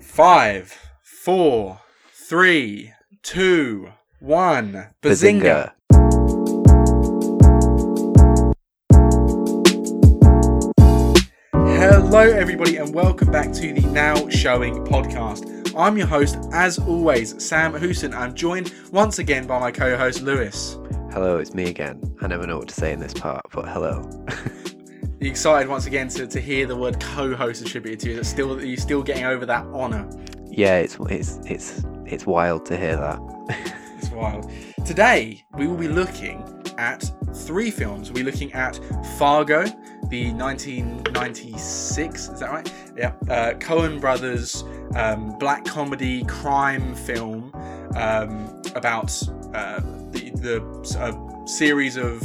Five, four, three, two, one. Bazinga. Hello, everybody, and welcome back to the Now Showing podcast. I'm your host, as always, Sam Hooson. I'm joined once again by my co host, Lewis. Hello, it's me again. I never know what to say in this part, but hello. excited once again to, to hear the word co-host attributed to you? Is still you're you still getting over that honour? Yeah, it's it's it's it's wild to hear that. it's wild. Today we will be looking at three films. We're looking at Fargo, the 1996. Is that right? Yeah. Uh, Coen Brothers um, black comedy crime film um, about uh, the the uh, series of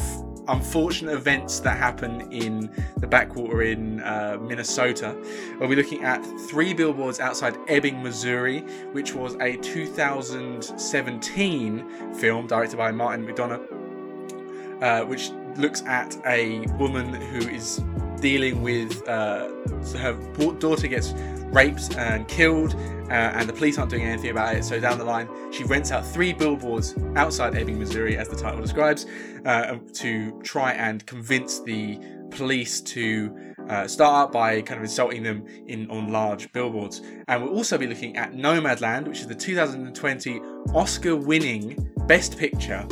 unfortunate events that happen in the backwater in uh, Minnesota. We'll be looking at Three Billboards Outside Ebbing, Missouri, which was a 2017 film directed by Martin McDonagh, uh, which looks at a woman who is dealing with uh, her daughter gets raped and killed, uh, and the police aren't doing anything about it. So down the line, she rents out three billboards outside Ebbing, Missouri, as the title describes, uh, to try and convince the police to uh, start by kind of insulting them in on large billboards. And we'll also be looking at Nomadland, which is the 2020 Oscar-winning Best Picture.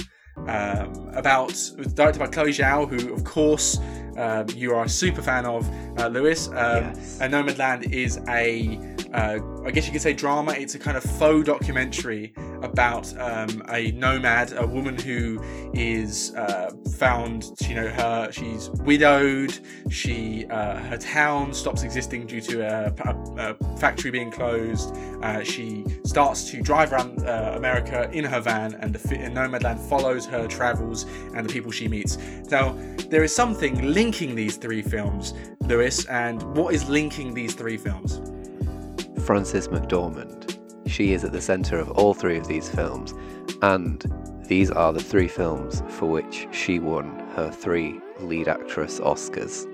Um, about directed by Chloe Zhao, who of course um, you are a super fan of, uh, Lewis. Um, yes. And Nomadland is a uh, I guess you could say drama. It's a kind of faux documentary about um, a nomad, a woman who is uh, found. You know, her she's widowed. She uh, her town stops existing due to a, a, a factory being closed. Uh, she starts to drive around uh, America in her van, and the Nomadland follows her travels and the people she meets. Now, there is something linking these three films, Lewis, and what is linking these three films? Frances McDormand. She is at the centre of all three of these films, and these are the three films for which she won her three lead actress Oscars.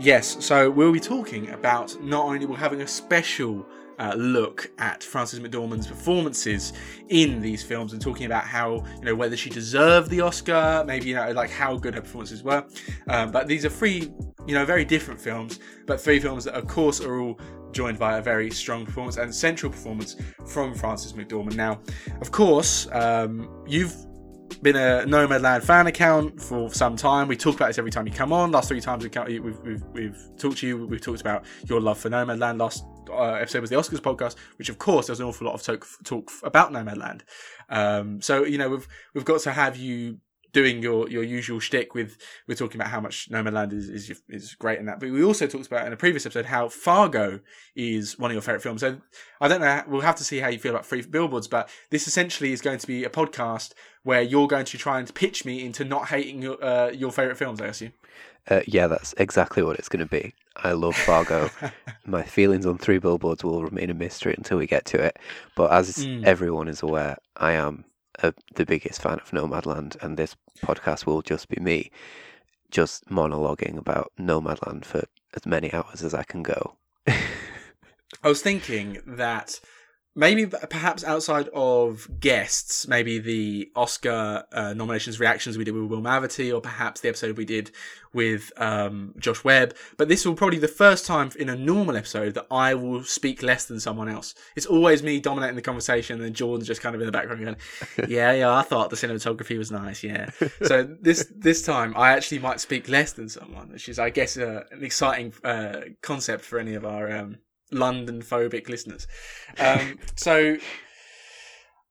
Yes, so we'll be talking about not only we're having a special uh, look at Frances McDormand's performances in these films and talking about how you know whether she deserved the Oscar, maybe you know like how good her performances were. Um, but these are three you know very different films, but three films that of course are all joined by a very strong performance and central performance from Frances McDormand. Now, of course, um, you've been a Nomadland fan account for some time. We talk about this every time you come on. Last three times we we've, we've, we've talked to you, we've talked about your love for Nomadland. Last uh, episode was the Oscars podcast, which of course there's an awful lot of talk, talk about Nomadland. Um, so you know we've we've got to have you doing your your usual shtick with we're talking about how much Nomadland is is is great in that, but we also talked about in a previous episode how Fargo is one of your favorite films. So I don't know. We'll have to see how you feel about Free Billboards, but this essentially is going to be a podcast where you're going to try and pitch me into not hating your uh, your favorite films. I assume. Uh, yeah, that's exactly what it's going to be. I love Fargo. My feelings on Three Billboards will remain a mystery until we get to it. But as mm. everyone is aware, I am a, the biggest fan of Nomadland, and this podcast will just be me just monologuing about Nomadland for as many hours as I can go. I was thinking that maybe perhaps outside of guests, maybe the Oscar uh, nominations reactions we did with Will Maverty, or perhaps the episode we did with um, Josh Webb. But this will probably be the first time in a normal episode that I will speak less than someone else. It's always me dominating the conversation, and Jordan's just kind of in the background going, "Yeah, yeah, I thought the cinematography was nice, yeah." so this this time I actually might speak less than someone, which is, I guess, uh, an exciting uh, concept for any of our um, London phobic listeners. Um, so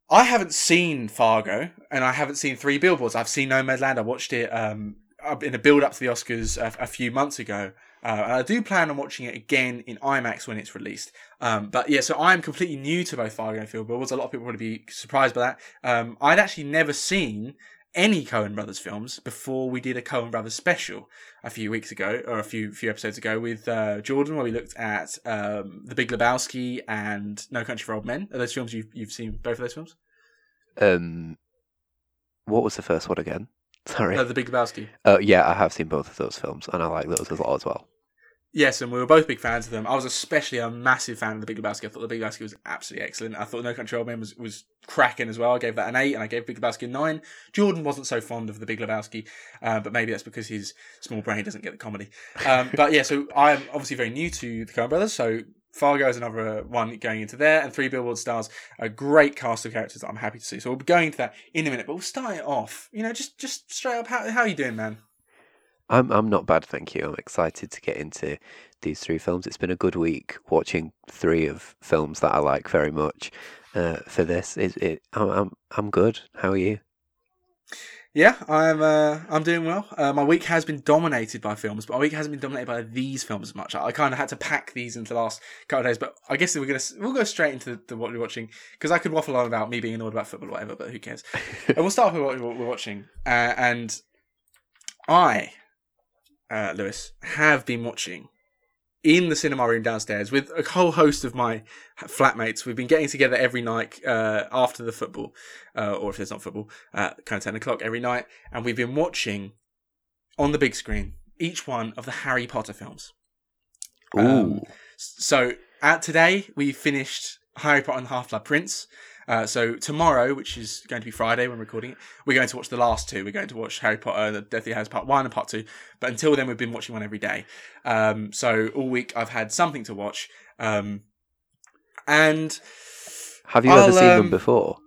I haven't seen Fargo and I haven't seen Three Billboards. I've seen Nomadland. I watched it um, in a build up to the Oscars a, a few months ago. Uh, and I do plan on watching it again in IMAX when it's released. Um, but yeah, so I'm completely new to both Fargo and Billboards. A lot of people would be surprised by that. Um, I'd actually never seen any Coen Brothers films before we did a Coen Brothers special a few weeks ago or a few few episodes ago with uh, Jordan, where we looked at um, The Big Lebowski and No Country for Old Men. Are those films you've you've seen both of those films? Um, what was the first one again? Sorry, uh, The Big Lebowski. Oh uh, yeah, I have seen both of those films, and I like those a lot as well. Yes, and we were both big fans of them. I was especially a massive fan of The Big Lebowski. I thought The Big Lebowski was absolutely excellent. I thought No Country Old Men was, was cracking as well. I gave that an 8, and I gave Big Lebowski a 9. Jordan wasn't so fond of The Big Lebowski, uh, but maybe that's because his small brain doesn't get the comedy. Um, but yeah, so I'm obviously very new to the Coen Brothers, so Fargo is another one going into there, and Three Billboard Stars, a great cast of characters that I'm happy to see. So we'll be going into that in a minute, but we'll start it off. You know, just just straight up, how, how are you doing, man? I'm I'm not bad, thank you. I'm excited to get into these three films. It's been a good week watching three of films that I like very much. Uh, for this, it, it I'm, I'm I'm good. How are you? Yeah, I'm. Uh, I'm doing well. Uh, my week has been dominated by films, but my week hasn't been dominated by these films as much. I, I kind of had to pack these into the last couple of days, but I guess we're gonna we'll go straight into the, the what we're watching because I could waffle on about me being annoyed about football or whatever, but who cares? and we'll start with what we're watching. Uh, and I uh, Lewis, have been watching in the cinema room downstairs with a whole host of my flatmates. We've been getting together every night uh, after the football, uh, or if there's not football, uh, kind of 10 o'clock every night. And we've been watching on the big screen each one of the Harry Potter films. Ooh. Um, so at today, we finished Harry Potter and the Half Blood Prince. Uh, so tomorrow, which is going to be Friday when recording it, we're going to watch the last two. We're going to watch Harry Potter the Deathly Hallows Part One and Part Two. But until then, we've been watching one every day. Um, so all week I've had something to watch. Um, and have you I'll, ever seen um, them before?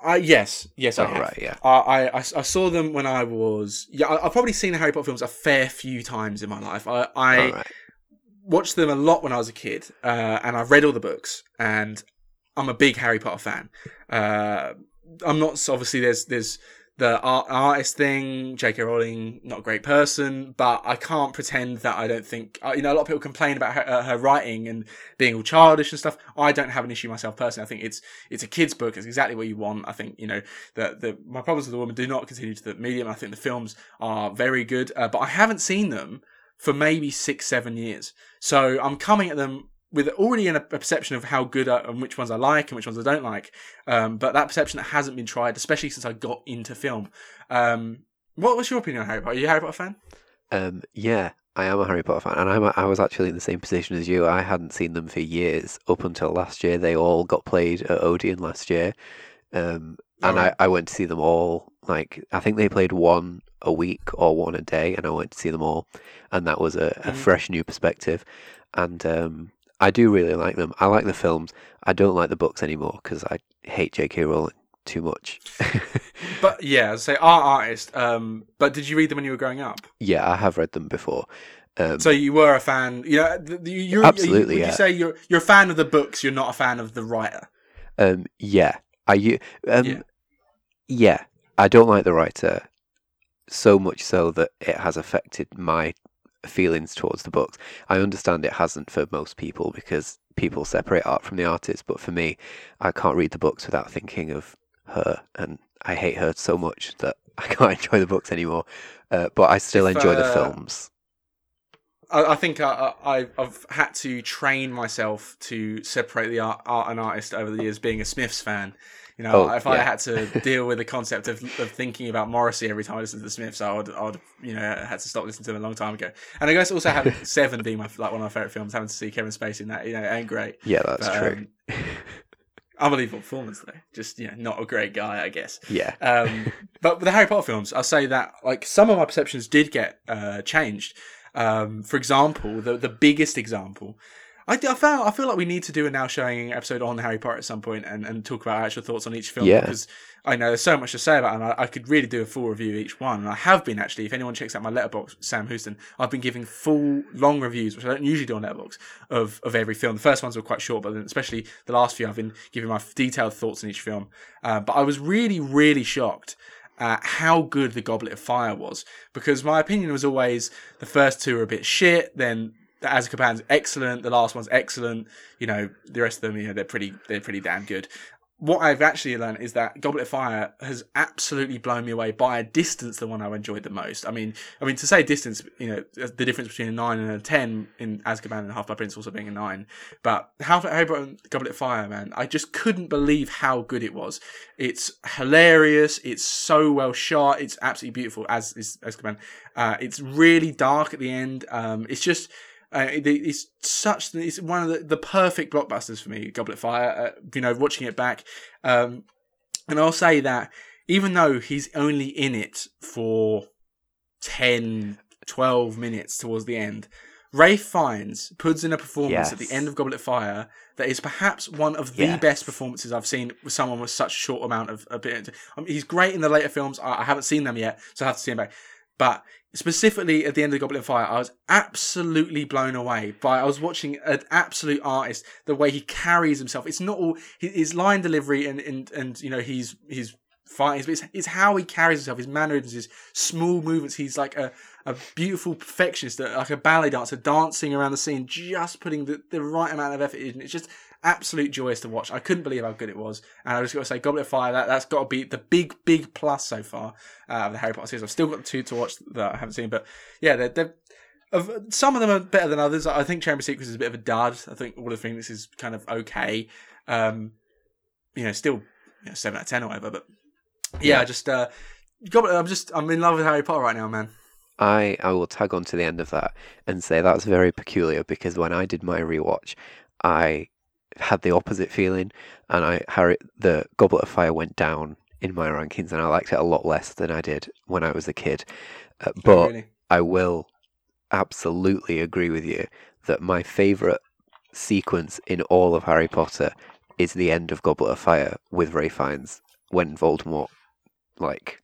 I yes, yes, I oh, have. Right, yeah. I, I I saw them when I was yeah. I, have probably seen the Harry Potter films a fair few times in my life. I I right. watched them a lot when I was a kid, uh, and I've read all the books, and I'm a big Harry Potter fan. Uh, I'm not obviously there's there's the art, artist thing. J.K. Rowling, not a great person, but I can't pretend that I don't think. Uh, you know, a lot of people complain about her, uh, her, writing and being all childish and stuff. I don't have an issue myself personally. I think it's it's a kids' book. It's exactly what you want. I think you know the the my problems with the woman do not continue to the medium. I think the films are very good, uh, but I haven't seen them for maybe six seven years. So I'm coming at them with already a perception of how good I, and which ones I like and which ones I don't like, um, but that perception that hasn't been tried, especially since I got into film. Um, what was your opinion on Harry Potter? Are you a Harry Potter fan? Um, yeah, I am a Harry Potter fan, and I'm a, I was actually in the same position as you. I hadn't seen them for years up until last year. They all got played at Odeon last year, um, and right. I, I went to see them all. Like I think they played one a week or one a day, and I went to see them all, and that was a, a mm. fresh new perspective. And um, I do really like them. I like the films. I don't like the books anymore because I hate J.K. Rowling too much. but yeah, say art artist. Um, but did you read them when you were growing up? Yeah, I have read them before. Um, so you were a fan. You know, you're, absolutely. Would yeah. you say you're you're a fan of the books? You're not a fan of the writer. Um, yeah, I um, yeah. yeah, I don't like the writer so much so that it has affected my feelings towards the books. I understand it hasn't for most people because people separate art from the artist, but for me, I can't read the books without thinking of her, and I hate her so much that I can't enjoy the books anymore. Uh, but I still if, enjoy uh, the films. I, I think I, have had to train myself to separate the art, art and artist over the years. Being a Smiths fan, you know, oh, if yeah. I had to deal with the concept of, of thinking about Morrissey every time I listen to the Smiths, I would, I would, you know, had to stop listening to them a long time ago. And I guess also having Seven being my like one of my favorite films, having to see Kevin Spacey in that, you know, ain't great. Yeah, that's but, true. Um, unbelievable performance though. Just you know, not a great guy, I guess. Yeah. Um, but with the Harry Potter films, I'll say that like some of my perceptions did get uh, changed. Um, for example, the the biggest example I, I found I feel like we need to do a now showing episode on Harry Potter at some point and, and talk about our actual thoughts on each film yeah. because I know there's so much to say about it and I, I, could really do a full review of each one. And I have been actually if anyone checks out my Letterboxd, Sam Hooson I've been giving full long reviews which I don't usually do on Letterboxd of, of every film. The first ones were quite short but then especially the last few I've been giving my detailed thoughts on each film. Uh, but I was really really shocked at how good the Goblet of Fire was because my opinion was always the first two are a bit shit then the Azkaban's excellent. The last one's excellent. You know, the rest of them, you know, they're pretty, they're pretty damn good. What I've actually learned is that Goblet of Fire has absolutely blown me away by a distance. The one I enjoyed the most. I mean, I mean to say distance, you know, the difference between a nine and a ten in Azkaban and Half Blood Prince also being a nine. But Half Potter Goblet of Fire, man, I just couldn't believe how good it was. It's hilarious. It's so well shot. It's absolutely beautiful. As is Azkaban. Uh, it's really dark at the end. Um, it's just Uh, it, it's such it's one of the, the perfect blockbusters for me. Goblet Fire. Uh, you know, watching it back, um, and I'll say that even though he's only in it for 10, 12 minutes towards the end, Ralph Fiennes puts in a performance yes. at the end of Goblet Fire that is perhaps one of the yes. best performances I've seen with someone with such short amount of a bit. I mean, he's great in the later films. I, I haven't seen them yet, so I have to see him back. But specifically at the end of Goblet of Fire, I was absolutely blown away by. I was watching an absolute artist, the way he carries himself. It's not all his line delivery and and and you know he's he's fighting, but it's, it's how he carries himself, his mannerisms, his small movements. He's like a a beautiful perfectionist, like a ballet dancer, dancing around the scene, just putting the, the right amount of effort in. It's just absolute joyous to watch. I couldn't believe how good it was. And I was got to say, Goblet of Fire, that, that's got to be the big, big plus so far uh, of the Harry Potter series. I've still got two to watch that I haven't seen, but yeah, they're, they're of, some of them are better than others. I think Chamber of Secrets is a bit of a dud. I think All of Phoenix is kind of okay. Um, you know, still you know, seven out of ten or whatever. But yeah, yeah. just uh, Goblet, I'm just I'm in love with Harry Potter right now, man. I, I will tag on to the end of that and say that's very peculiar because when I did my rewatch, I had the opposite feeling, and I Harry the Goblet of Fire went down in my rankings, and I liked it a lot less than I did when I was a kid. Uh, but oh, really? I will absolutely agree with you that my favorite sequence in all of Harry Potter is the end of Goblet of Fire with Ralph Fiennes when Voldemort like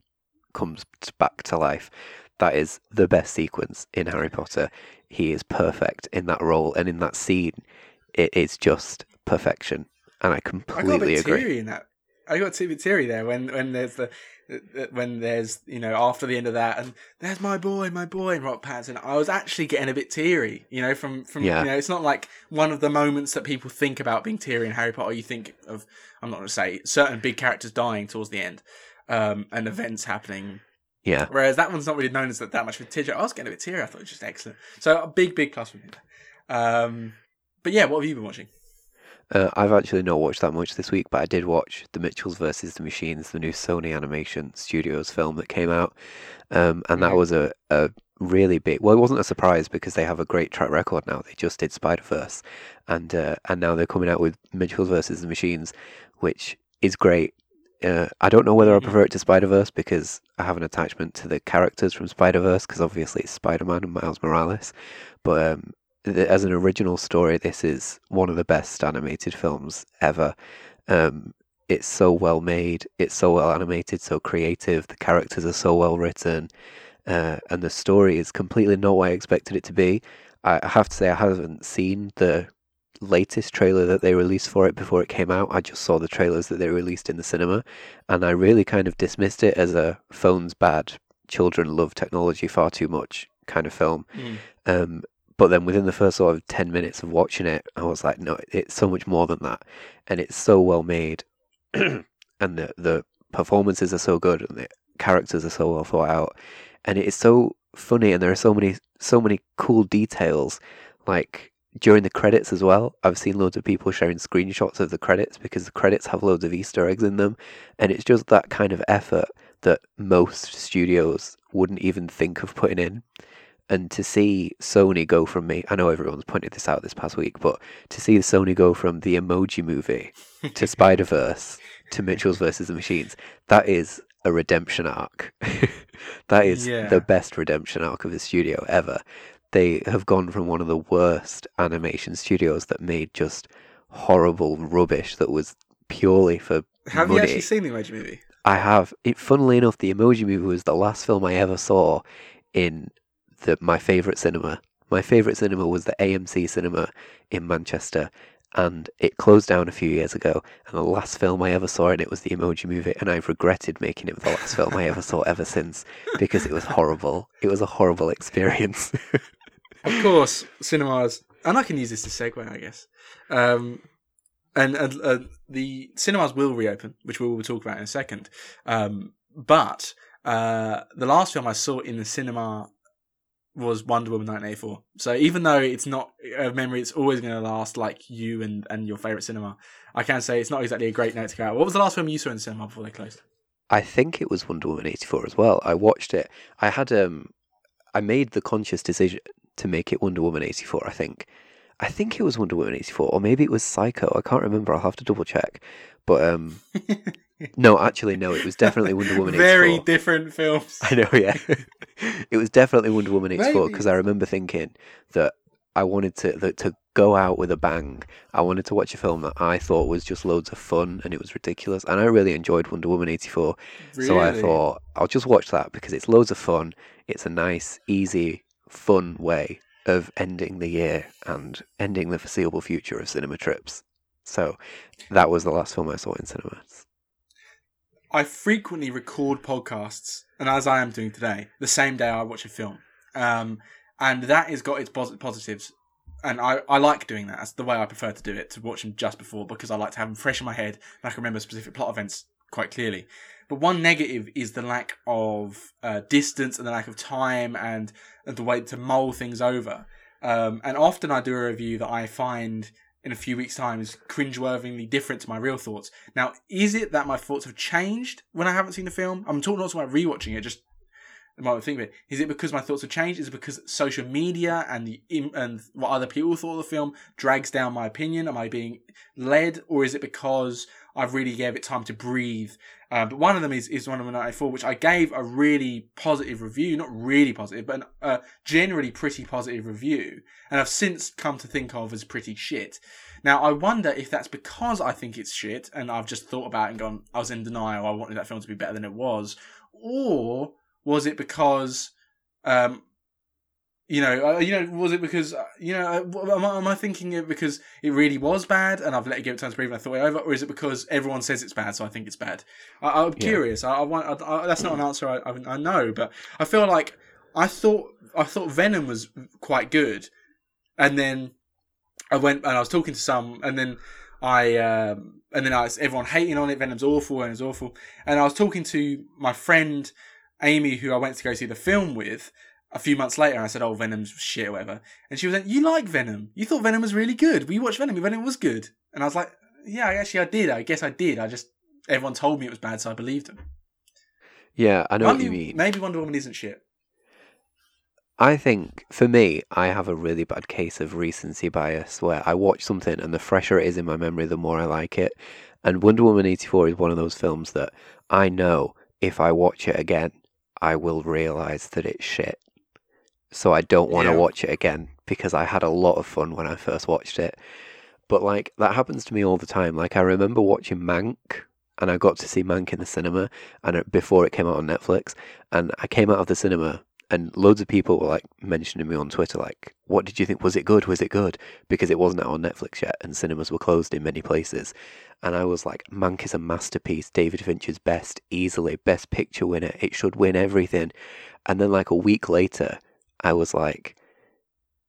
comes back to life that is the best sequence in Harry Potter. He is perfect in that role and in that scene. It is just perfection, and I completely I agree. In that. I got a bit teary there when when there's the when there's you know after the end of that and there's my boy my boy in rock and i was actually getting a bit teary you know from from yeah. you know it's not like one of the moments that people think about being teary in harry potter you think of i'm not going to say certain big characters dying towards the end um, and events happening yeah. Whereas that one's not really known as that, that much of a tear. I was getting a bit teary. I thought it was just excellent. So a big, big plus for me. Um, but yeah, what have you been watching? Uh, I've actually not watched that much this week, but I did watch The Mitchells versus the Machines, the new Sony Animation Studios film that came out, um, and that was a, a really big. Well, it wasn't a surprise because they have a great track record now. They just did Spider Verse, and uh, and now they're coming out with Mitchells versus the Machines, which is great. Uh, I don't know whether I mm-hmm. prefer it to Spider Verse because I have an attachment to the characters from Spider Verse because obviously it's Spider Man and Miles Morales. But um, as an original story, this is one of the best animated films ever. Um, it's so well made, it's so well animated, so creative. The characters are so well written, uh, and the story is completely not what I expected it to be. I have to say, I haven't seen the latest trailer that they released for it before it came out. I just saw the trailers that they released in the cinema, and I really kind of dismissed it as a phone's bad, children love technology far too much kind of film. Mm. Um, but then within the first sort of 10 minutes of watching it, I was like, no, it's so much more than that. And it's so well made, and the, the performances are so good, and the characters are so well thought out. And it is so funny, and there are so many, so many cool details. Like, during the credits as well. I've seen loads of people sharing screenshots of the credits because the credits have loads of Easter eggs in them, and it's just that kind of effort that most studios wouldn't even think of putting in. And to see Sony go from me, I know everyone's pointed this out this past week, but to see Sony go from the Emoji Movie to Spider Verse to Mitchell's versus the Machines, that is a redemption arc. that is yeah. the best redemption arc of a studio ever they have gone from one of the worst animation studios that made just horrible rubbish that was purely for have money. you actually seen the emoji movie i have it funnily enough the emoji movie was the last film i ever saw in my favorite cinema my favorite cinema was the amc cinema in manchester and it closed down a few years ago. And the last film I ever saw in it was the Emoji Movie, and I've regretted making it the last film I ever saw ever since because it was horrible. It was a horrible experience. of course, cinemas, and I can use this to segue, I guess. Um, and uh, uh, the cinemas will reopen, which we will talk about in a second. Um, but uh, the last film I saw in the cinema was Wonder Woman 1984. So even though it's not a memory, it's always going to last like you and, and your favorite cinema. I can say it's not exactly a great note to go out. What was the last film you saw in cinema before they closed? I think it was Wonder Woman 84 as well. I watched it. I had um I made the conscious decision to make it Wonder Woman eighty four. I think. I think it was Wonder Woman eighty four, or maybe it was Psycho. I can't remember. I'll have to double check. But um, no, actually, no. It was definitely Wonder Woman. 84. Very different films. I know, yeah. it was definitely Wonder Woman eighty four because I remember thinking that I wanted to that, to go out with a bang. I wanted to watch a film that I thought was just loads of fun and it was ridiculous. And I really enjoyed Wonder Woman eighty four. Really? So I thought I'll just watch that because it's loads of fun. It's a nice, easy, fun way of ending the year and ending the foreseeable future of cinema trips. So that was the last film I saw in cinemas. I frequently record podcasts, and as I am doing today, the same day I watch a film. Um, and that has got its positives. And I, I like doing that. That's the way I prefer to do it, to watch them just before, because I like to have them fresh in my head and I can remember specific plot events quite clearly. But one negative is the lack of uh, distance and the lack of time and, and the way to mull things over. Um, and often I do a review that I find in a few weeks' time is cringeworthily different to my real thoughts. Now, is it that my thoughts have changed when I haven't seen the film? I'm talking also about rewatching it, just the think of it. Is it because my thoughts have changed? Is it because social media and the and what other people thought of the film drags down my opinion? Am I being led, or is it because I've really gave it time to breathe? Uh, but one of them is is one of 94, which I gave a really positive review, not really positive, but a uh, generally pretty positive review, and I've since come to think of as pretty shit. Now I wonder if that's because I think it's shit, and I've just thought about it and gone, I was in denial. I wanted that film to be better than it was, or was it because, um, you know, uh, you know, was it because uh, you know, uh, am I, am I thinking it because it really was bad and I've let it give it time to breathe and I thought it over, or is it because everyone says it's bad, so I think it's bad? I, am yeah. curious. I, I want. I, that's not an answer I, I know, but I feel like I thought I thought Venom was quite good, and then I went and I was talking to some, and then I um, and then I was everyone hating on it. Venom's awful and it's awful, and I was talking to my friend Amy, who I went to go see the film with, a few months later, I said, "Oh, Venom's shit or whatever," and she was like, "You like Venom? You thought Venom was really good? We watched Venom. Venom was good." And I was like, "Yeah, actually, I did. I guess I did. I just everyone told me it was bad, so I believed them." Yeah, I know Wonder, what you mean. Maybe Wonder Woman isn't shit. I think for me, I have a really bad case of recency bias where I watch something and the fresher it is in my memory, the more I like it. And Wonder Woman 84 is one of those films that I know if I watch it again, I will realize that it's shit. So I don't want to yeah. watch it again because I had a lot of fun when I first watched it. But like that happens to me all the time. Like I remember watching Mank and I got to see Mank in the cinema and it, before it came out on Netflix and I came out of the cinema and loads of people were like mentioning me on Twitter, like, "What did you think? Was it good? Was it good?" Because it wasn't out on Netflix yet, and cinemas were closed in many places. And I was like, "Mank is a masterpiece. David Fincher's best, easily best picture winner. It should win everything." And then, like a week later, I was like,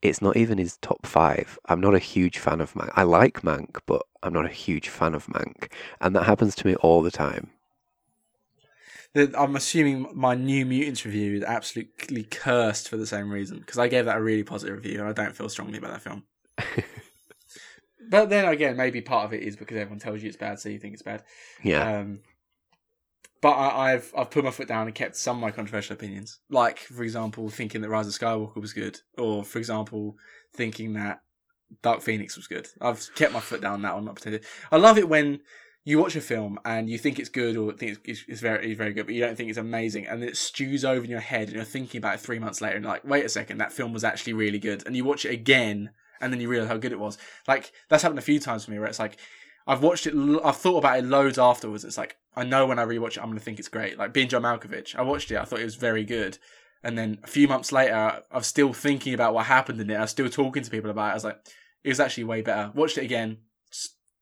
"It's not even his top five. I'm not a huge fan of Mank. I like Mank, but I'm not a huge fan of Mank." And that happens to me all the time. I'm assuming my New Mutants review is absolutely cursed for the same reason because I gave that a really positive review and I don't feel strongly about that film. but then again, maybe part of it is because everyone tells you it's bad, so you think it's bad. Yeah. Um, but I, have I've put my foot down and kept some of my controversial opinions, like for example, thinking that Rise of Skywalker was good, or for example, thinking that Dark Phoenix was good. I've kept my foot down on that one, not pretended. I love it when you watch a film and you think it's good or think it's, it's very very good, but you don't think it's amazing, and it stews over in your head, and you're thinking about it three months later, and like, wait a second, that film was actually really good, and you watch it again, and then you realize how good it was. Like that's happened a few times for me, where it's like I've watched it, I've thought about it loads afterwards. It's like I know when I rewatch it, I'm gonna think it's great. Like being John Malkovich, I watched it, I thought it was very good, and then a few months later, I'm still thinking about what happened in it. I'm still talking to people about it. I was like, it was actually way better. Watched it again,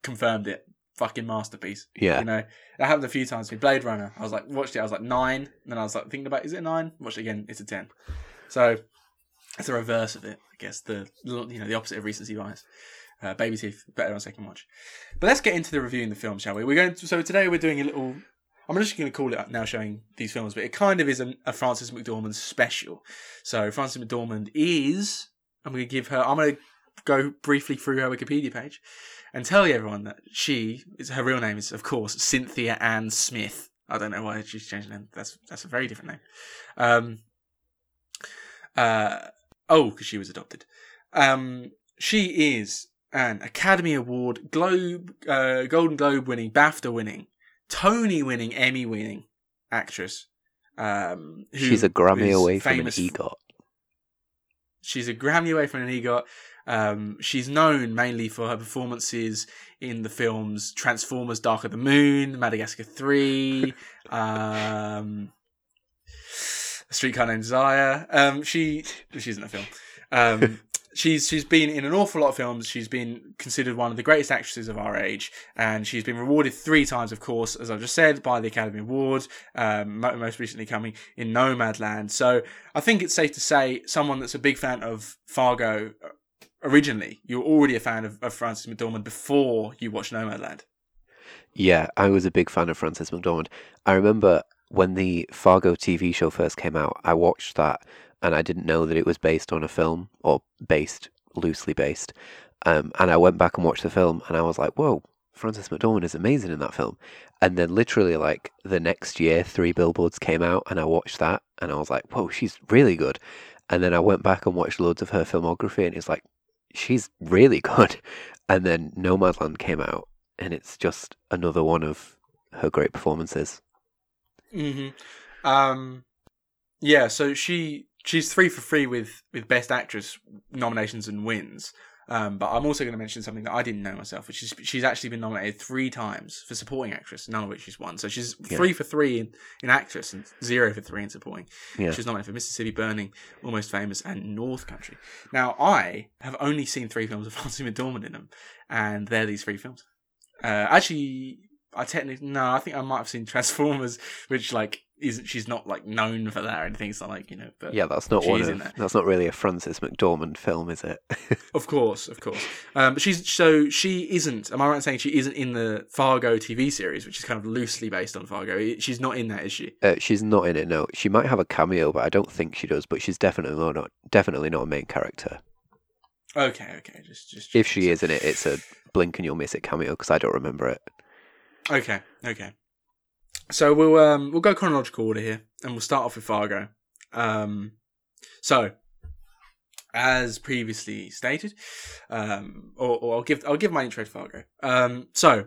confirmed it fucking masterpiece. Yeah. You know, it happened a few times with Blade Runner. I was like, watched it, I was like nine. And then I was like thinking about, is it a nine? Watched it again, it's a 10. So it's the reverse of it, I guess. The, you know, the opposite of recency bias. Uh, Baby Teeth, better on second watch. But let's get into the review in the film, shall we? We're going to, so today we're doing a little, I'm just going to call it now showing these films, but it kind of is a, a Frances McDormand special. So Frances McDormand is, I'm going to give her, I'm going to go briefly through her Wikipedia page and tell everyone that she is her real name is of course Cynthia Ann Smith. I don't know why she's changed her name. That's that's a very different name. Um, uh, Oh, because she was adopted. Um, she is an Academy Award, Globe, uh, Golden Globe winning, BAFTA winning, Tony winning, Emmy winning actress. Um, who She's a Grammy away from an EGOT. She's a Grammy away from an EGOT. Um, she's known mainly for her performances in the films Transformers: Dark of the Moon, Madagascar Three, um, Streetcar Named Desire. Um, she she isn't a film. Um, she's she's been in an awful lot of films. She's been considered one of the greatest actresses of our age, and she's been rewarded three times, of course, as I've just said, by the Academy Award. Um, most recently coming in Nomadland. So I think it's safe to say someone that's a big fan of Fargo. uh, Originally, you were already a fan of, of Frances McDormand before you watched Nomadland. Yeah, I was a big fan of Frances McDormand. I remember when the Fargo TV show first came out, I watched that and I didn't know that it was based on a film or based, loosely based. Um, and I went back and watched the film and I was like, whoa, Frances McDormand is amazing in that film. And then literally like the next year, Three Billboards came out and I watched that and I was like, whoa, she's really good. And then I went back and watched loads of her filmography and it's like, she's really good. And then Nomadland came out and it's just another one of her great performances. hmm Um, yeah, so she she's three for three with with Best Actress nominations and wins. Um, but I'm also going to mention something that I didn't know myself, which is she's actually been nominated three times for supporting actress, none of which she's won. So she's Yeah. three for three in, in actress and zero for three in supporting. Yeah. She was nominated for Mississippi Burning, Almost Famous, and North Country. Now, I have only seen three films with Frances McDormand in them, and they're these three films. Uh, actually, I technically no, I think I might have seen Transformers, which like isn't she's not like known for that or anything. It's not like you know, but Yeah, that's not one of that's not really a Frances McDormand film, is it? of course, of course. Um, but she's so she isn't. Am I right in saying she isn't in the Fargo TV series, which is kind of loosely based on Fargo? She's not in that, is she? uh, she's not in it. No, she might have a cameo, but I don't think she does. But she's definitely not definitely not a main character. Okay, okay, just just If she is in it, it's a blink and you'll miss it cameo because I don't remember it. Okay, okay. So we'll um we'll go chronological order here, and we'll start off with Fargo. Um, so as previously stated, um, or, or I'll give I'll give my intro to Fargo. Um, so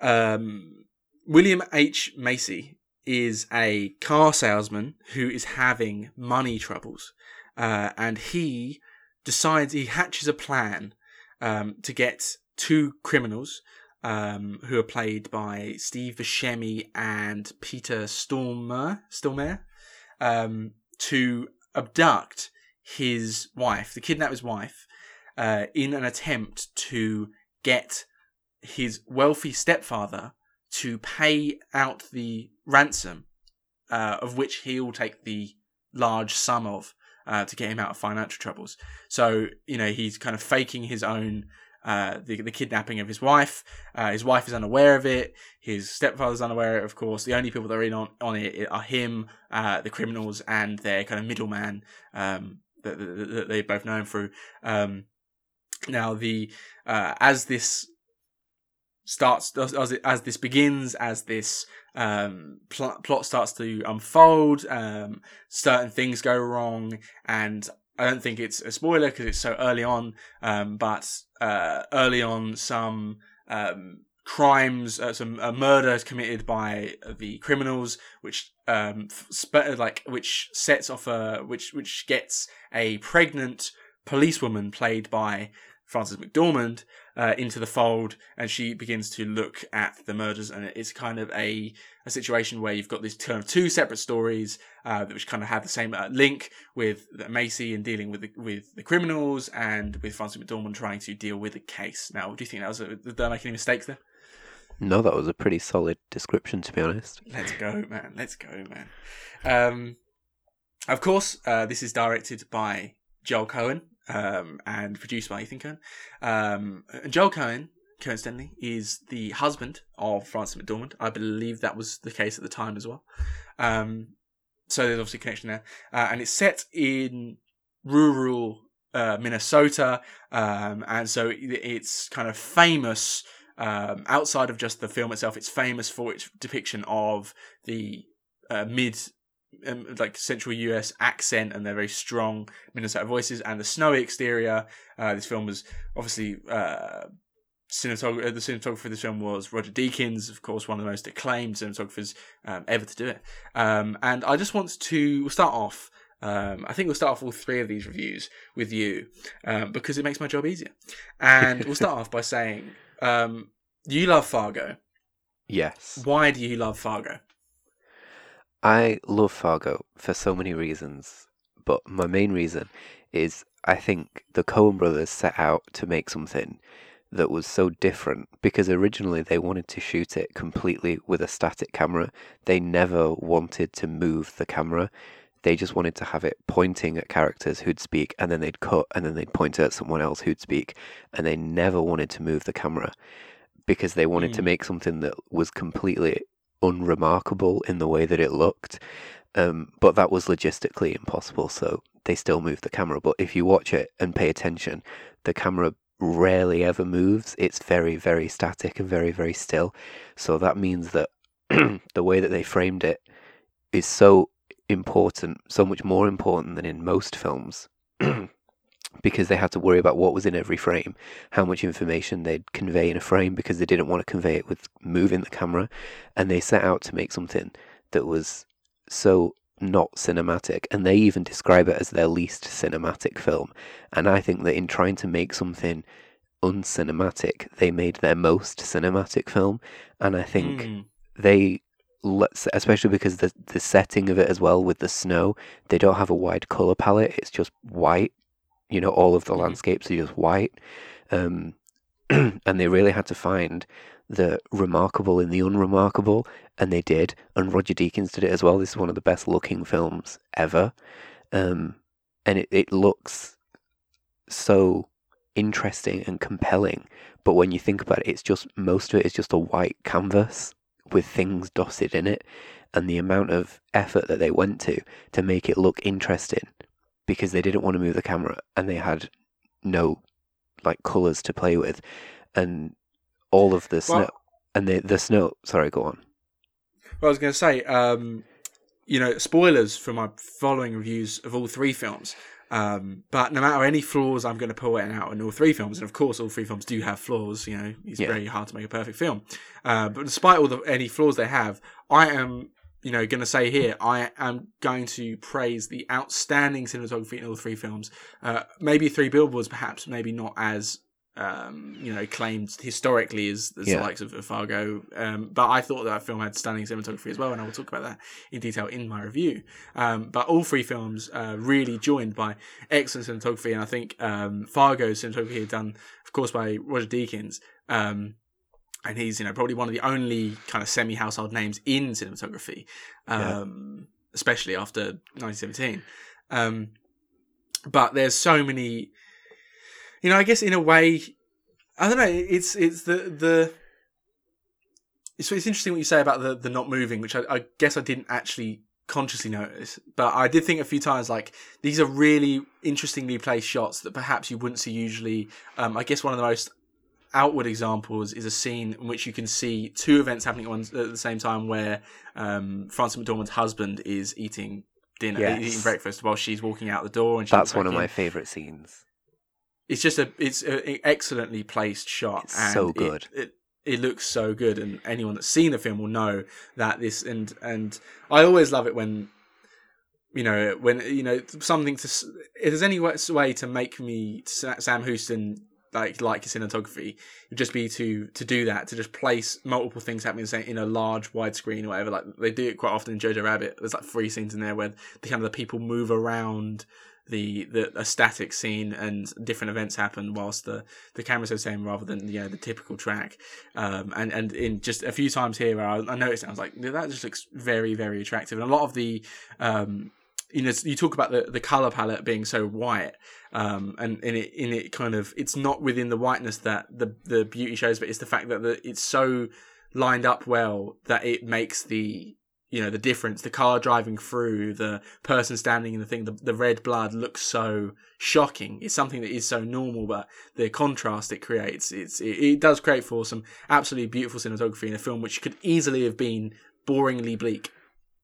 um, William H Macy is a car salesman who is having money troubles, uh, and he decides he hatches a plan um, to get two criminals um, who are played by Steve Buscemi and Peter Stormare, Stormare, um, to abduct his wife, the kidnap his wife, uh, in an attempt to get his wealthy stepfather to pay out the ransom, uh, of which he'll take the large sum of uh, to get him out of financial troubles. So you know he's kind of faking his own uh, the the kidnapping of his wife. Uh, his wife is unaware of it. His stepfather's unaware, of course. The only people that are in on, on it are him, uh, the criminals, and their kind of middleman um, that, that, that they both know him through. Um, now, the uh, as this starts, as, it, as this begins, as this um, pl- plot starts to unfold, um, certain things go wrong, and I don't think it's a spoiler because it's so early on. Um, but uh, early on, some um, crimes, uh, some uh, murder is committed by the criminals, which um, sp- like which sets off a which which gets a pregnant policewoman played by Frances McDormand uh, into the fold, and she begins to look at the murders, and it's kind of a a situation where you've got these kind of two separate stories uh, which kind of have the same uh, link with Macy and dealing with the, with the criminals, and with Frances McDormand trying to deal with the case. Now, do you think that was a, did I make any mistakes there? No, that was a pretty solid description, to be honest. Let's go, man. Let's go, man. Um, of course, uh, this is directed by Joel Coen um, and produced by Ethan Coen. Um, Joel Coen, coincidentally, is the husband of Frances McDormand. I believe that was the case at the time as well. Um, so there's obviously a connection there. Uh, and it's set in rural uh, Minnesota. Um, and so it- it's kind of famous um, outside of just the film itself. It's famous for its depiction of the uh, mid um, like central US accent and their very strong Minnesota voices and the snowy exterior. Uh, this film was obviously uh, cinematographer. The cinematographer for this film was Roger Deakins, of course, one of the most acclaimed cinematographers um, ever to do it. Um, and I just want to start off. Um, I think we'll start off all three of these reviews with you um, because it makes my job easier. And we'll start off by saying um, you love Fargo. Yes. Why do you love Fargo? I love Fargo for so many reasons, but my main reason is I think the Coen brothers set out to make something that was so different because originally they wanted to shoot it completely with a static camera. They never wanted to move the camera. They just wanted to have it pointing at characters who'd speak and then they'd cut and then they'd point at someone else who'd speak and they never wanted to move the camera because they wanted mm. to make something that was completely unremarkable in the way that it looked. Um, but that was logistically impossible, so they still moved the camera. But if you watch it and pay attention, the camera rarely ever moves. It's very, very static and very, very still. So that means that the way that they framed it is so important, so much more important than in most films. because they had to worry about what was in every frame, how much information they'd convey in a frame because they didn't want to convey it with moving the camera. And they set out to make something that was so not cinematic. And they even describe it as their least cinematic film. And I think that in trying to make something uncinematic, they made their most cinematic film. And I think mm. they especially because the the setting of it as well with the snow they don't have a wide color palette it's just white you know, all of the mm-hmm. landscapes are just white. Um, and they really had to find the remarkable in the unremarkable, and they did. And Roger Deakins did it as well. This is one of the best looking films ever. Um, and it, it looks so interesting and compelling. But when you think about it, it's just most of it is just a white canvas with things dotted in it. And the amount of effort that they went to to make it look interesting because they didn't want to move the camera and they had no like colors to play with and all of the snow well, and the the snow sorry go on well i was going to say um you know spoilers for my following reviews of all three films um, but no matter any flaws I'm going to pull it out in all three films, and of course all three films do have flaws. You know, it's yeah. very hard to make a perfect film. Uh, but despite all the any flaws they have, I am you know, going to say here, I am going to praise the outstanding cinematography in all three films. Uh, maybe Three Billboards, perhaps, maybe not as um, you know, claimed historically as, as yeah. the likes of, of Fargo. Um, but I thought that film had stunning cinematography as well, and I will talk about that in detail in my review. Um, but all three films uh, really joined by excellent cinematography, and I think um, Fargo's cinematography done, of course, by Roger Deakins. Um, and he's you know probably one of the only kind of semi household names in cinematography, um, yeah. especially after 1917. Um, but there's so many, you know. I guess in a way, I don't know. It's it's the the. It's, it's interesting what you say about the the not moving, which I, I guess I didn't actually consciously notice, but I did think a few times like these are really interestingly placed shots that perhaps you wouldn't see usually. Um, I guess one of the most outward examples is a scene in which you can see two events happening at, the same time where um, Frances McDormand's husband is eating dinner, yes. eating breakfast while she's walking out the door. And that's one of in. my favorite scenes. It's just a it's an excellently placed shot. It's and so good. It, it, it looks so good, and anyone that's seen the film will know that this. And and I always love it when you know when you know something to if there's any way to make me Sam Hooson like like cinematography would just be to to do that to just place multiple things happening in a large widescreen or whatever. Like they do it quite often in Jojo Rabbit. There's like three scenes in there where the kind of the people move around the the a static scene and different events happen whilst the the camera's the same rather than you know the typical track. Um and and in just a few times here I, I noticed it, I was like that just looks very very attractive. And a lot of the um you know you talk about the the color palette being so white um, and in it in it kind of it's not within the whiteness that the the beauty shows but it's the fact that the, it's so lined up well that it makes the you know the difference. The car driving through the person standing in the thing the, the red blood looks so shocking. It's something that is so normal but the contrast it creates it's it, it does create for some absolutely beautiful cinematography in a film which could easily have been boringly bleak.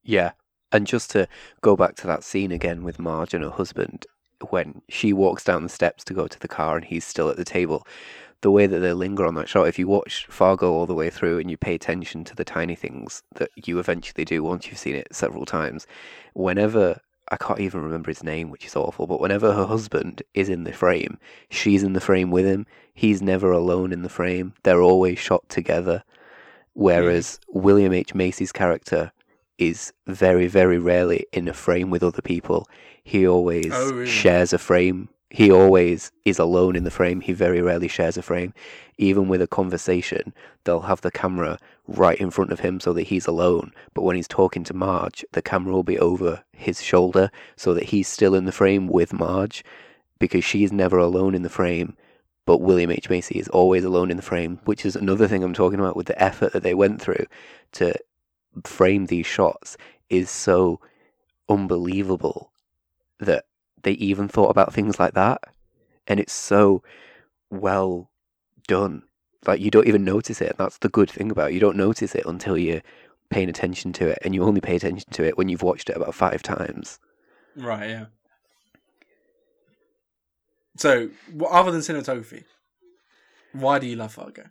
Yeah And just to go back to that scene again with Marge and her husband, when she walks down the steps to go to the car and he's still at the table, the way that they linger on that shot, if you watch Fargo all the way through and you pay attention to the tiny things that you eventually do once you've seen it several times, whenever I can't even remember his name, which is awful, but whenever her husband is in the frame, she's in the frame with him. He's never alone in the frame. They're always shot together. Whereas. William H. Macy's character is very, very rarely in a frame with other people. He always oh, really? shares a frame. He always is alone in the frame. He very rarely shares a frame. Even with a conversation, they'll have the camera right in front of him so that he's alone. But when he's talking to Marge, the camera will be over his shoulder so that he's still in the frame with Marge because she's never alone in the frame. But William H. Macy is always alone in the frame, which is another thing I'm talking about with the effort that they went through to frame these shots is so unbelievable that they even thought about things like that. And it's so well done like you don't even notice it. That's the good thing about it. You don't notice it until you're paying attention to it, and you only pay attention to it when you've watched it about five times. Right. Yeah. So, other than cinematography, why do you love Fargo?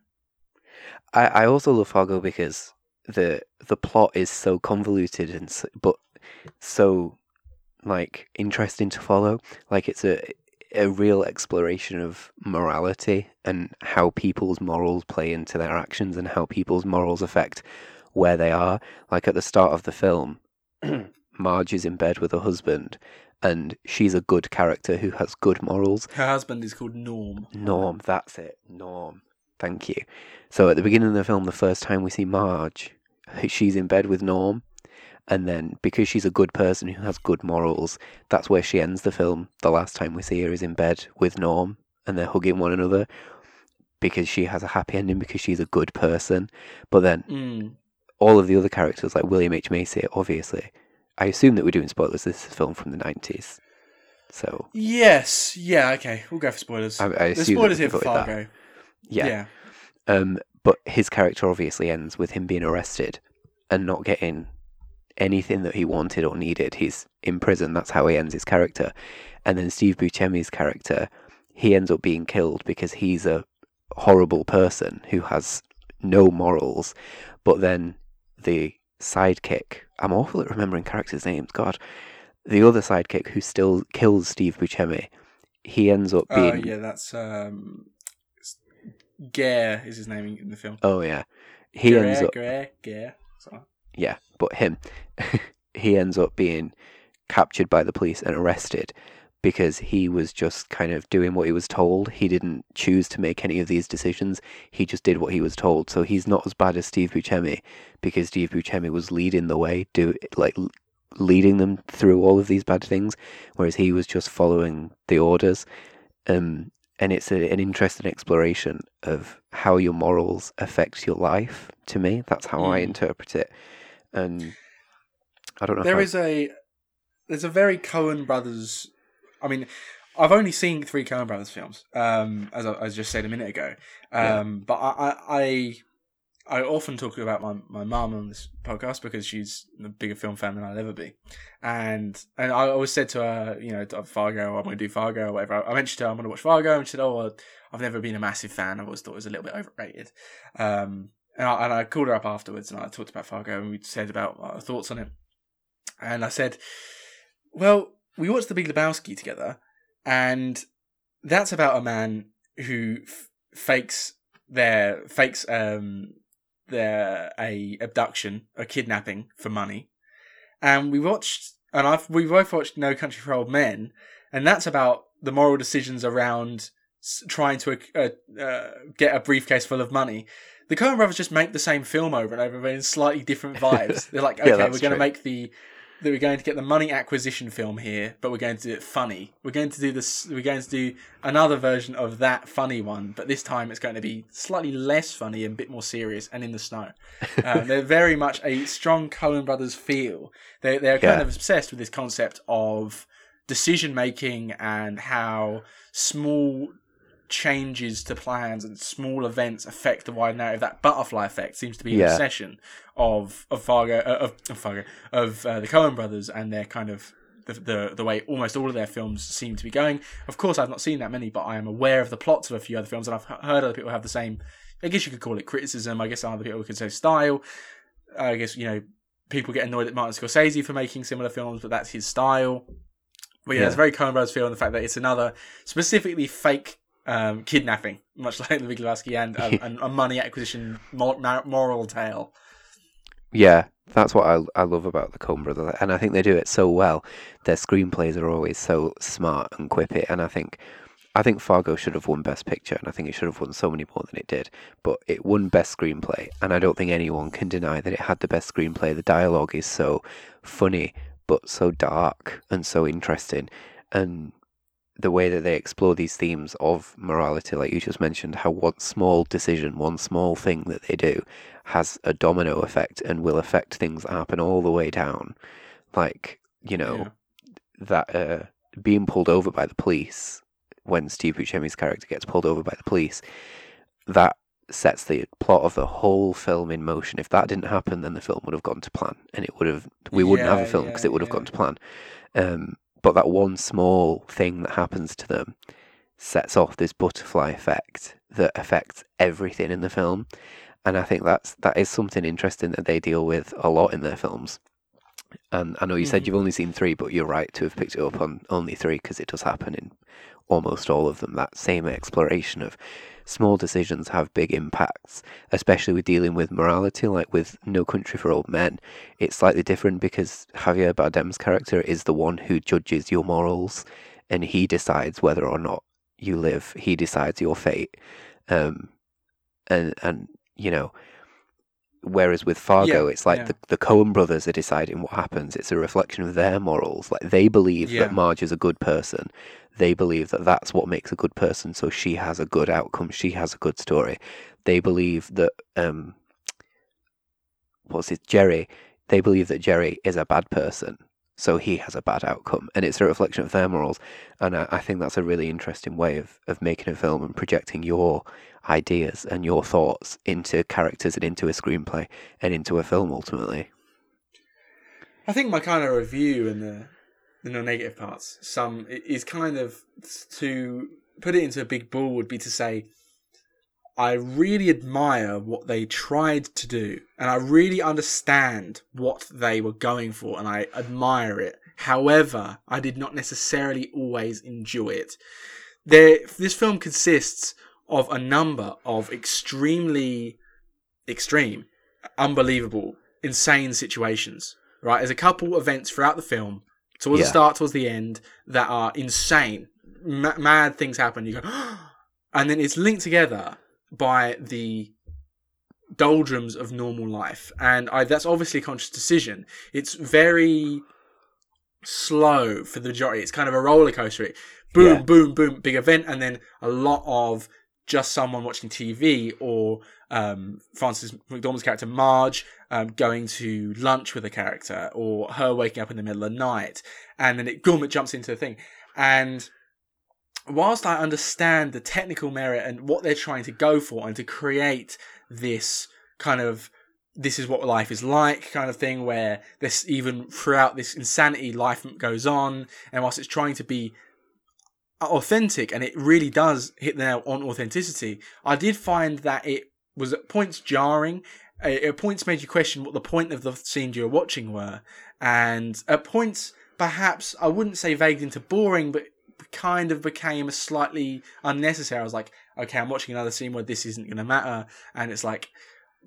I, I also love Fargo because the the plot is so convoluted and so, but so like interesting to follow. Like it's a a real exploration of morality and how people's morals play into their actions and how people's morals affect where they are. Like at the start of the film, Marge is in bed with her husband and she's a good character who has good morals. Her husband is called Norm. Norm, that's it. Norm. Thank you. So at the beginning of the film, the first time we see Marge, she's in bed with Norm and then because she's a good person who has good morals, that's where she ends the film. The last time we see her is in bed with Norm, and they're hugging one another because she has a happy ending because she's a good person. But then mm. all of the other characters, like William H Macy, obviously, I assume that we're doing spoilers. This is a film from the nineties, so yes, yeah, okay, we'll go for spoilers. I, I the spoilers here for Fargo. Yeah. yeah. Um, but his character obviously ends with him being arrested and not getting anything that he wanted or needed. He's in prison. That's how he ends his character. And then Steve Buscemi's character, he ends up being killed because he's a horrible person who has no morals. But then the sidekick, I'm awful at remembering characters' names. God, the other sidekick who still kills Steve Buscemi, he ends up oh, being. Oh yeah, that's um, Gaear is his name in the film. Oh yeah, he Gaear, ends up. Gaear, Gaear. Yeah, but him, he ends up being captured by the police and arrested because he was just kind of doing what he was told. He didn't choose to make any of these decisions. He just did what he was told. So he's not as bad as Steve Buscemi because Steve Buscemi was leading the way, do like leading them through all of these bad things, whereas he was just following the orders. Um, and it's a, an interesting exploration of how your morals affect your life. To me, that's how mm. I interpret it and I don't know. There is a there's a very Coen Brothers. I mean, I've only seen three Coen Brothers films, um, as I, just said a minute ago. Um, yeah. But I, I, I often talk about my my mum on this podcast because she's a bigger film fan than I'll ever be, and and I always said to her, you know, Fargo, I'm going to do Fargo or whatever. I mentioned to her I'm going to watch Fargo, and she said, oh, I've never been a massive fan. I've always thought it was a little bit overrated. Um, and I, and I called her up afterwards and I talked about Fargo and we said about our thoughts on it. And I said, well, we watched The Big Lebowski together, and that's about a man who f- fakes their fakes um their a abduction, a kidnapping for money, and we watched and I've we both watched No Country for Old Men, and that's about the moral decisions around trying to uh, uh, get a briefcase full of money. The Coen brothers just make the same film over and over in slightly different vibes. They're like, okay, yeah, we're going to make the that we're going to get the money acquisition film here, but we're going to do it funny. We're going to do this. We're going to do another version of that funny one, but this time it's going to be slightly less funny and a bit more serious and in the snow. Um, they're very much a strong Coen Brothers feel. They they're kind yeah. of obsessed with this concept of decision making and how small changes to plans and small events affect the wide narrative. That butterfly effect seems to be an Yeah. obsession of of Fargo uh, of, of Fargo of uh, the Coen brothers and their kind of the, the the way almost all of their films seem to be going. Of course, I've not seen that many, but I am aware of the plots of a few other films, and I've heard other people have the same. I guess you could call it criticism. I guess other people could say style. I guess you know people get annoyed at Martin Scorsese for making similar films, but that's his style. But yeah, Yeah. it's a very Coen Brothers feel, and the fact that it's another specifically fake um, kidnapping, much like The Big Lebowski, and um, and a money acquisition moral tale. Yeah, that's what I I love about the Coen brothers, and I think they do it so well. Their screenplays are always so smart and quippy, and I think I think Fargo should have won Best Picture, and I think it should have won so many more than it did. But it won Best Screenplay, and I don't think anyone can deny that it had the best screenplay. The dialogue is so funny, but so dark and so interesting, and the way that they explore these themes of morality, like you just mentioned, how one small decision, one small thing that they do has a domino effect and will affect things that happen all the way down. Like, you know, Yeah. that uh, being pulled over by the police when Steve Buscemi's character gets pulled over by the police, that sets the plot of the whole film in motion. If that didn't happen, then the film would have gone to plan, and it would have we wouldn't have a film because yeah, it would have gone to plan. Um, but that one small thing that happens to them sets off this butterfly effect that affects everything in the film, and I think that's that is something interesting that they deal with a lot in their films. And I know you said Mhm. you've only seen three, but you're right to have picked it up on only three because it does happen in almost all of them. That same exploration of small decisions have big impacts, especially with dealing with morality, like with No Country for Old Men. It's slightly different because Javier Bardem's character is the one who judges your morals, and he decides whether or not you live. He decides your fate. Um, and and you know, whereas with Fargo, Yeah, it's like yeah. the the Coen brothers are deciding what happens. It's a reflection of their morals. Like they believe Yeah. that Marge is a good person. They believe that that's what makes a good person. So she has a good outcome. She has a good story. They believe that um, what's it, Jerry? They believe that Jerry is a bad person. So he has a bad outcome, and it's a reflection of their morals. And I, I think that's a really interesting way of, of making a film and projecting your ideas and your thoughts into characters and into a screenplay and into a film ultimately. I think my kind of review and the the non-negative parts, some is kind of to put it into a big ball would be to say, I really admire what they tried to do, and I really understand what they were going for, and I admire it. However, I did not necessarily always enjoy it. There, this film consists of a number of extremely extreme, unbelievable, insane situations. Right, there's a couple events throughout the film, towards the start, towards the end, that are insane. Ma- mad things happen. You go, and then it's linked together by the doldrums of normal life, and I, that's obviously a conscious decision. It's very slow for the majority. It's kind of a roller coaster. Boom, Yeah. boom, boom, big event, and then a lot of just someone watching TV or um, Frances McDormand's character Marge um, going to lunch with a character or her waking up in the middle of the night, and then it it jumps into the thing. And whilst I understand the technical merit and what they're trying to go for and to create this kind of this is what life is like kind of thing where this even throughout this insanity life goes on and whilst it's trying to be authentic and it really does hit the nail on authenticity i did find that it was at points jarring at points made you question what the point of the scenes you were watching were. And at points perhaps i wouldn't say vagued into boring but kind of became slightly unnecessary. I was like okay i'm watching another scene where this isn't going to matter. And it's like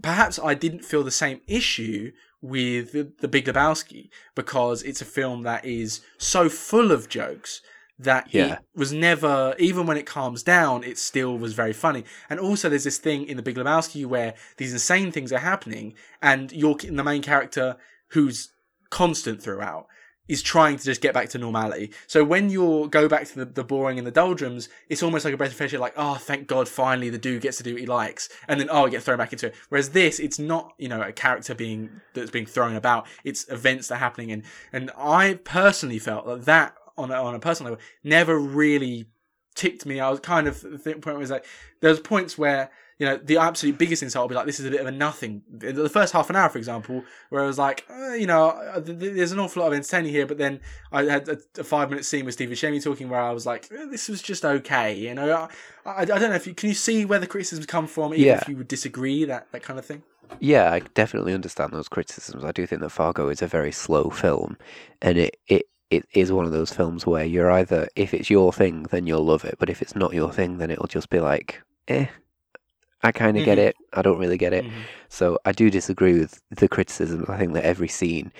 perhaps I didn't feel the same issue with the, the Big Lebowski because it's a film that is so full of jokes that Yeah. it was never, even when it calms down, it still was very funny. And also, there's this thing in the Big Lebowski where these insane things are happening, and you're the main character who's constant throughout is trying to just get back to normality. So when you go back to the, the boring and the doldrums, it's almost like a breath of fresh air, like, oh, thank God, finally the dude gets to do what he likes. And then, oh, I get thrown back into it. Whereas this, it's not, you know, a character being, that's being thrown about. It's events that are happening. And, and I personally felt that that, on a, on a personal level, never really ticked me. I was kind of the point was like there was points where you know the absolute biggest insult would be like this is a bit of a nothing. The first half an hour, for example, where I was like, uh, you know, uh, there's an awful lot of entertaining here, but then I had a, a five minute scene with Steve Buscemi talking where I was like, eh, this was just okay. You know, I, I, I, don't know if you can you see where the criticisms come from, even Yeah. if you would disagree that that kind of thing. Yeah, I definitely understand those criticisms. I do think that Fargo is a very slow film, and it, it, it is one of those films where you're either, if it's your thing, then you'll love it, but if it's not your thing, then it'll just be like, eh, I kind of get Mhm. it, I don't really get it. Mhm. So I do disagree with the criticism. I think that every scene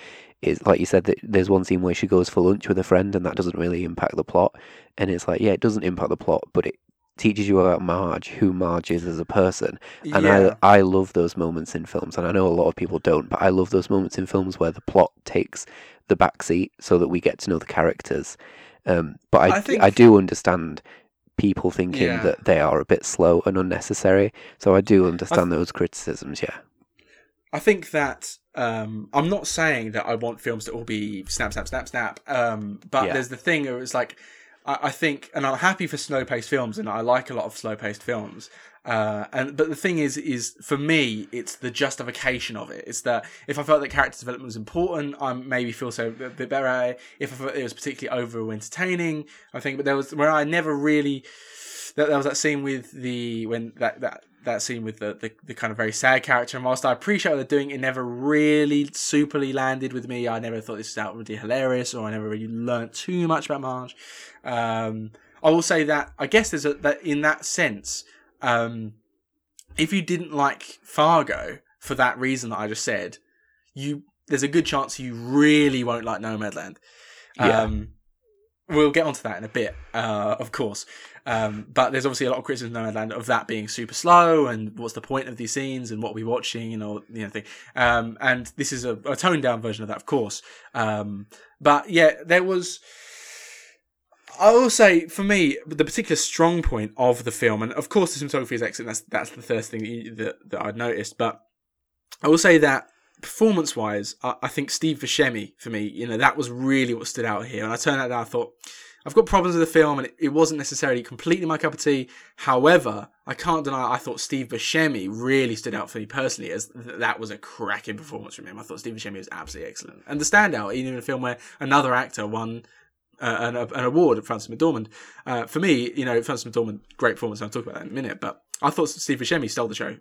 is, like you said, that there's one scene where she goes for lunch with a friend, and that doesn't really impact the plot. And it's like, yeah, it doesn't impact the plot, but it teaches you about Marge, who Marge is as a person. And yeah. I I love those moments in films, and I know a lot of people don't, but I love those moments in films where the plot takes the back seat so that we get to know the characters. Um, but I, I I, do understand people thinking Yeah. that they are a bit slow and unnecessary. So I do understand those criticisms. Yeah, I think that um, I'm not saying that I want films to all be snap, snap, snap, snap. Um, but Yeah. there's the thing. It was like I, I think, and I'm happy for slow paced films, and I like a lot of slow paced films. Uh, and but the thing is, is for me, it's the justification of it. It's that if I felt that character development was important, I maybe feel so a bit better. If I felt it was particularly over entertaining, I think. But there was where I never really. There was that scene with the when that that that scene with the, the, the kind of very sad character. And whilst I appreciate what they're doing, it never really superly landed with me. I never thought this was outwardly hilarious, or I never really learnt too much about Marge. Um, I will say that I guess there's a that in that sense, um, if you didn't like Fargo for that reason that I just said, you there's a good chance you really won't like Nomadland. Yeah. Um, we'll get onto that in a bit, uh, of course. Um, but there's obviously a lot of criticism in Nomadland of that being super slow and what's the point of these scenes and what we're watching and all you know thing. Um, and this is a, a toned down version of that, of course. Um, but yeah, there was. I will say, for me, the particular strong point of the film, and of course the cinematography is excellent. That's that's the first thing that, you, that, that I'd noticed. But I will say that performance-wise, I, I think Steve Buscemi for me, you know, that was really what stood out here. And I turned out and I thought, I've got problems with the film, and it, wasn't necessarily completely my cup of tea. However, I can't deny I thought Steve Buscemi really stood out for me personally, as th- that was a cracking performance from him. I thought Steve Buscemi was absolutely excellent, and the standout, even in a film where another actor won uh, an, an award at Frances McDormand. Uh, for me, you know, Frances McDormand, great performance. I'll talk about that in a minute. But I thought Steve Buscemi stole the show.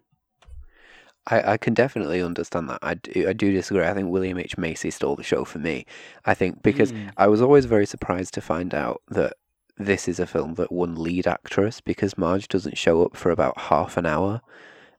I, I can definitely understand that. I do, I do disagree. I think William H Macy stole the show for me. I think because Mm. I was always very surprised to find out that this is a film that won lead actress because Marge doesn't show up for about half an hour.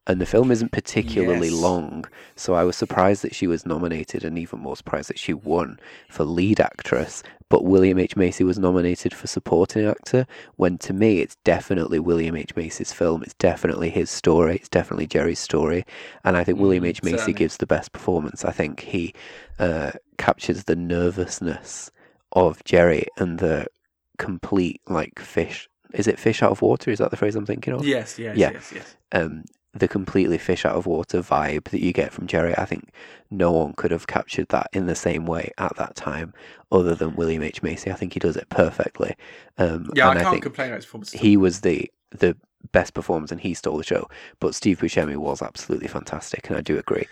And the film isn't particularly Yes. long, so I was surprised that she was nominated, and even more surprised that she won for lead actress. But William H Macy was nominated for supporting actor. When to me, it's definitely William H Macy's film. It's definitely his story. It's definitely Jerry's story, and I think William Mm, H Macy certainly. gives the best performance. I think he uh, captures the nervousness of Jerry and the complete like fish. Is it fish out of water? Is that the phrase I'm thinking of? Yes, yes, Yeah. yes, yes. um, the completely fish out of water vibe that you get from Jerry. I think no one could have captured that in the same way at that time, other than William H Macy. I think he does it perfectly. Um, Yeah, I I, can't think complain about his performance. he was the the best performance, and he stole the show. But Steve Buscemi was absolutely fantastic, and I do agree.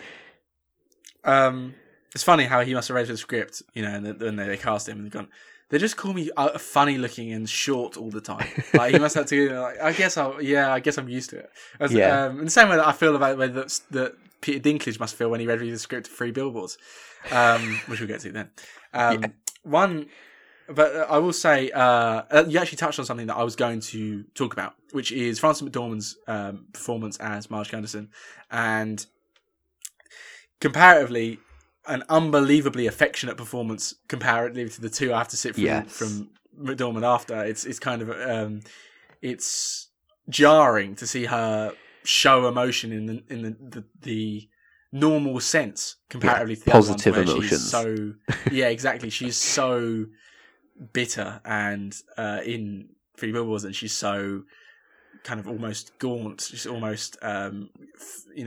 Um, it's funny how he must have read the script, you know, and then they cast him and gone, they just call me uh, funny looking and short all the time. Like he must have to, like, I guess I, yeah, I guess I'm used to it. As, Yeah. Um, in the same way that I feel about the way that, that Peter Dinklage must feel when he read the script of Free Billboards, um, which we'll get to then. Um, One, but I will say, uh, uh, you actually touched on something that I was going to talk about, which is Frances McDormand's um, performance as Marge Gunderson, and comparatively, an unbelievably affectionate performance comparatively to the two I have to sit through Yes. from McDormand after. It's it's kind of um, it's jarring to see her show emotion in the in the the, the normal sense comparatively to the positive other ones where she's emotions. so yeah, exactly. She's so bitter and uh, in Three Billboards, and she's so kind of almost gaunt. She's almost um, you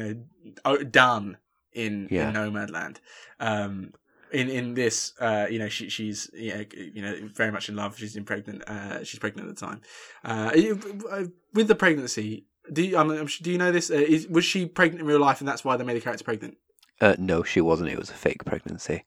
know done in, Yeah. in Nomadland. Um, in in this, uh, you know, she, she's you know, you know very much in love. She's pregnant. Uh, she's pregnant at the time. Uh, with the pregnancy, do you, um, do you know this? Uh, is, was she pregnant in real life, and that's why they made the character pregnant? Uh, no, she wasn't. It was a fake pregnancy.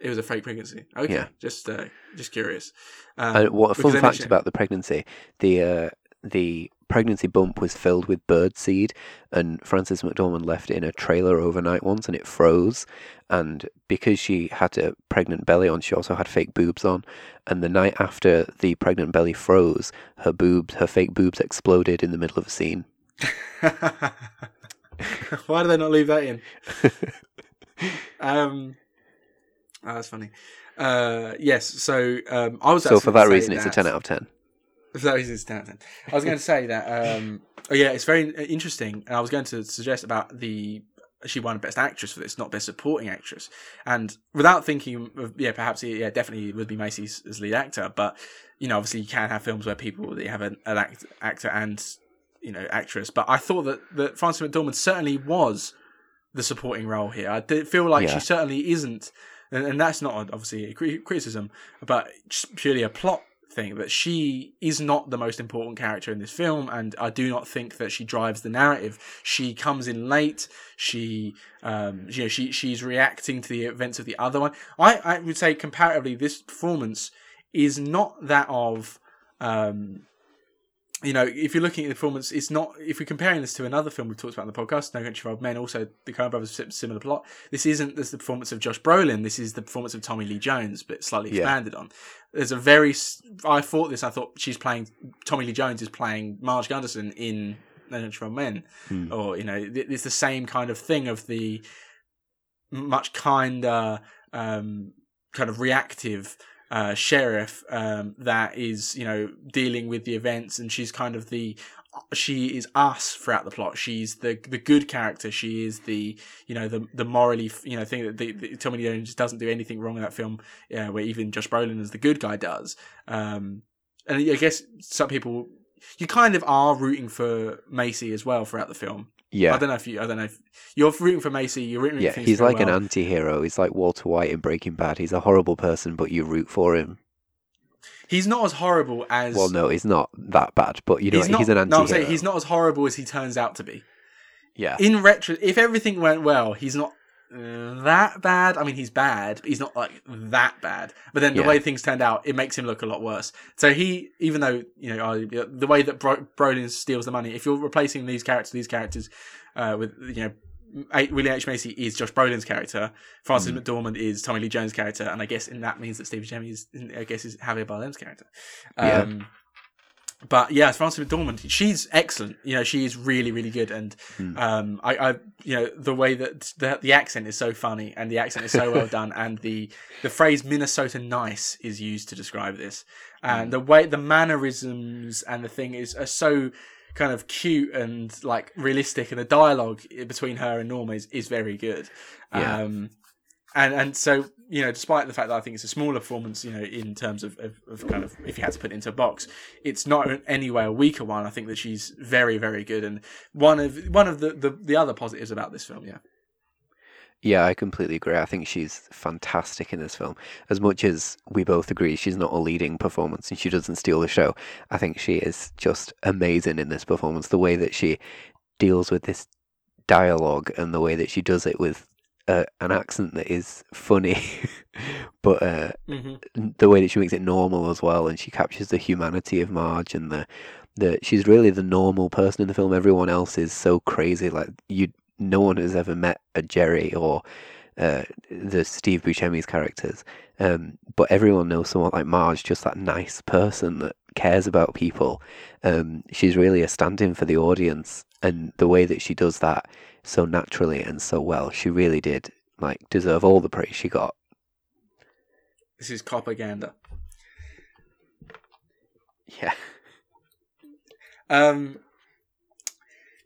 It was a fake pregnancy. Okay, yeah. just uh, just curious. Um, uh, what a fun fact about the pregnancy: the uh, the pregnancy bump was filled with bird seed, and Frances McDormand left it in a trailer overnight once, and it froze. And because she had a pregnant belly on, she also had fake boobs on. And the night after the pregnant belly froze, her boobs, her fake boobs, exploded in the middle of a scene. Why did they not leave that in? um, oh, that's funny. Uh, yes, so um, I was. So for that reason, that, it's a ten out of ten. That reason, it's ten out of ten. I was going to say that. Um, oh yeah, it's very interesting, and I was going to suggest about the she won Best Actress for this, not Best Supporting Actress. And without thinking, of, yeah, perhaps yeah, definitely would be Macy as lead actor. But you know, obviously, you can have films where people they have an, an act, actor and you know actress. But I thought that that Frances McDormand certainly was the supporting role here. I did feel like yeah. she certainly isn't, and, and, that's not obviously a criticism, but purely a plot thing that she is not the most important character in this film, and I do not think that she drives the narrative. She comes in late. She, um, you know, she she's reacting to the events of the other one. I I would say comparatively, this performance is not that of um, you know, if you're looking at the performance, it's not. If we're comparing this to another film we've talked about in the podcast, No Country for Old Men, also the Coen Brothers similar plot. This isn't this is the performance of Josh Brolin. This is the performance of Tommy Lee Jones, but slightly expanded yeah. on. There's a very. I thought this. I thought she's playing. Tommy Lee Jones is playing Marge Gunderson in No Country for Old Men, hmm. or you know, it's the same kind of thing of the much kinder, um, kind of reactive uh, sheriff um, that is you know dealing with the events, and she's kind of the she is us throughout the plot. She's the the good character. She is the you know the the morally you know thing that the, the, Tommy Lee Jones doesn't do anything wrong in that film. Yeah, where even Josh Brolin as the good guy does. Um, and I guess some people you kind of are rooting for Macy as well throughout the film. Yeah, I don't know if you. I don't know if you're rooting for Macy. You're rooting. For yeah, he's like well. an anti-hero. He's like Walter White in Breaking Bad. He's a horrible person, but you root for him. He's not as horrible as. Well, no, he's not that bad, but you know, he's, not, he's an anti-hero. No, I'm saying he's not as horrible as he turns out to be. Yeah. In retro, if everything went well, he's not that bad. I mean, he's bad, but he's not like that bad. But then the yeah. way things turned out, it makes him look a lot worse. So he, even though you know the way that Bro- Brolin steals the money, if you're replacing these characters, these characters uh, with you know. William H Macy is Josh Brolin's character. Frances mm. McDormand is Tommy Lee Jones' character, and I guess in that means that Steve Buscemi is, I guess, is Javier Bardem's character. Um, yeah but yeah, Frances McDormand, she's excellent. You know, she is really, really good. And mm. um, I, I, you know, the way that the, the accent is so funny and the accent is so well done, and the the phrase "Minnesota nice" is used to describe this, and mm. the way the mannerisms and the thing is are so kind of cute and like realistic, and the dialogue between her and Norma is, is very good. Yeah. Um, and and so you know, despite the fact that I think it's a smaller performance, you know, in terms of, of, of, kind of if you had to put it into a box, it's not in any way a weaker one. I think that she's very, very good, and one of one of the, the, the other positives about this film, yeah. Yeah, I completely agree. I think she's fantastic in this film. As much as we both agree she's not a leading performance and she doesn't steal the show, I think she is just amazing in this performance. The way that she deals with this dialogue and the way that she does it with uh, an accent that is funny, but uh, mm-hmm. the way that she makes it normal as well, and she captures the humanity of Marge and the the she's really the normal person in the film. Everyone else is so crazy. Like you, no one has ever met a Jerry or uh, the Steve Buscemi's characters, um, but everyone knows someone like Marge, just that nice person that cares about people. Um, she's really a stand-in for the audience, and the way that she does that so naturally and so well. She really did like deserve all the praise she got. This is propaganda. Yeah. Um.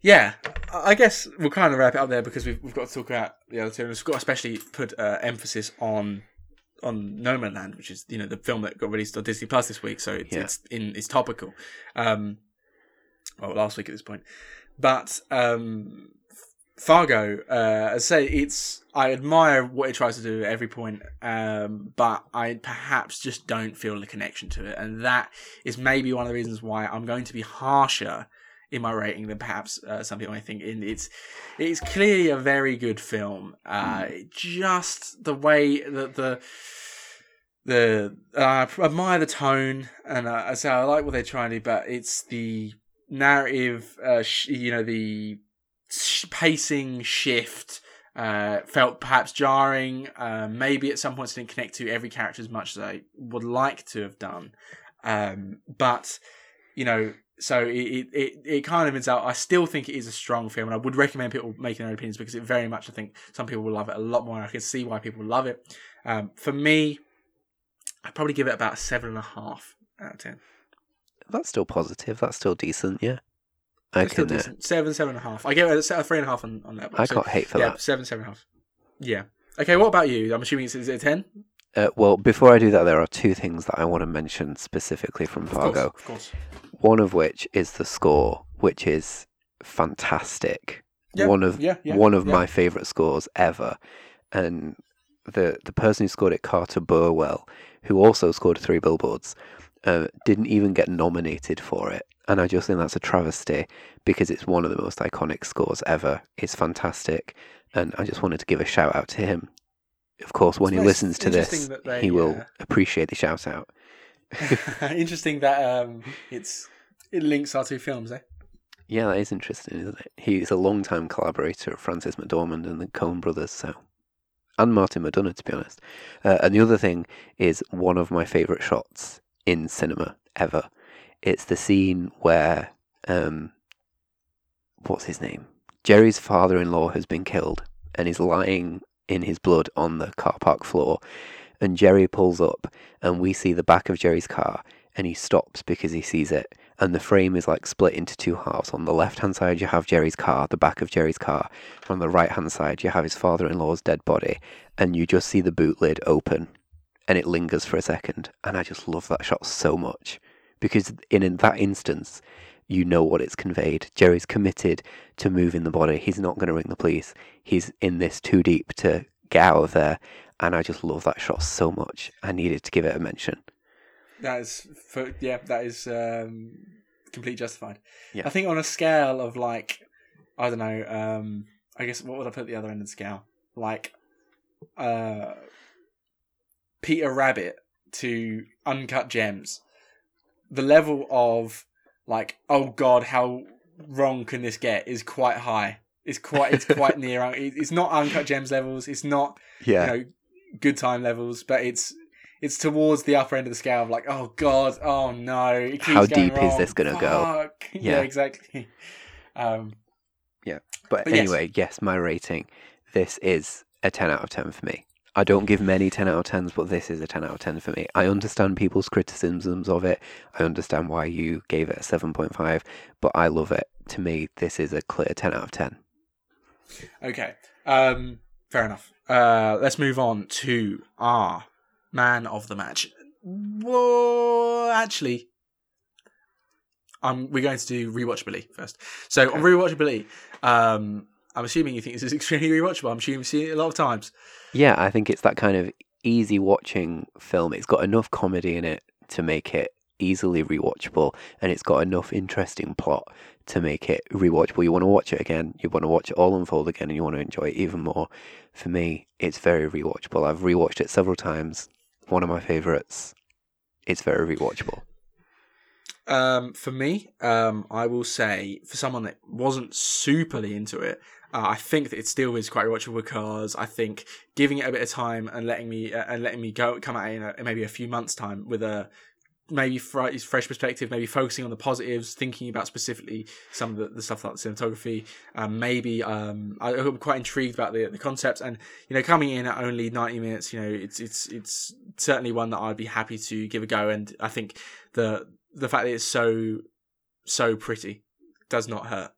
Yeah, I guess we'll kind of wrap it up there because we've we've got to talk about the other two, and we've got to especially put uh, emphasis on on Nomadland, which is you know the film that got released on Disney Plus this week, so it's, yeah. it's in it's topical. Um, well, last week at this point, but um, Fargo, uh, I say it's. I admire what it tries to do at every point, um, but I perhaps just don't feel the connection to it, and that is maybe one of the reasons why I'm going to be harsher in my rating than perhaps uh, some people might think. In it's it's clearly a very good film. Uh, just the way that the the uh, I admire the tone, and uh, I say I like what they're trying to do, but it's the narrative. Uh, sh- you know the pacing shift uh, felt perhaps jarring. Uh, maybe at some points didn't connect to every character as much as I would like to have done. Um, but you know, so it, it it kind of ends out. I still think it is a strong film, and I would recommend people making their opinions because it very much. I think some people will love it a lot more. I can see why people love it. Um, for me, I'd probably give it about seven and a half out of ten. That's still positive. That's still decent. Yeah. I It's still can. Uh, decent. Seven, seven and a half. I gave it a, three and a half on, on that. I can't hate for yeah, that. seven, seven and a half. Yeah. Okay, what about you? I'm assuming it's is it a ten? Uh, well, before I do that, there are two things that I want to mention specifically from Of course, Fargo. of course. One of which is the score, which is fantastic. Yeah, one of yeah, yeah, one of my favorite scores ever, and the the person who scored it, Carter Burwell, who also scored Three Billboards, uh, didn't even get nominated for it, and I just think that's a travesty because it's one of the most iconic scores ever. It's fantastic, and I just wanted to give a shout out to him. Of course, when It's he listens to this, they, he will appreciate the shout out. Interesting that um, it's it links our two films, eh? Yeah, that is interesting, isn't it? He's a long-time collaborator of Frances McDormand and the Coen brothers, so and Martin McDonagh, to be honest. Uh, and the other thing is one of my favourite shots in cinema ever. It's the scene where um, what's his name? Jerry's father-in-law has been killed, and he's lying in his blood on the car park floor. And Jerry pulls up, and we see the back of Jerry's car, and he stops because he sees it and the frame is like split into two halves. On the left hand side, you have Jerry's car, the back of Jerry's car. On the right hand side, you have his father in law's dead body, and you just see the boot lid open and it lingers for a second. And I just love that shot so much because, in, in that instance, you know what it's conveyed. Jerry's committed to moving the body, he's not going to ring the police. He's in this too deep to get out of there. And I just love that shot so much. I needed to give it a mention. That is, for, yeah, that is um, completely justified. Yeah. I think on a scale of like, I don't know, um, I guess what would I put at the other end of the scale? Like, uh, Peter Rabbit to Uncut Gems. The level of like, oh god, how wrong can this get? Is quite high. It's quite, it's quite near. It's not Uncut Gems levels. It's not Yeah. you know, good time levels, but it's it's towards the upper end of the scale of like, oh god, oh no, it keeps How deep is this gonna go? Yeah, Yeah. exactly. Um, But, But yes. anyway, yes. my rating. This is a 10 out of 10 for me. I don't give many 10 out of 10s, but this is a 10 out of 10 for me. I understand people's criticisms of it. I understand why you gave it a 7.5, but I love it. To me, this is a clear 10 out of 10. okay, um, fair enough. Uh, let's move on to our man of the match. Well, actually, um, we're going to do rewatchability first. So on rewatchability, um, I'm assuming you think this is extremely rewatchable. I'm assuming you've seen it a lot of times. Yeah, I think it's that kind of easy watching film. It's got enough comedy in it to make it easily rewatchable, and it's got enough interesting plot to make it rewatchable. You want to watch it again, you want to watch it all unfold again, and you want to enjoy it even more. For me, it's very rewatchable. I've rewatched it several times. One of my favorites. It's very rewatchable. Um, for me, um, I will say for someone that wasn't superly into it, uh, I think that it still is quite watchable because I think giving it a bit of time and letting me uh, and letting me go come it in, a, in maybe a few months' time with a maybe fr- fresh perspective, maybe focusing on the positives, thinking about specifically some of the, the stuff like the cinematography. Um, maybe um, I, I'm quite intrigued about the the concepts, and you know, coming in at only 90 minutes, you know, it's it's it's certainly one that I'd be happy to give a go. And I think the the fact that it's so so pretty does not hurt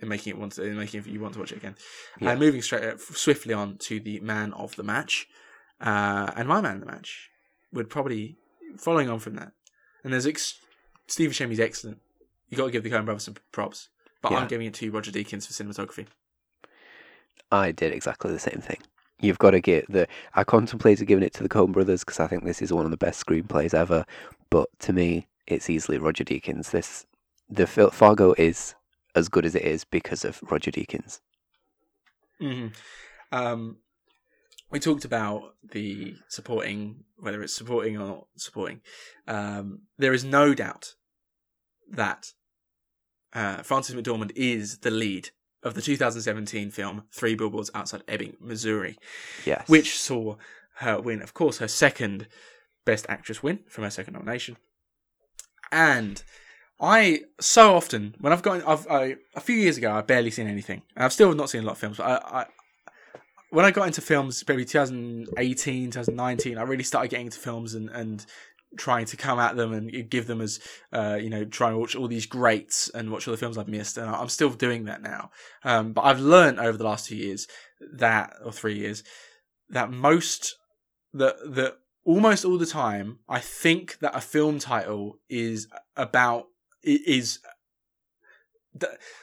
in making it want to in making you want to watch it again. Yeah. And moving straight uh, swiftly on to the man of the match, uh, and my man of the match would probably following on from that. And there's ex- Steve Buscemi's excellent. You got to give the Coen Brothers some props, but Yeah. I'm giving it to Roger Deakins for cinematography. I did exactly the same thing. You've got to get the. I contemplated giving it to the Coen Brothers because I think this is one of the best screenplays ever. But to me, it's easily Roger Deakins. This the Fargo is as good as it is because of Roger Deakins. Mm-hmm. Um, we talked about the supporting, whether it's supporting or not supporting. Um, there is no doubt that uh, Frances McDormand is the lead of the 2017 film Three Billboards Outside Ebbing, Missouri. Yes. Which saw her win, of course, her second Best Actress win from her second nomination. And I so often when I've got I've I, a few years ago I barely seen anything. I've still not seen a lot of films, but I, I when I got into films, maybe 2018, 2019, I really started getting into films and, and trying to come at them and give them as, uh, you know, trying to watch all these greats and watch all the films I've missed. And I'm still doing that now. Um, but I've learned over the last two years that, or three years, that most, that, that almost all the time, I think that a film title is about, is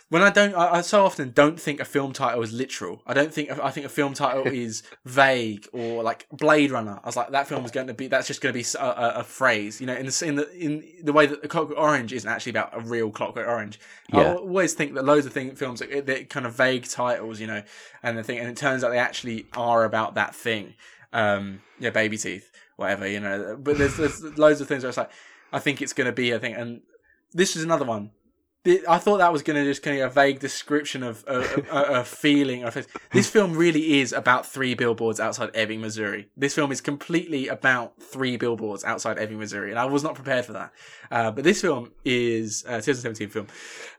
when I don't, I, I, so often don't think a film title is literal. I don't think I think a film title is vague or like Blade Runner. I was like, that film is going to be that's just going to be a, a, a, phrase, you know, in the in the in the way that the Clockwork Orange isn't actually about a real Clockwork Orange. Yeah. I always think that loads of thing, films they're kind of vague titles, you know, and the thing, and it turns out they actually are about that thing. Um, yeah, baby teeth, whatever, you know. But there's there's loads of things where it's like, I think it's going to be a thing, and this is another one I thought that was going to just kind of a vague description of a, feeling of this film really is about three billboards outside Ebbing, Missouri. This film is completely about three billboards outside Ebbing, Missouri, and I was not prepared for that. Uh, but this film is a 2017 film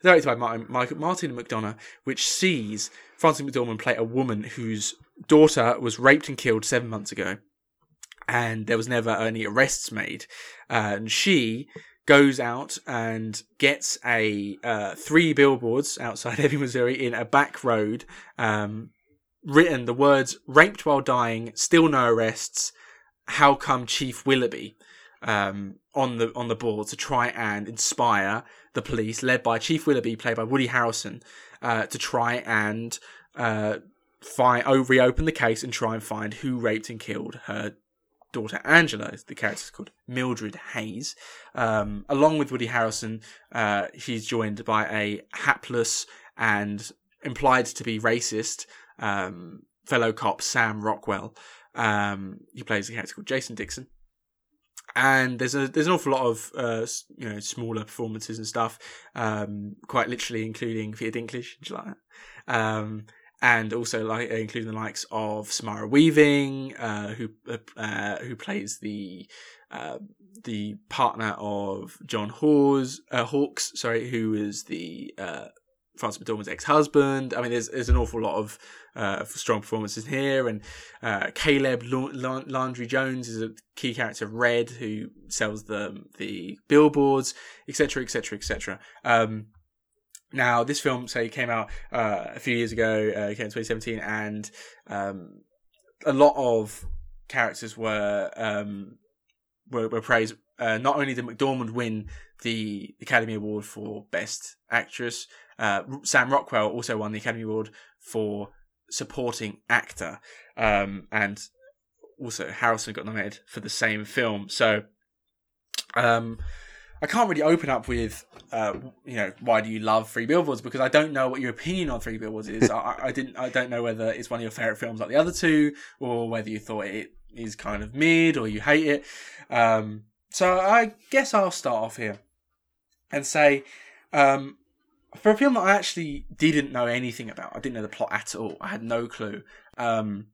directed by Martin, Martin McDonagh, which sees Frances McDormand play a woman whose daughter was raped and killed seven months ago, and there was never any arrests made, and she goes out and gets a uh, three billboards outside Ebbing, Missouri, in a back road, um, written the words "raped while dying, still no arrests. How come Chief Willoughby?" Um, on the on the board to try and inspire the police, led by Chief Willoughby, played by Woody Harrelson, uh, to try and uh, find oh, reopen the case and try and find who raped and killed her daughter Angela, the character is called Mildred Hayes. Um, along with Woody Harrelson, uh, she's joined by a hapless and implied to be racist um, fellow cop Sam Rockwell. Um, he plays a character called Jason Dixon. And there's a there's an awful lot of uh, you know smaller performances and stuff, um, quite literally including Peter Dinklage, like that. And also like including the likes of Samara Weaving, uh, who uh, uh, who plays the uh, the partner of John Hawes, uh, Hawkes, sorry, who is the uh, Frances McDormand's ex-husband. I mean, there's there's an awful lot of uh, strong performances here, and uh, Caleb Landry Jones is a key character, Red, who sells the the billboards, etc., etc., etc. Now, this film, say, came out uh, a few years ago, uh, came in 2017, and um, a lot of characters were um, were, were praised. Uh, not only did McDormand win the Academy Award for Best Actress, uh, Sam Rockwell also won the Academy Award for Supporting Actor, um, and also Harrelson got nominated for the same film. So, um, I can't really open up with, uh, you know, why do you love Three Billboards? Because I don't know what your opinion on Three Billboards is. I, I, didn't. I don't know whether it's one of your favorite films like the other two, or whether you thought it is kind of mid or you hate it. Um, so I guess I'll start off here and say, um, for a film that I actually didn't know anything about, I didn't know the plot at all. I had no clue. Um,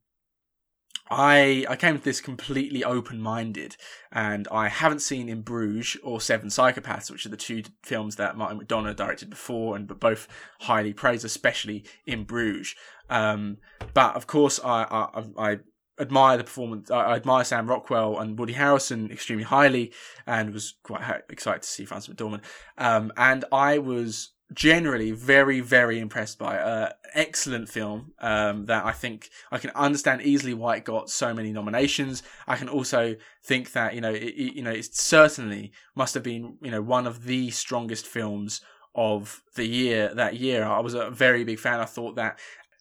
I I came to this completely open minded, and I haven't seen In Bruges or Seven Psychopaths, which are the two films that Martin McDonagh directed before, and but both highly praised, especially In Bruges. Um, but of course, I, I, I admire the performance. I admire Sam Rockwell and Woody Harrelson extremely highly, and was quite excited to see Frances McDormand. Um, and I was generally very very impressed by. Uh excellent film um that i think i can understand easily why it got so many nominations. I can also think that you know it, you know it certainly must have been you know one of the strongest films of the year that year. I was a very big fan. I thought that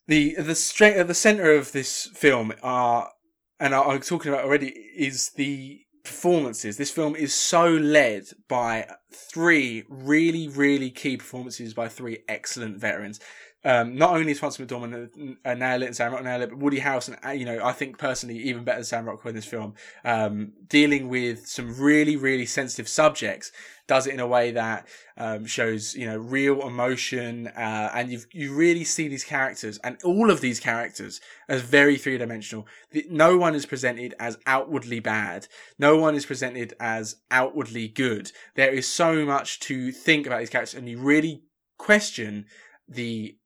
the the strength at the center of this film are, and I, I was talking about already, is the performances. This film is so led by three really, really key performances by three excellent veterans um, not only is Frances McDormand a, a nail it and Sam Rockwell nail it, but Woody Harrelson, uh, you know, I think personally even better than Sam Rockwell in this film, um, dealing with some really, really sensitive subjects, does it in a way that um, shows, you know, real emotion, uh, and you you really see these characters and all of these characters as very three dimensional. No one is presented as outwardly bad. No one is presented as outwardly good. There is so much to think about these characters, and you really question the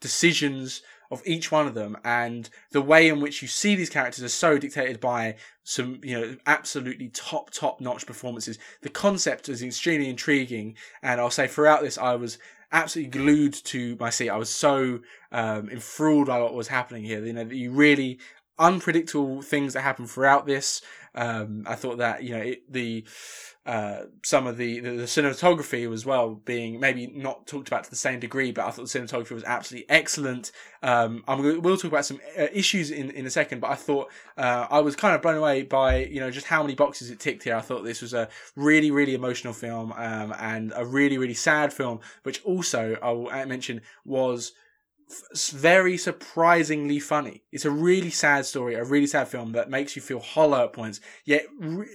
decisions of each one of them and the way in which you see these characters are so dictated by some you know absolutely top top notch performances. The concept is extremely intriguing and i'll say throughout this i was absolutely glued to my seat. I was so um, enthralled by what was happening here. You know that you really unpredictable things that happen throughout this um, i thought that you know it, the uh, some of the, the, the cinematography as well being maybe not talked about to the same degree, but I thought the cinematography was absolutely excellent. Um, I'm we'll talk about some uh, issues in, in a second, but I thought uh, I was kind of blown away by you know just how many boxes it ticked here. I thought this was a really really emotional film um, and a really really sad film, which also I will mention was very surprisingly funny. It's a really sad story, a really sad film that makes you feel hollow at points, yet re-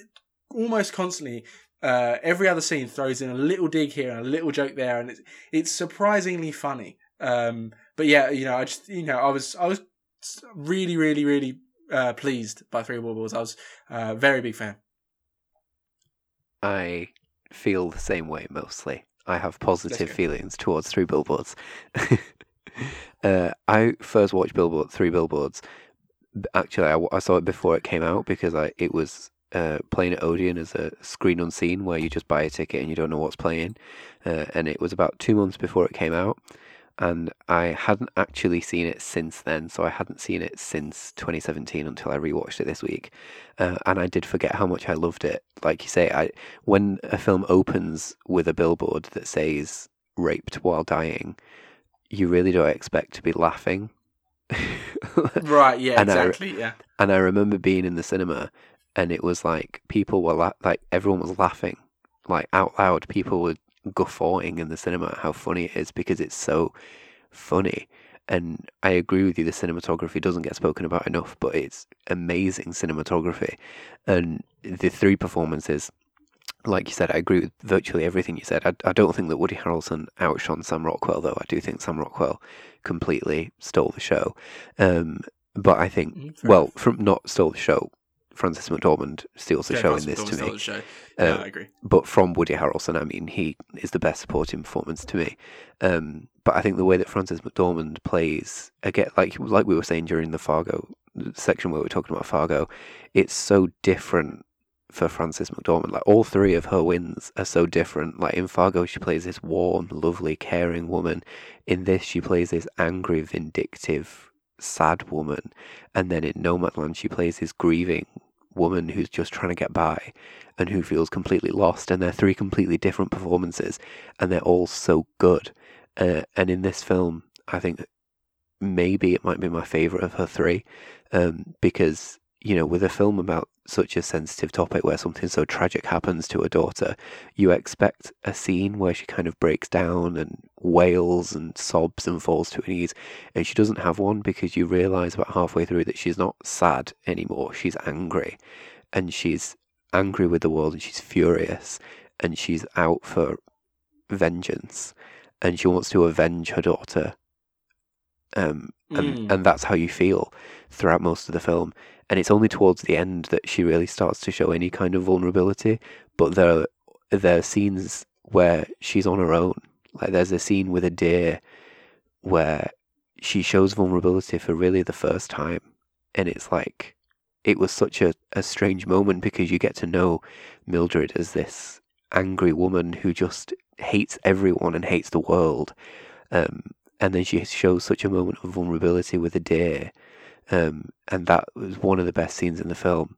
almost constantly uh, every other scene throws in a little dig here and a little joke there, and it's it's surprisingly funny. Um, but yeah, you know, I just you know, I was I was really really really uh, pleased by Three Billboards. I was a uh, very big fan. I feel the same way mostly. I have positive feelings towards Three Billboards. uh, I first watched Billboard Three Billboards. Actually, I, I, saw it before it came out because I it was uh, playing at Odeon as a screen unseen where you just buy a ticket and you don't know what's playing. Uh, and it was about two months before it came out. And I hadn't actually seen it since then, so I hadn't seen it since 2017 until I rewatched it this week, uh, and I did forget how much I loved it. Like you say, I when a film opens with a billboard that says "raped while dying," you really don't expect to be laughing. right? Yeah, and exactly. I, yeah. And I remember being in the cinema and it was like people were la- like everyone was laughing like out loud people were guffawing in the cinema how funny it is because it's so funny and I agree with you the cinematography doesn't get spoken about enough but it's amazing cinematography and the three performances like you said, I agree with virtually everything you said. I, I don't think that Woody Harrelson outshone Sam Rockwell, though. I do think Sam Rockwell completely stole the show. Um, but I think, mm, well, from not stole the show, Frances McDormand steals the yeah, show Frances in this McDormand to me. Yeah, um, I agree. But from Woody Harrelson, I mean, he is the best supporting performance to me. Um, but I think the way that Frances McDormand plays, again, like like we were saying during the Fargo section where we were talking about Fargo, it's so different for Frances McDormand. Like all three of her wins are so different. Like in Fargo, she plays this warm, lovely, caring woman. In this, she plays this angry, vindictive, sad woman. And then in Nomadland, she plays this grieving woman who's just trying to get by and who feels completely lost. And they're three completely different performances, and they're all so good. Uh, and in this film, I think maybe it might be my favorite of her three um, because you know, with a film about such a sensitive topic where something so tragic happens to a daughter, you expect a scene where she kind of breaks down and wails and sobs and falls to her knees. And she doesn't have one because you realize about halfway through that she's not sad anymore. She's angry. And she's angry with the world and she's furious and she's out for vengeance and she wants to avenge her daughter. Um, and, mm. and that's how you feel throughout most of the film and it's only towards the end that she really starts to show any kind of vulnerability. But there, there are scenes where she's on her own. Like there's a scene with a deer where she shows vulnerability for really the first time, and it's like it was such a, a strange moment because you get to know Mildred as this angry woman who just hates everyone and hates the world. Um, and then she shows such a moment of vulnerability with a deer um, and that was one of the best scenes in the film.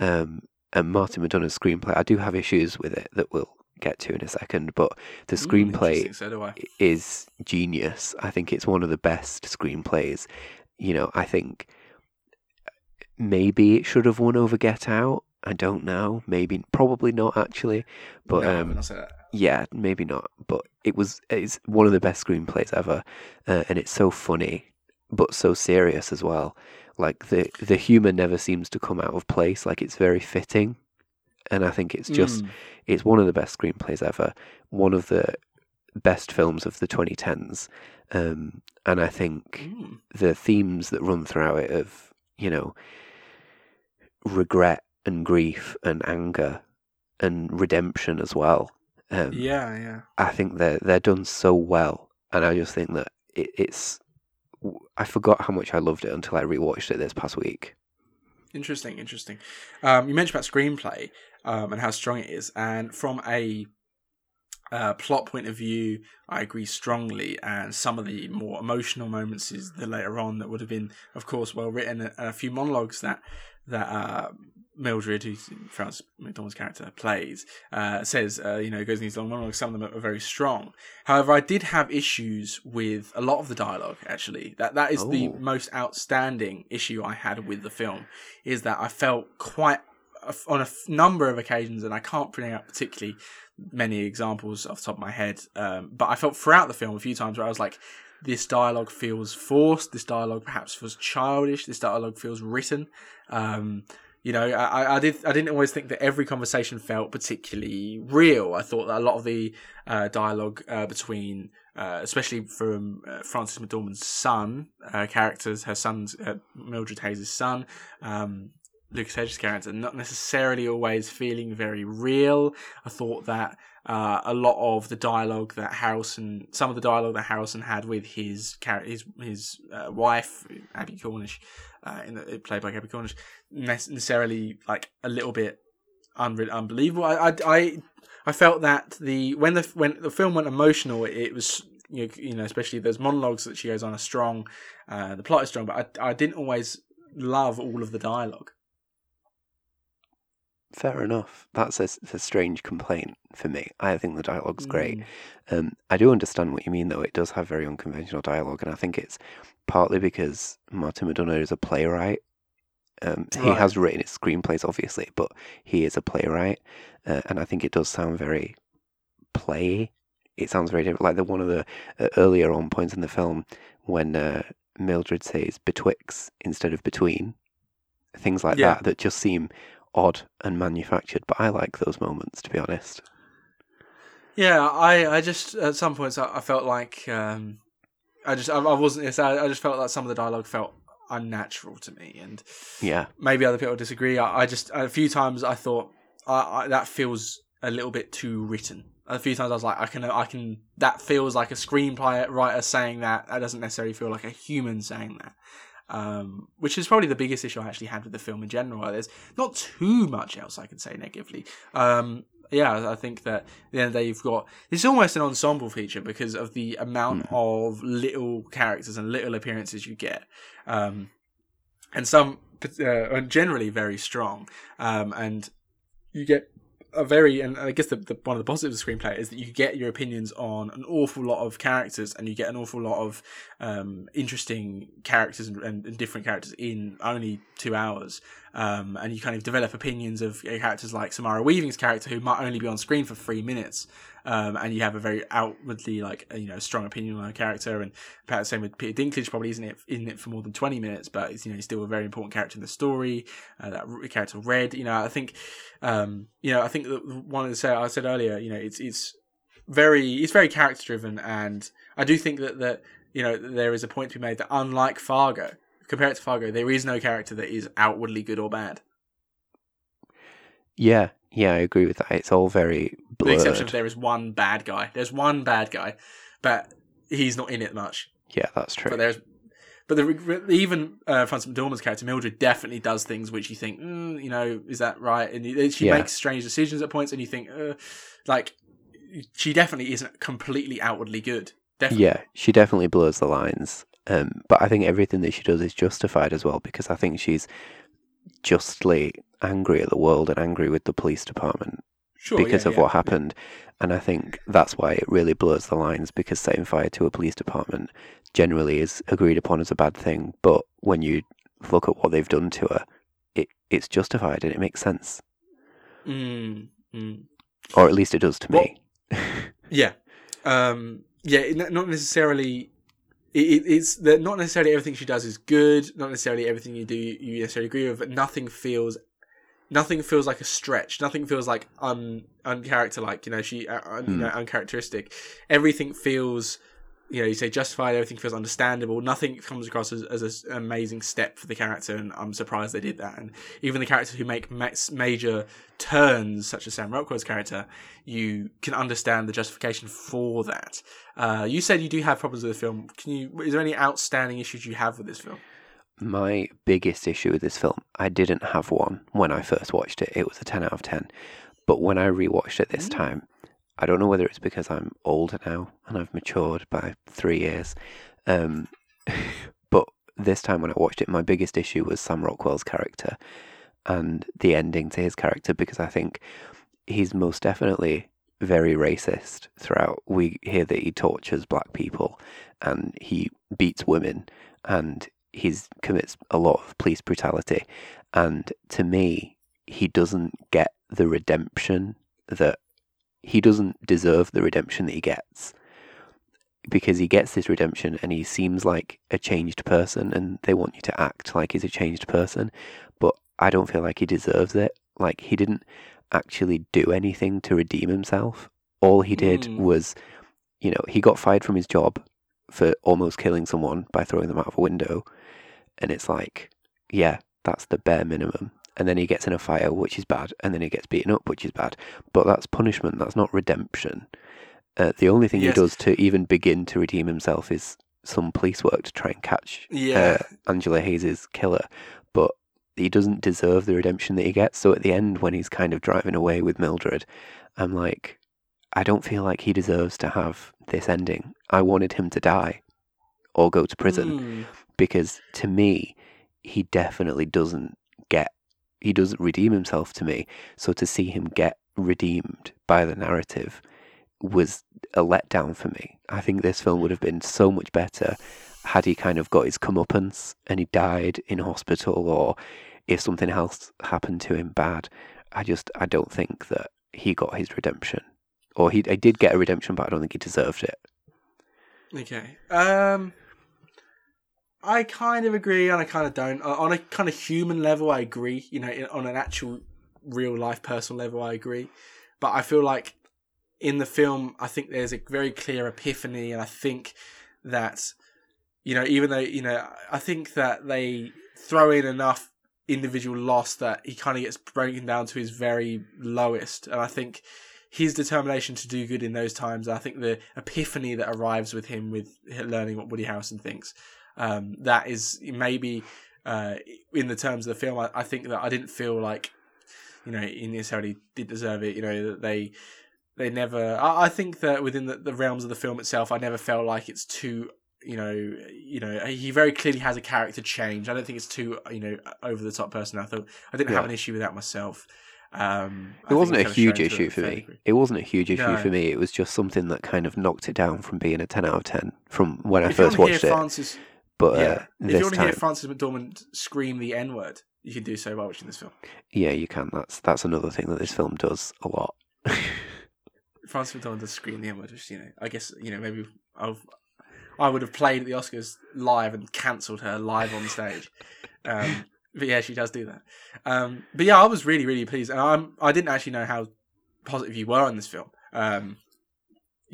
Um, and Martin McDonagh's screenplay, I do have issues with it that we'll get to in a second. But the Mm, screenplay interesting, so do I. is genius. I think it's one of the best screenplays. You know, I think maybe it should have won over Get Out. I don't know. Maybe, probably not actually. But No, um, not say that. yeah, maybe not. But it was. It's one of the best screenplays ever, uh, and it's so funny, but so serious as well. Like the the humor never seems to come out of place. Like it's very fitting, and I think it's just Mm. it's one of the best screenplays ever. One of the best films of the 2010s, um, and I think Mm. the themes that run throughout it of you know regret and grief and anger and redemption as well. Um, Yeah, yeah. I think they're they're done so well, and I just think that it, it's. I forgot how much I loved it until I rewatched it this past week. Interesting, interesting. Um, you mentioned about screenplay um, and how strong it is, and from a uh, plot point of view, I agree strongly. And some of the more emotional moments is the later on that would have been, of course, well written, and a few monologues that that uh, Mildred, who's Frances McDormand's character, plays, uh, says, uh, you know, goes in these long monologues. Some of them are very strong. However, I did have issues with a lot of the dialogue. Actually, that that is the Oh. most outstanding issue I had with the film. Is that I felt quite on a number of occasions, and I can't bring out particularly many examples off the top of my head, um, but I felt throughout the film a few times where I was like, this dialogue feels forced. This dialogue perhaps feels childish. This dialogue feels written. Um, you know, I, I did. I didn't always think that every conversation felt particularly real. I thought that a lot of the uh, dialogue uh, between, uh, especially from uh, Frances McDormand's son characters, her son's uh, Mildred Hayes' son, um, Lucas Hedges' character, not necessarily always feeling very real. I thought that uh, a lot of the dialogue that Harrelson, some of the dialogue that Harrelson had with his his his uh, wife Abbie Cornish, uh, in the, played by Abbie Cornish, necessarily like a little bit unre- unbelievable. I, I I I felt that the when the when the film went emotional, it was you know, you know especially those monologues that she goes on are strong. Uh, the plot is strong, but I I didn't always love all of the dialogue. Fair enough. That's a, a strange complaint for me. I think the dialogue's great. Mm. Um, I do understand what you mean, though. It does have very unconventional dialogue, and I think it's partly because Martin McDonagh is a playwright. Um, he Right. has written his screenplays, obviously, but he is a playwright, uh, and I think it does sound very play. It sounds very different. Like the one of the uh, earlier on points in the film when uh, Mildred says "betwixt" instead of "between," things like Yeah. that that just seem odd and manufactured. But I like those moments, to be honest. Yeah, I, I just at some points I, I felt like um, I just I, I wasn't. yes, I, I just felt like some of the dialogue felt unnatural to me, and Yeah, maybe other people disagree. I, I just a few times I thought I, I, that feels a little bit too written. A few times I was like, I can, I can. That feels like a screenplay writer saying that. That doesn't necessarily feel like a human saying that. Um, which is probably the biggest issue I actually had with the film in general. There's not too much else I can say negatively. Um, yeah, I think that at the end of the day, you've got it's almost an ensemble feature because of the amount of little characters and little appearances you get, um, and some uh, are generally very strong, um, and you get a very and I guess the, the one of the positives of the screenplay is that you get your opinions on an awful lot of characters and you get an awful lot of um, interesting characters and, and, and different characters in only two hours um, and you kind of develop opinions of characters like Samara Weaving's character who might only be on screen for three minutes. Um, and you have a very outwardly like you know strong opinion on her character. And perhaps the same with Peter Dinklage probably isn't it in it for more than 20 minutes but it's, you know he's still a very important character in the story. Uh, that character Red you know I think um, you know I think that one of the say I said earlier you know it's it's very it's very character driven and I do think that that you know there is a point to be made that unlike Fargo compared to Fargo there is no character that is outwardly good or bad yeah, yeah. I agree with that. It's all very with the exception of there is one bad guy there's one bad guy but he's not in it much Yeah, that's true. but there's but the, even uh, Frances McDormand's character Mildred definitely does things which you think, mm, you know, is that right? And she Yeah. makes strange decisions at points, and you think, uh, like, she definitely isn't completely outwardly good. Definitely. Yeah, she definitely blurs the lines. Um, but I think everything that she does is justified as well because I think she's justly angry at the world and angry with the police department. Sure, because yeah, of yeah. what happened. And I think that's why it really blurs the lines because setting fire to a police department generally is agreed upon as a bad thing. But when you look at what they've done to her, it, it's justified and it makes sense. Mm, mm. Or at least it does to me. Yeah, um, yeah. Not necessarily. It, it, it's that not necessarily everything she does is good. Not necessarily everything you do you necessarily agree with. But nothing feels, nothing feels like a stretch. Nothing feels like un uncharacter like. You know, she uh, un, you Hmm. know uncharacteristic. Everything feels. You know, you say justified. Everything feels understandable. Nothing comes across as, as an amazing step for the character, and I'm surprised they did that. And even the characters who make ma- major turns, such as Sam Rockwell's character, you can understand the justification for that. Uh, you said you do have problems with the film. Can you? Is there any outstanding issues you have with this film? My biggest issue with this film, I didn't have one when I first watched it. It was a 10 out of 10. But when I rewatched it this Mm. time, I don't know whether it's because I'm older now and I've matured by three years. Um, but this time when I watched it, my biggest issue was Sam Rockwell's character and the ending to his character because I think he's most definitely very racist throughout. We hear that he tortures black people and he beats women and he's commits a lot of police brutality. And to me, he doesn't get the redemption that he doesn't deserve the redemption that he gets because he gets this redemption and he seems like a changed person and they want you to act like he's a changed person but i don't feel like he deserves it. Like he didn't actually do anything to redeem himself. All he did Mm. was you know he got fired from his job for almost killing someone by throwing them out of a window. And it's like yeah that's the bare minimum and then he gets in a fire which is bad and then he gets beaten up which is bad but that's punishment that's not redemption uh, the only thing Yes. he does to even begin to redeem himself is some police work to try and catch Yeah, uh, Angela Hayes's killer, but he doesn't deserve the redemption that he gets. So at the end, when he's kind of driving away with Mildred, I'm like, I don't feel like he deserves to have this ending. I wanted him to die or go to prison Mm. because to me, he definitely doesn't he doesn't redeem himself to me. So to see him get redeemed by the narrative was a letdown for me. I think this film would have been so much better had he kind of got his comeuppance and he died in hospital or if something else happened to him bad. I just, I don't think that he got his redemption. Or he, he did get a redemption, but I don't think he deserved it. Okay. Um, I kind of agree, and I kind of don't. Uh, On a kind of human level, I agree. You know, on an actual real life personal level, I agree. But I feel like in the film, I think there's a very clear epiphany, and I think that you know, even though you know, I think that they throw in enough individual loss that he kind of gets broken down to his very lowest, and I think his determination to do good in those times. I think the epiphany that arrives with him with learning what Woody Harrelson thinks. Um, that is maybe uh, in the terms of the film. I, I think that I didn't feel like you know he necessarily did deserve it. You know that they they never. I, I think that within the, the realms of the film itself, I never felt like it's too. You know, you know, he very clearly has a character change. I don't think it's too, you know, over the top person. I thought I didn't have an issue with that myself. Um, It think wasn't a huge issue for me. degree. It wasn't a huge issue No. for me. It was just something that kind of knocked it down from being a 10 out of 10 from when I If you first watched it. Frances, But yeah, uh, if you want to hear time, Frances McDormand scream the N word, you can do so by watching this film. yeah, you can. That's that's another thing that this film does a lot. Frances McDormand does scream the N word, which you know, I guess you know maybe I've, I would have played at the Oscars live and cancelled her live on stage. Um, but yeah, she does do that. Um, but yeah, I was really really pleased, and I'm I didn't actually know how positive you were on this film. Um,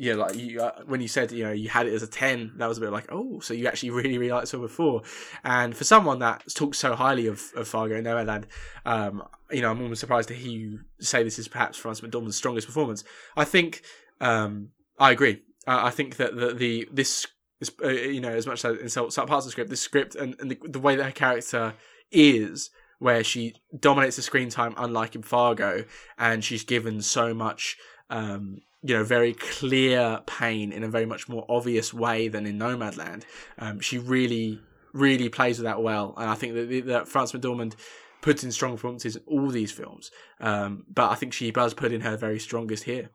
yeah, like you uh, when you said you know you had it as a ten, that was a bit like oh, so you actually really really liked it before. And for someone that talks so highly of, of Fargo and Nomadland, um, you know I'm almost surprised to hear you say this is perhaps Frances McDormand's strongest performance. I think um, I agree. Uh, I think that the, the this, this uh, you know as much as in some some parts of the script, this script and, and the, the way that her character is, where she dominates the screen time, unlike in Fargo, and she's given so much. Um, you know, very clear pain in a very much more obvious way than in Nomadland. Um, she really, really plays with that well, and I think that, that Frances McDormand puts in strong performances in all these films. Um, but I think she does put in her very strongest here.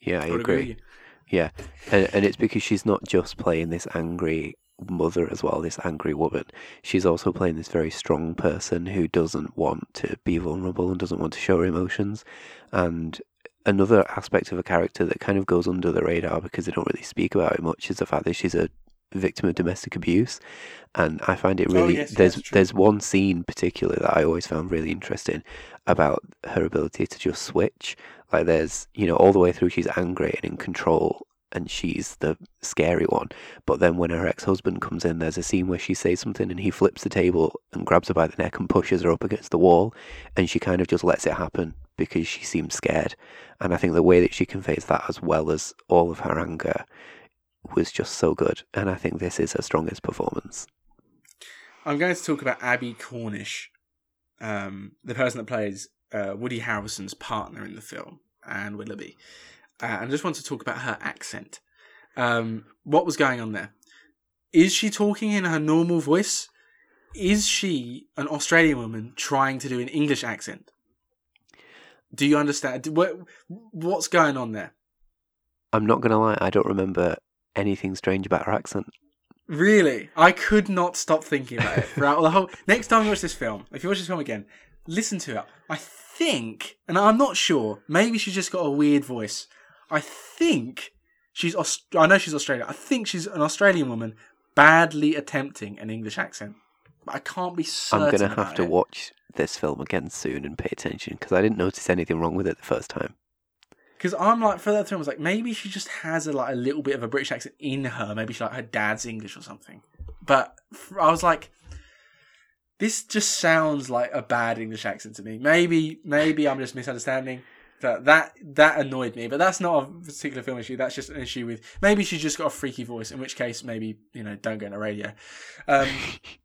Yeah, I, would agree. agree. Yeah, and, and it's because she's not just playing this angry mother as well, this angry woman. She's also playing this very strong person who doesn't want to be vulnerable and doesn't want to show her emotions. And another aspect of a character that kind of goes under the radar because they don't really speak about it much is the fact that she's a victim of domestic abuse. And I find it Oh, really yes, there's true. there's one scene particular that I always found really interesting about her ability to just switch. Like there's you know all the way through she's angry and in control and she's the scary one. But then when her ex husband comes in, there's a scene where she says something and he flips the table and grabs her by the neck and pushes her up against the wall, and she kind of just lets it happen because she seems scared. And I think the way that she conveys that, as well as all of her anger, was just so good. And I think this is her strongest performance. I'm going to talk about Abbie Cornish, um, the person that plays uh, Woody Harrelson's partner in the film, Anne Willoughby. Uh, and I just want to talk about her accent. Um, what was going on there? Is she talking in her normal voice? Is she an Australian woman trying to do an English accent? Do you understand? What, what's going on there? I'm not going to lie, I don't remember anything strange about her accent. Really, I could not stop thinking about it throughout the whole. Next time you watch this film, if you watch this film again, listen to it. I think, and I'm not sure. Maybe she's just got a weird voice. I think she's. Aust- I know she's Australian. I think she's an Australian woman badly attempting an English accent, I can't be certain. I'm going to have to it. watch this film again soon and pay attention because I didn't notice anything wrong with it the first time. Because I'm like, for that film, I was like, maybe she just has a like a little bit of a British accent in her. Maybe she like her dad's English or something. But I was like, this just sounds like a bad English accent to me. Maybe, maybe I'm just misunderstanding. That that that annoyed me, but that's not a particular film issue. That's just an issue with maybe she's just got a freaky voice. In which case, maybe you know, don't go on the radio. Um,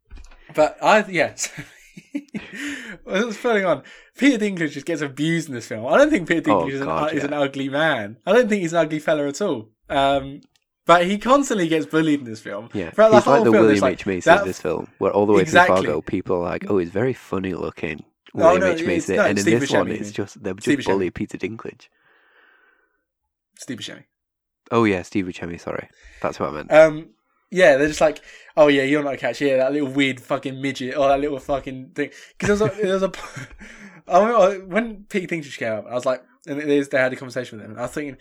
but I yes. What's going on? Peter Dinklage just gets abused in this film. I don't think Peter Oh, Dinklage is, an, God, is an ugly man. I don't think he's an ugly fella at all. Um, but he constantly gets bullied in this film. Yeah, Throughout he's the whole like the film, William like, H Macy of this film, where all the way Exactly. through Fargo, people are like, "Oh, he's very funny looking." Oh, William no, H Macy, no, and in Steve this one, it's just they would Steve just Buscemi. Peter Dinklage. Steve Buscemi. Oh yeah, Steve Buscemi. Sorry, that's what I meant. Um, yeah, they're just like, oh yeah, you're not a catch. Yeah, that little weird fucking midget or that little fucking thing. Because there was a, there was a I remember when Pete Dinklage came up, I was like, and they had a conversation with him, and I was thinking,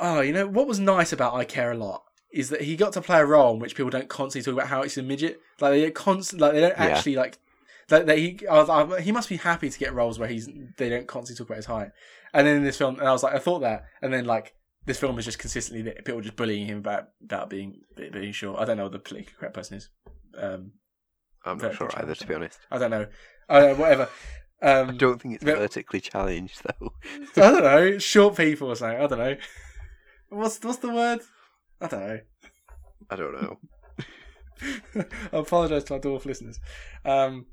oh, you know, what was nice about I Care a Lot is that he got to play a role in which people don't constantly talk about how he's a midget. Like they constant, like they don't Yeah. actually like. Like they, he, I was, I, he must be happy to get roles where he's they don't constantly talk about his height. And then in this film, and I was like, I thought that, and then like this film is just consistently people just bullying him about about being being short. I don't know what the politically correct person is. Um, I'm not sure either, to be honest. I don't know. I don't know, whatever. Um, I don't think it's but- vertically challenged though. I don't know. Short people or something. I don't know. What's what's the word? I don't know. I don't know. I apologise to our dwarf listeners. Um,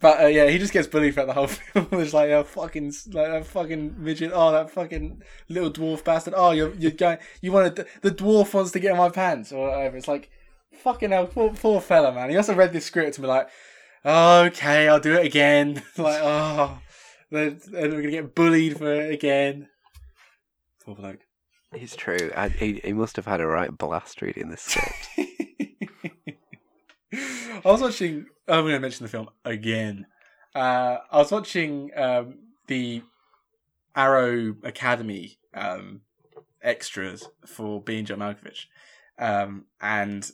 but uh, yeah, he just gets bullied throughout the whole film. It's like a fucking like a fucking midget. Oh, that fucking little dwarf bastard. Oh, you're you're going. You want to, the dwarf wants to get in my pants or whatever. It's like fucking hell, poor, poor fella, man. He also read this script and be like, okay, I'll do it again. like, oh, they're, they're gonna get bullied for it again. Poor bloke. It's true. I, he, he must have had a right blast reading this script. I was watching. I'm going to mention the film again. Uh, I was watching um, the Arrow Academy um, extras for being John Malkovich, um, and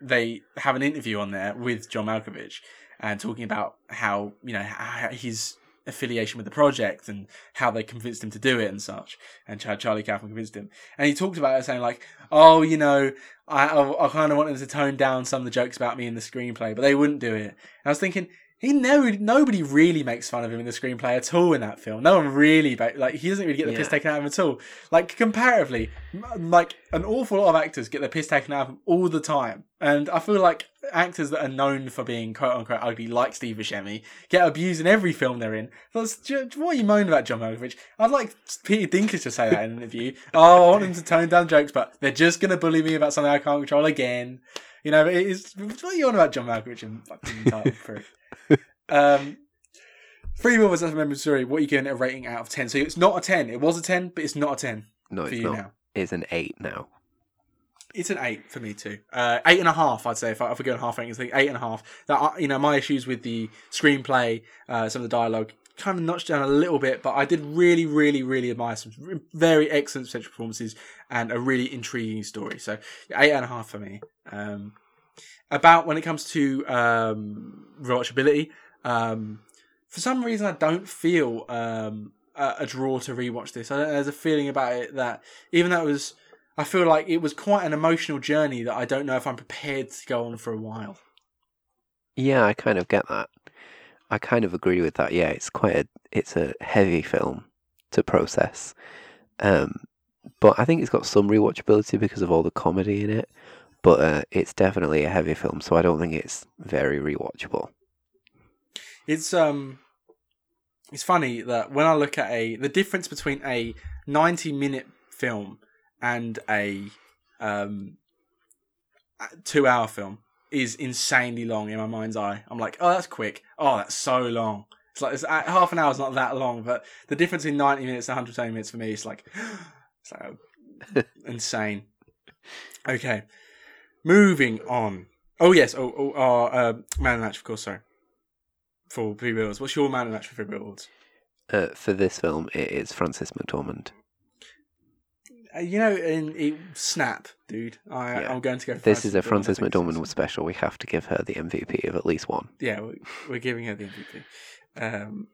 they have an interview on there with John Malkovich and talking about how you know how his affiliation with the project and how they convinced him to do it and such, and Charlie Kaufman convinced him. And he talked about it saying like, "Oh, you know, I I, I kind of wanted to tone down some of the jokes about me in the screenplay, but they wouldn't do it." And I was thinking. He never, nobody really makes fun of him in the screenplay at all in that film. No one really, like, he doesn't really get the piss taken out of him at all. Like, comparatively, like, an awful lot of actors get the piss taken out of them all the time. And I feel like actors that are known for being quote unquote ugly, like Steve Buscemi, get abused in every film they're in. That's, ju- what are you moaning about, John Malkovich? I'd like Peter Dinklage to say that in an interview. Oh, I want him to tone down jokes, but they're just going to bully me about something I can't control again. You know, it is, what are you on about John Malkovich and fucking title prick? Um, Three Billboards Outside Ebbing, Missouri. What are you giving it a rating out of ten? So it's not a ten. It was a ten, but it's not a ten No, it's not. now. It's an eight now. It's an eight for me too. Uh, eight and a half, I'd say. If, I, if we go in half ratings, I think eight and a half. That uh, you know, my issues with the screenplay, uh, some of the dialogue, kind of notched down a little bit, but I did really, really, really admire some very excellent central performances and a really intriguing story. So eight and a half for me. Um, about when it comes to um, rewatchability, um, for some reason I don't feel um, a, a draw to rewatch this. I don't, there's a feeling about it that even though it was, I feel like it was quite an emotional journey that I don't know if I'm prepared to go on for a while. Yeah, I kind of get that. I kind of agree with that. Yeah, it's quite a it's a heavy film to process. Um, but I think it's got some rewatchability because of all the comedy in it. But uh, it's definitely a heavy film, so I don't think it's very rewatchable. It's um, it's funny that when I look at a the difference between a 90 minute film and a um, two hour film is insanely long in my mind's eye. I'm like, oh, that's quick. Oh, that's so long. It's like it's, uh, half an hour is not that long, but the difference in 90 minutes and 120 minutes for me is like, it's like insane. Okay, moving on. Oh yes, oh, oh uh, man of match, of course. Sorry, for three billboards. What's your man of match for three billboards? Uh, for this film, it is Frances McDormand. Uh, you know, in, in Snap, dude. I, Yeah. I'm going to go. For This is a McDormand. I Frances think McDormand special. We have to give her the MVP of at least one. yeah, we're, we're giving her the MVP. Um,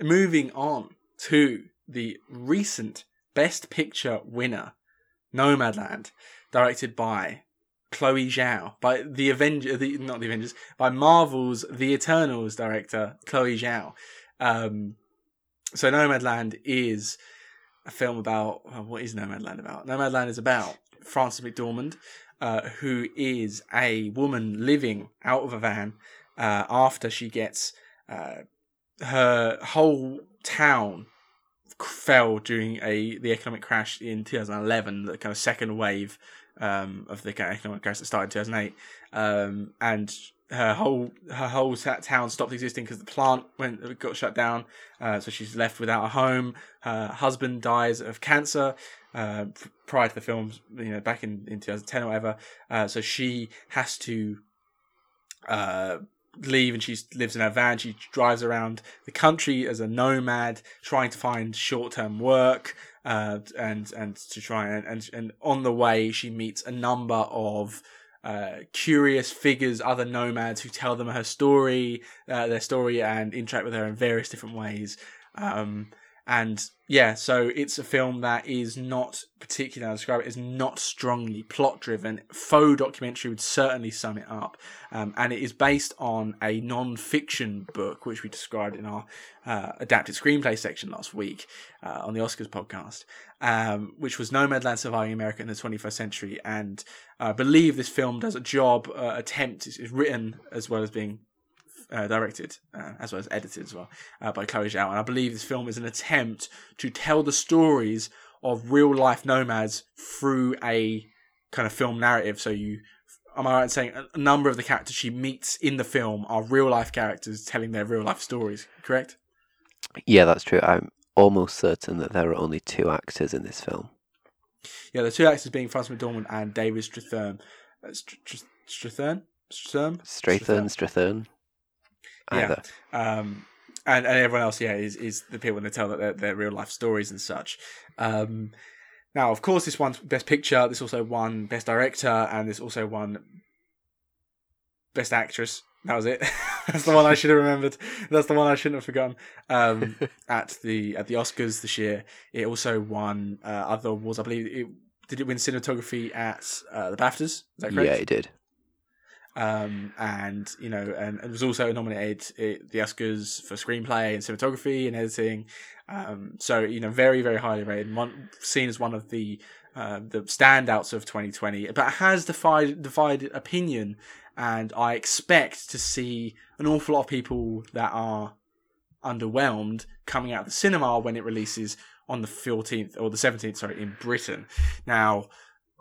moving on to the recent Best Picture winner, Nomadland, directed by Chloe Zhao, by the Avenger, the not the Avengers, by Marvel's The Eternals director Chloe Zhao. Um, so Nomadland is a film about well, what is Nomadland about? Nomadland is about Frances McDormand, uh, who is a woman living out of a van uh, after she gets uh, her whole town fell during a the economic crash in 2011, the kind of second wave um, of the kind of economic crash that started in 2008, um, and her whole her whole town stopped existing because the plant went got shut down. Uh, so she's left without a home. Her husband dies of cancer. Uh, prior to the films, you know, back in, in 2010 or whatever. Uh, so she has to uh, leave and she lives in her van. She drives around the country as a nomad, trying to find short term work. Uh, and and to try and, and and on the way she meets a number of uh, curious figures, other nomads who tell them her story, uh, their story, and interact with her in various different ways. Um, and yeah, so it's a film that is not particularly, I describe it as not strongly plot driven. Faux documentary would certainly sum it up. Um, and it is based on a non fiction book, which we described in our uh, adapted screenplay section last week uh, on the Oscars podcast, um, which was Nomadland Surviving America in the 21st Century. And I believe this film does a job, uh, attempt, is, is written as well as being uh, directed uh, as well as edited as well uh, by Chloe Zhao. And I believe this film is an attempt to tell the stories of real life nomads through a kind of film narrative. So you, am I right in saying a- number of the characters she meets in the film are real life characters telling their real life stories? Correct? Yeah, that's true. I'm almost certain that there are only two actors in this film. Yeah, the two actors being Frances McDormand and David Strathairn. Uh, Str- Str- Strathairn? Strathairn? Strathairn, Strathairn. Yeah. Um, and, and everyone else, yeah, is, is the people when they tell that their, their real life stories and such. Um, now, of course, this one's Best Picture. This also won Best Director, and this also won Best Actress. That was it. That's the one I should have remembered. That's the one I shouldn't have forgotten. Um, at the at the Oscars this year, it also won uh, other awards. I believe it did it win cinematography at uh, the BAFTAs. Is that correct? Yeah, it did. Um, and you know, and it was also nominated at the Oscars for screenplay and cinematography and editing. Um, so you know, very very highly rated, one seen as one of the uh, the standouts of 2020, but has divided divided opinion, and I expect to see an awful lot of people that are underwhelmed coming out of the cinema when it releases on the 14th or the 17th, sorry, in Britain. Now,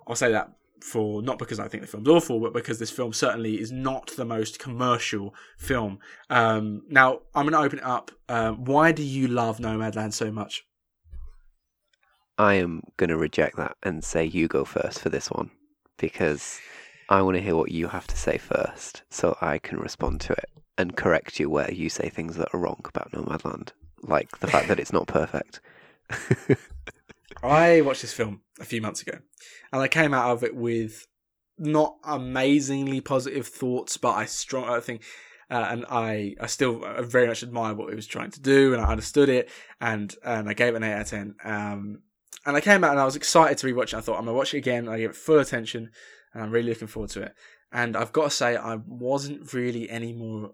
I'll say that for not because I think the film's awful, but because this film certainly is not the most commercial film. Um, now I'm going to open it up. Uh, why do you love Nomadland so much? I am going to reject that and say you go first for this one because I want to hear what you have to say first so I can respond to it and correct you where you say things that are wrong about Nomadland, like the fact that it's not perfect. I watched this film a few months ago and I came out of it with not amazingly positive thoughts, but I strong I think uh, and I I still very much admire what it was trying to do, and I understood it, and and I gave it an eight out of ten. Um, and I came out and I was excited to rewatch it. I thought I'm gonna watch it again. I gave it full attention, and I'm really looking forward to it. And I've got to say, I wasn't really any more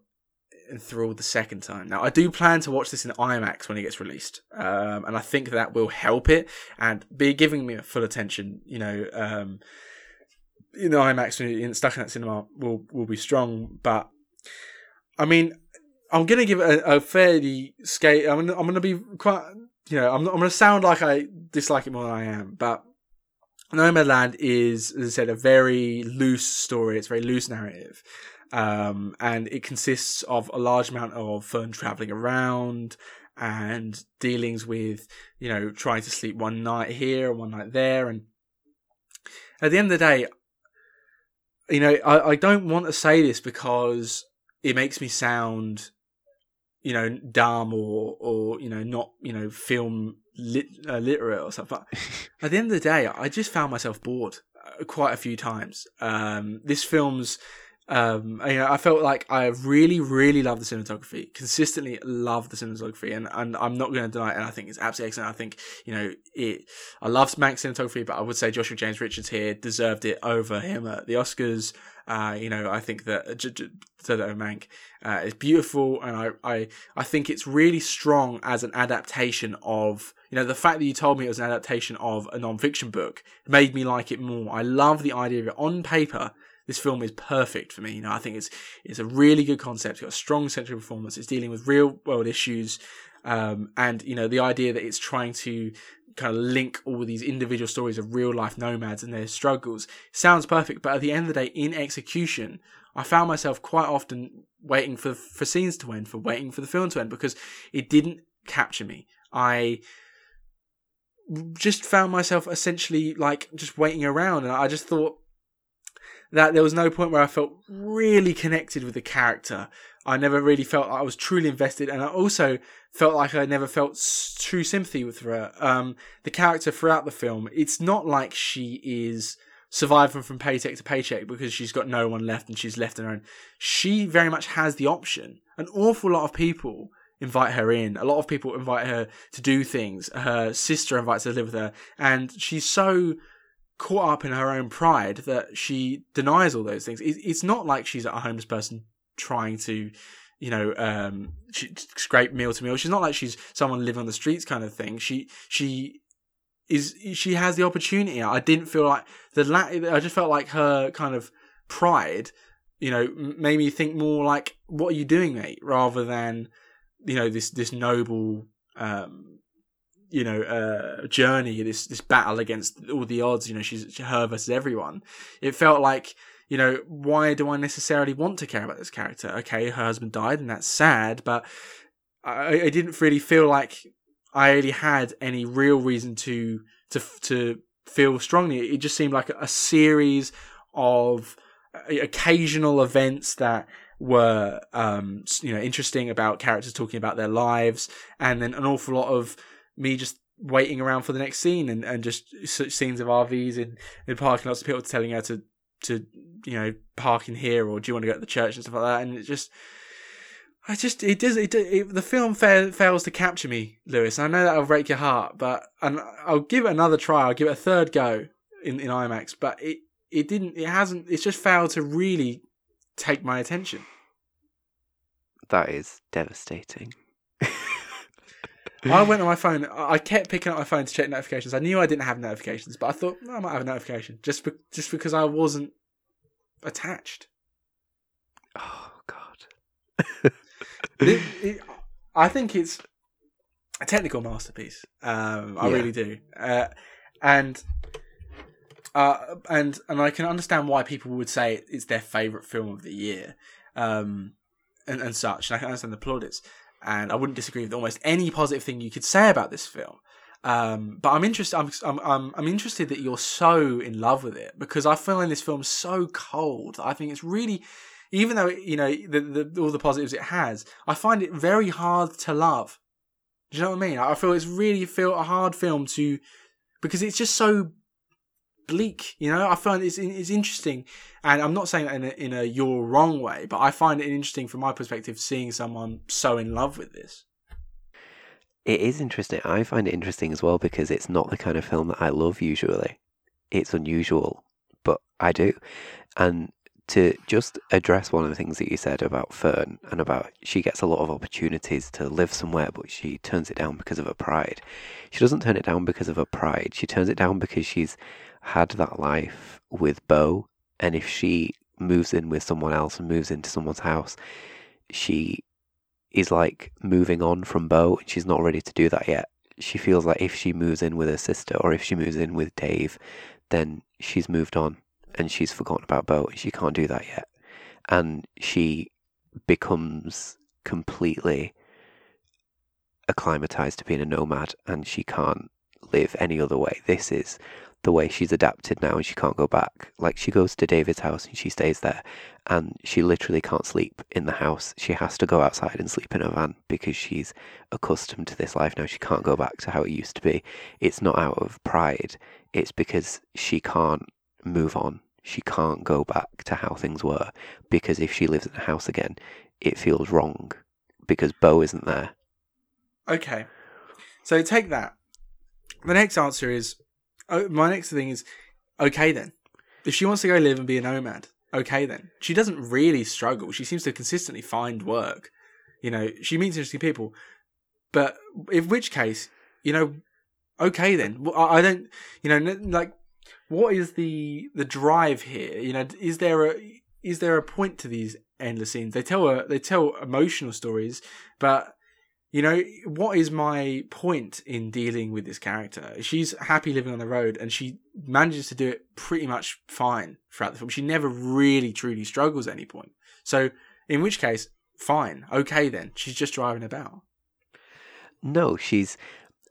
enthralled the second time. Now, I do plan to watch this in IMAX when it gets released, um, and I think that will help it and be giving me full attention. You know, um, in the IMAX in stuck in that cinema will will be strong. But I mean, I'm gonna give it a, a fairly scale. I'm gonna, I'm gonna be quite. You know, I'm not, I'm gonna sound like I dislike it more than I am, but Nomadland is, as I said, a very loose story. It's a very loose narrative. Um, and it consists of a large amount of Fern traveling around and dealings with, you know, trying to sleep one night here and one night there. And at the end of the day, you know, I, I don't want to say this because it makes me sound, you know, dumb or, or, you know, not, you know, film lit, uh, literate or something. But at the end of the day, I just found myself bored uh, quite a few times. Um, this film's um, you know, I felt like I really, really love the cinematography. Consistently love the cinematography, and, and I'm not going to deny it. And I think it's absolutely excellent. I think you know it. I love Mank's cinematography, but I would say Joshua James Richards here deserved it over him at the Oscars. Uh, you know, I think that Toto Mank uh, is beautiful, and I, I I think it's really strong as an adaptation of you know the fact that you told me it was an adaptation of a non-fiction book made me like it more. I love the idea of it on paper this film is perfect for me. You know, I think it's it's a really good concept. It's got a strong central performance. It's dealing with real world issues, um, and you know the idea that it's trying to kind of link all these individual stories of real life nomads and their struggles sounds perfect. But at the end of the day, in execution, I found myself quite often waiting for for scenes to end, for waiting for the film to end because it didn't capture me. I just found myself essentially like just waiting around and I just thought that there was no point where I felt really connected with the character. I never really felt I was truly invested, and I also felt like I never felt true sympathy with her. Um, the character throughout the film, it's not like she is surviving from paycheck to paycheck because she's got no one left and she's left own. She very much has the option. An awful lot of people invite her in. A lot of people invite her to do things. Her sister invites her to live with her, and she's so caught up in her own pride that she denies all those things. It's not like she's a homeless person trying to, you know, um, scrape meal to meal. She's not like she's someone living on the streets kind of thing. She she is she has the opportunity. I didn't feel like the la- I just felt like her kind of pride, you know, made me think more like, "What are you doing, mate?" rather than you know this this noble um, you know uh, journey, this this battle against all the odds. You know, she's her versus everyone. It felt like you know why do I necessarily want to care about this character? Okay, her husband died, and that's sad, but I, I didn't really feel like I really had any real reason to to to feel strongly. It just seemed like a series of uh, occasional events that were um you know interesting about characters talking about their lives and then an awful lot of me just waiting around for the next scene and, and just such scenes of RVs in, in parking lots of people telling her to to you know park in here or do you want to go to the church and stuff like that. And it just I just it does it, it the film fa- fails to capture me Lewis. I know that'll break your heart but and I'll give it another try. I'll give it a third go in, in IMAX but it it didn't it hasn't it's just failed to really take my attention. That is devastating I went on my phone. I kept picking up my phone to check notifications. I knew I didn't have notifications, but I thought I might have a notification just be- just because I wasn't attached. Oh God! it, it, I think it's a technical masterpiece. Um, I yeah. really do, uh, and uh, and and I can understand why people would say it's their favorite film of the year, um, and and such. And I can understand the plaudits, and I wouldn't disagree with almost any positive thing you could say about this film. Um, but I'm interested. I'm, I'm I'm interested that you're so in love with it because I find this film so cold. I think it's really, even though you know the, the all the positives it has, I find it very hard to love. Do you know what I mean? I feel it's really feel a hard film to because it's just so bleak. You know, I find it's it's interesting, and I'm not saying that in a, in a you're wrong way, but I find it interesting from my perspective seeing someone so in love with this. It is interesting. I find it interesting as well because it's not the kind of film that I love usually. It's unusual, but I do. And to just address one of the things that you said about Fern and about she gets a lot of opportunities to live somewhere, but she turns it down because of her pride. She doesn't turn it down because of her pride. She turns it down because she's had that life with Bo, and if she moves in with someone else and moves into someone's house, she is like moving on from Bo, and she's not ready to do that yet. She feels like if she moves in with her sister or if she moves in with Dave, then she's moved on and she's forgotten about Bo, and she can't do that yet. And she becomes completely acclimatized to being a nomad, and she can't live any other way. This is the way she's adapted now and she can't go back. Like she goes to David's house and she stays there and she literally can't sleep in the house. She has to go outside and sleep in a van because she's accustomed to this life now. She can't go back to how it used to be. It's not out of pride, it's because she can't move on. She can't go back to how things were because if she lives in a house again, it feels wrong because Bo isn't there. Okay. So take that. The next answer is oh, my next thing is okay then. If she wants to go live and be a nomad, okay then. She doesn't really struggle. She seems to consistently find work. You know, she meets interesting people. But in which case, you know, okay then. I don't, you know, like, what is the the drive here? You know, is there a is there a point to these endless scenes? They tell a, they tell emotional stories, but you know, what is my point in dealing with this character? She's happy living on the road and she manages to do it pretty much fine throughout the film. She never really truly struggles at any point. So, in which case, fine, okay then. She's just driving about. No, she's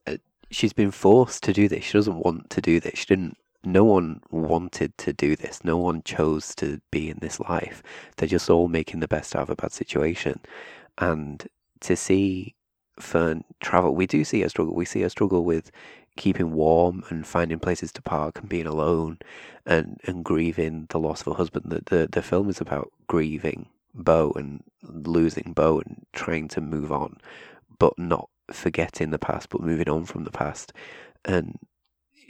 uh, she's been forced to do this. She doesn't want to do this. She didn't no one wanted to do this. No one chose to be in this life. They're just all making the best out of a bad situation. And to see Fern travel. We do see a struggle. We see a struggle with keeping warm and finding places to park and being alone and, and grieving the loss of a husband. The, the the film is about grieving Bo and losing Bo and trying to move on, but not forgetting the past, but moving on from the past. And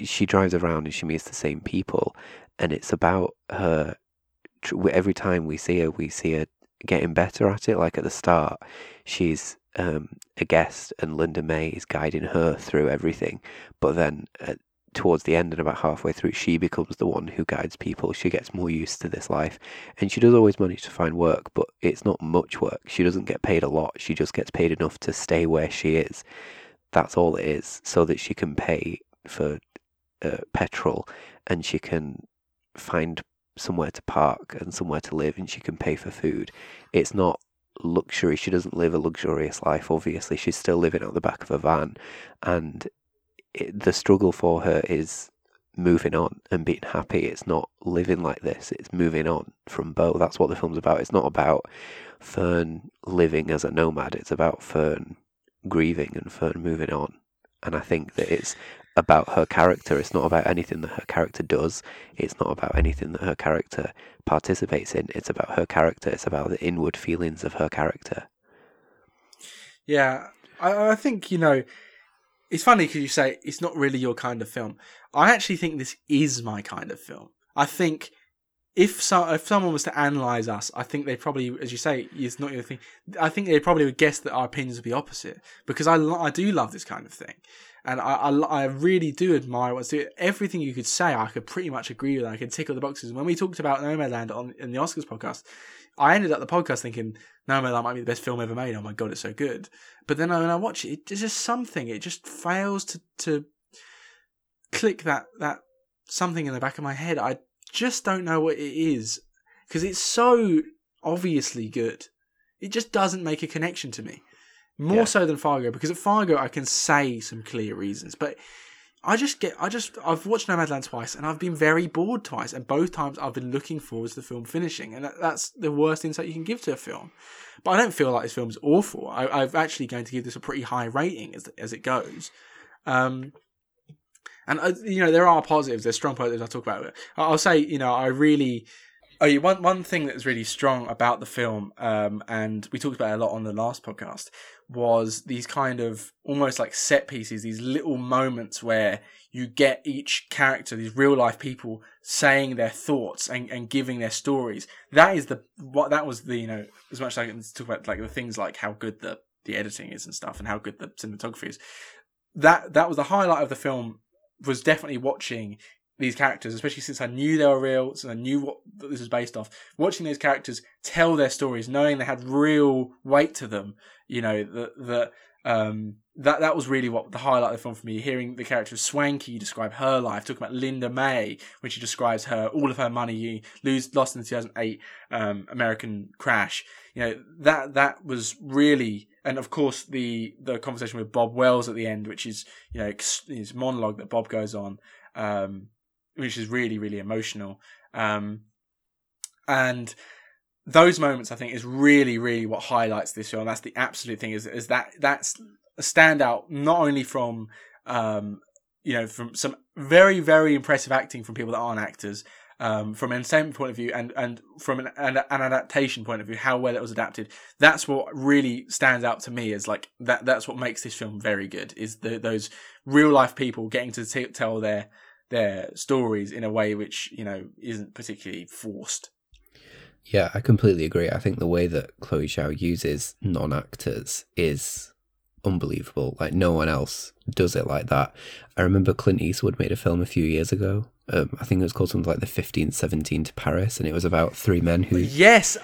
she drives around and she meets the same people, and it's about her. Every time we see her, we see her getting better at it. Like at the start, she's um, a guest, and Linda May is guiding her through everything. But then uh, towards the end and about halfway through, she becomes the one who guides people. She gets more used to this life, and she does always manage to find work, but it's not much work. She doesn't get paid a lot. She just gets paid enough to stay where she is. That's all it is, so that she can pay for uh, petrol and she can find somewhere to park and somewhere to live and she can pay for food. It's not luxury. She doesn't live a luxurious life, obviously. She's still living out the back of a van. And it, the struggle for her is moving on and being happy. It's not living like this, it's moving on from Bo. That's what the film's about. It's not about Fern living as a nomad, it's about Fern grieving and Fern moving on. And I think that it's about her character. It's not about anything that her character does. It's not about anything that her character participates in. It's about her character. It's about the inward feelings of her character. Yeah, I, I think you know. It's funny because you say it's not really your kind of film. I actually think this is my kind of film. I think if so, if someone was to analyze us, I think they probably, as you say, it's not your thing. I think they probably would guess that our opinions would be opposite because I I do love this kind of thing, and I, I, I really do admire what's doing. Everything you could say, I could pretty much agree with. I could tick all the boxes. When we talked about Nomadland on in the Oscars podcast, I ended up the podcast thinking Nomadland might be the best film ever made. Oh my god, it's so good. But then when I watch it, it's just something. It just fails to to click that that something in the back of my head. I just don't know what it is because it's so obviously good. It just doesn't make a connection to me. More Yeah. so than Fargo because at Fargo I can say some clear reasons, but I just get I just I've watched Nomadland twice and I've been very bored twice and both times I've been looking forward to the film finishing and that, that's the worst insight you can give to a film. But I don't feel like this film's awful. I, I'm actually going to give this a pretty high rating as as it goes. Um, and uh, you know there are positives. There's strong positives. I'll talk about it. I'll say you know I really. Oh, yeah, one one thing that's really strong about the film, um, and we talked about it a lot on the last podcast, was these kind of almost like set pieces, these little moments where you get each character, these real life people, saying their thoughts and, and giving their stories. That is the what that was the you know as much as I can talk about like the things like how good the the editing is and stuff and how good the cinematography is. That that was the highlight of the film. Was definitely watching these characters, especially since I knew they were real, so I knew what this was based off. Watching those characters tell their stories, knowing they had real weight to them, you know, that that um, that that was really what the highlight of the film for me. Hearing the character of Swankie describe her life, talking about Linda May when she describes her all of her money lose lost in the 2008 um, American crash. You know that that was really, and of course the the conversation with Bob Wells at the end, which is you know his monologue that Bob goes on. Um, which is really really emotional. Um, and those moments i think is really really what highlights this film. That's the absolute thing is, is that that's a standout not only from um, you know from some very very impressive acting from people that aren't actors um, from an entertainment point of view and and from an, an, an adaptation point of view how well it was adapted. That's what really stands out to me is like that that's what makes this film very good is the, those real life people getting to t- tell their their stories in a way which you know isn't particularly forced. Yeah, I completely agree. I think the way that Chloe Zhao uses non-actors is unbelievable. Like no one else does it like that. I remember Clint Eastwood made a film a few years ago. Um, I think it was called something like the 1517 to Paris, and it was about three men who Yes,